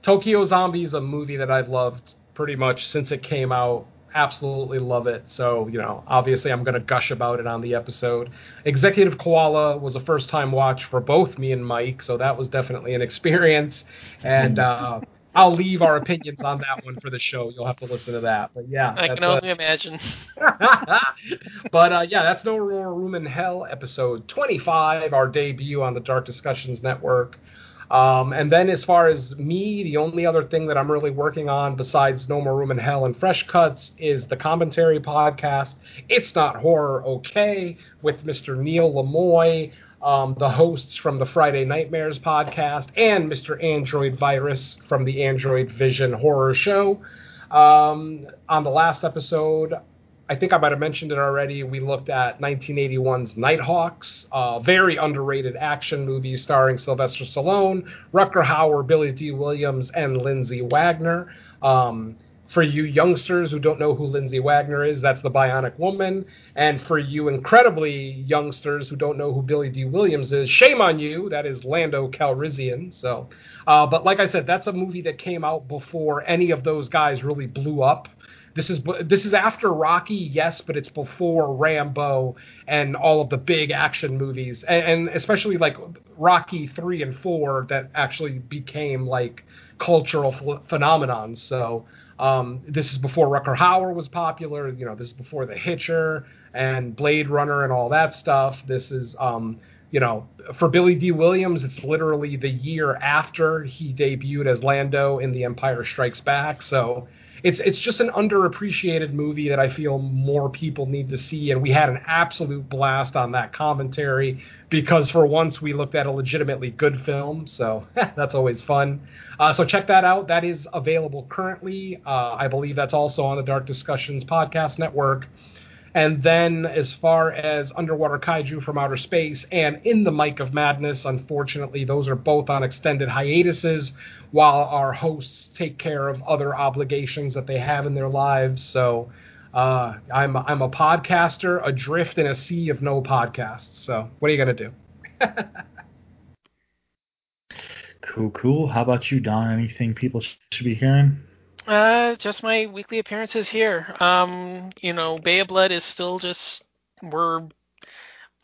Tokyo Zombie is a movie that I've loved pretty much since it came out. Absolutely love it. So, you know, obviously I'm going to gush about it on the episode. Executive Koala was a first time watch for both me and Mike, so that was definitely an experience. And uh, I'll leave our opinions on that one for the show. You'll have to listen to that. But yeah, I can a- only imagine. but uh, yeah, that's No Room in Hell, episode 25, our debut on the Dark Discussions Network. Um, and then, as far as me, the only other thing that I'm really working on besides No More Room in Hell and Fresh Cuts is the commentary podcast. It's Not Horror Okay with Mr. Neil Lamoy, um, the hosts from the Friday Nightmares podcast, and Mr. Android Virus from the Android Vision Horror Show. Um, on the last episode, I think I might have mentioned it already. We looked at 1981's Nighthawks, a very underrated action movie starring Sylvester Stallone, Rutger Hauer, Billy Dee Williams, and Lindsay Wagner. Um, for you youngsters who don't know who Lindsay Wagner is, that's the Bionic Woman. And for you incredibly youngsters who don't know who Billy Dee Williams is, shame on you. That is Lando Calrissian. So, uh, but like I said, that's a movie that came out before any of those guys really blew up. This is this is after Rocky, yes, but it's before Rambo and all of the big action movies, and, and especially like Rocky three and four that actually became like cultural ph- phenomenons. So um, this is before Rutger Hauer was popular. You know, this is before The Hitcher and Blade Runner and all that stuff. This is um, you know, for Billy Dee Williams, it's literally the year after he debuted as Lando in The Empire Strikes Back. So it's it's just an underappreciated movie that I feel more people need to see. And we had an absolute blast on that commentary because for once we looked at a legitimately good film. So that's always fun. Uh, so check that out. That is available currently. Uh, I believe that's also on the Dark Discussions podcast network. And then, as far as Underwater Kaiju from Outer Space and In the Mic of Madness, unfortunately, those are both on extended hiatuses while our hosts take care of other obligations that they have in their lives. So, uh, I'm, I'm a podcaster adrift in a sea of no podcasts. So, what are you going to do? Cool, cool. How about you, Don? Anything people should be hearing? Uh, just my weekly appearances here. Um, you know, Bay of Blood is still just we're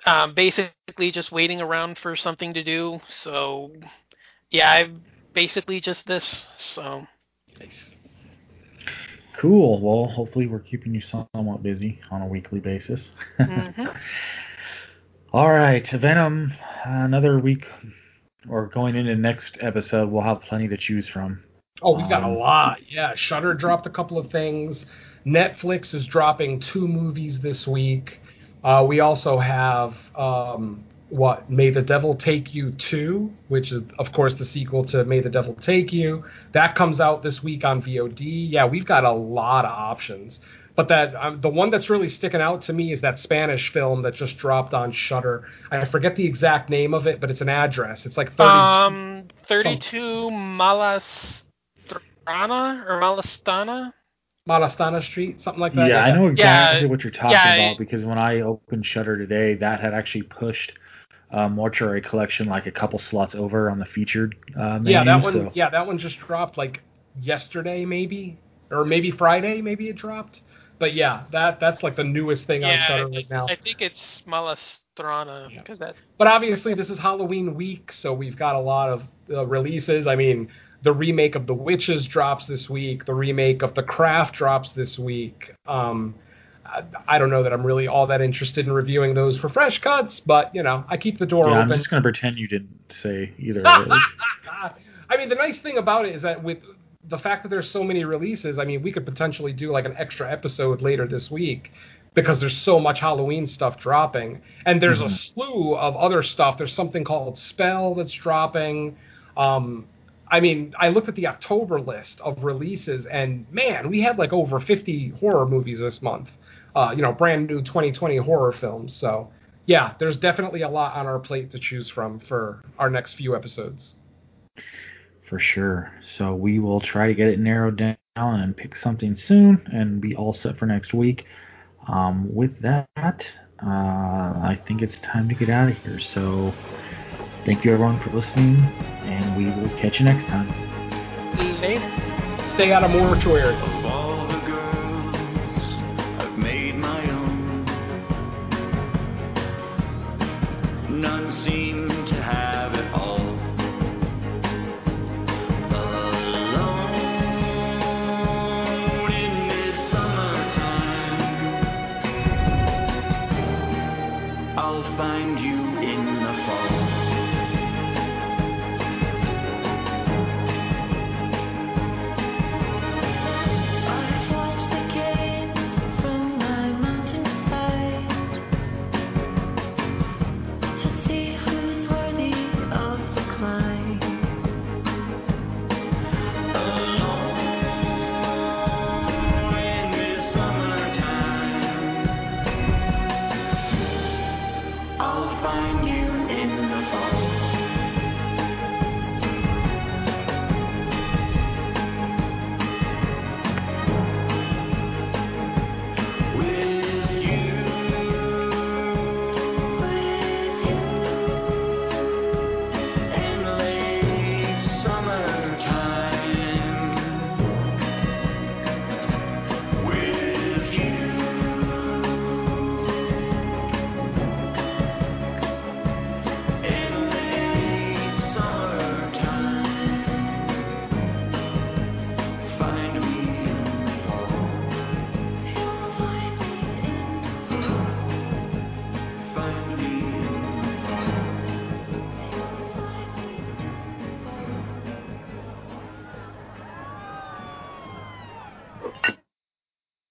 um, basically just waiting around for something to do. So, yeah, I basically just this. So, Nice. Cool. Well, hopefully we're keeping you somewhat busy on a weekly basis. mhm. All right, Venom. Another week, or going into next episode, we'll have plenty to choose from. Oh, we've got a Um, lot. Yeah, Shudder dropped a couple of things. Netflix is dropping two movies this week. Uh, we also have um, what May the Devil Take You 2, which is of course the sequel to May the Devil Take You. That comes out this week on VOD. Yeah, we've got a lot of options. But that um, the one that's really sticking out to me is that Spanish film that just dropped on Shudder. I forget the exact name of it, but it's an address. It's like 30 um, thirty-two Malastrana or Malastana. Malastana Street, something like that. yeah, I know exactly Yeah, what you're talking yeah, about because when I opened Shudder today, that had actually pushed uh, Mortuary Collection like a couple slots over on the featured uh, menu. yeah, that one. so- Yeah, that one just dropped like yesterday, maybe, or maybe Friday. Maybe it dropped. but yeah, that that's like the newest thing on Shudder right now. I think it's Malastrana Yeah. because that But obviously, this is Halloween week, so we've got a lot of uh, releases. I mean, the remake of The Witches drops this week. The remake of The Craft drops this week. Um, I, I don't know that I'm really all that interested in reviewing those for fresh cuts, but you know, I keep the door open. I'm just gonna pretend you didn't say either. of. I mean, the nice thing about it is that with the fact that there's so many releases, I mean, we could potentially do like an extra episode later this week because there's so much Halloween stuff dropping, and there's a slew of other stuff. There's something called Spell that's dropping. Um, I mean, I looked at the October list of releases, and man, we had like over 50 horror movies this month. Uh, you know, brand new 2020 horror films. So, yeah, there's definitely a lot on our plate to choose from for our next few episodes. for sure. So we will try to get it narrowed down and pick something soon and be all set for next week. Um, with that, uh, I think it's time to get out of here. So thank you everyone for listening, and we will catch you next time. later. Stay out of mortuaries. Oh,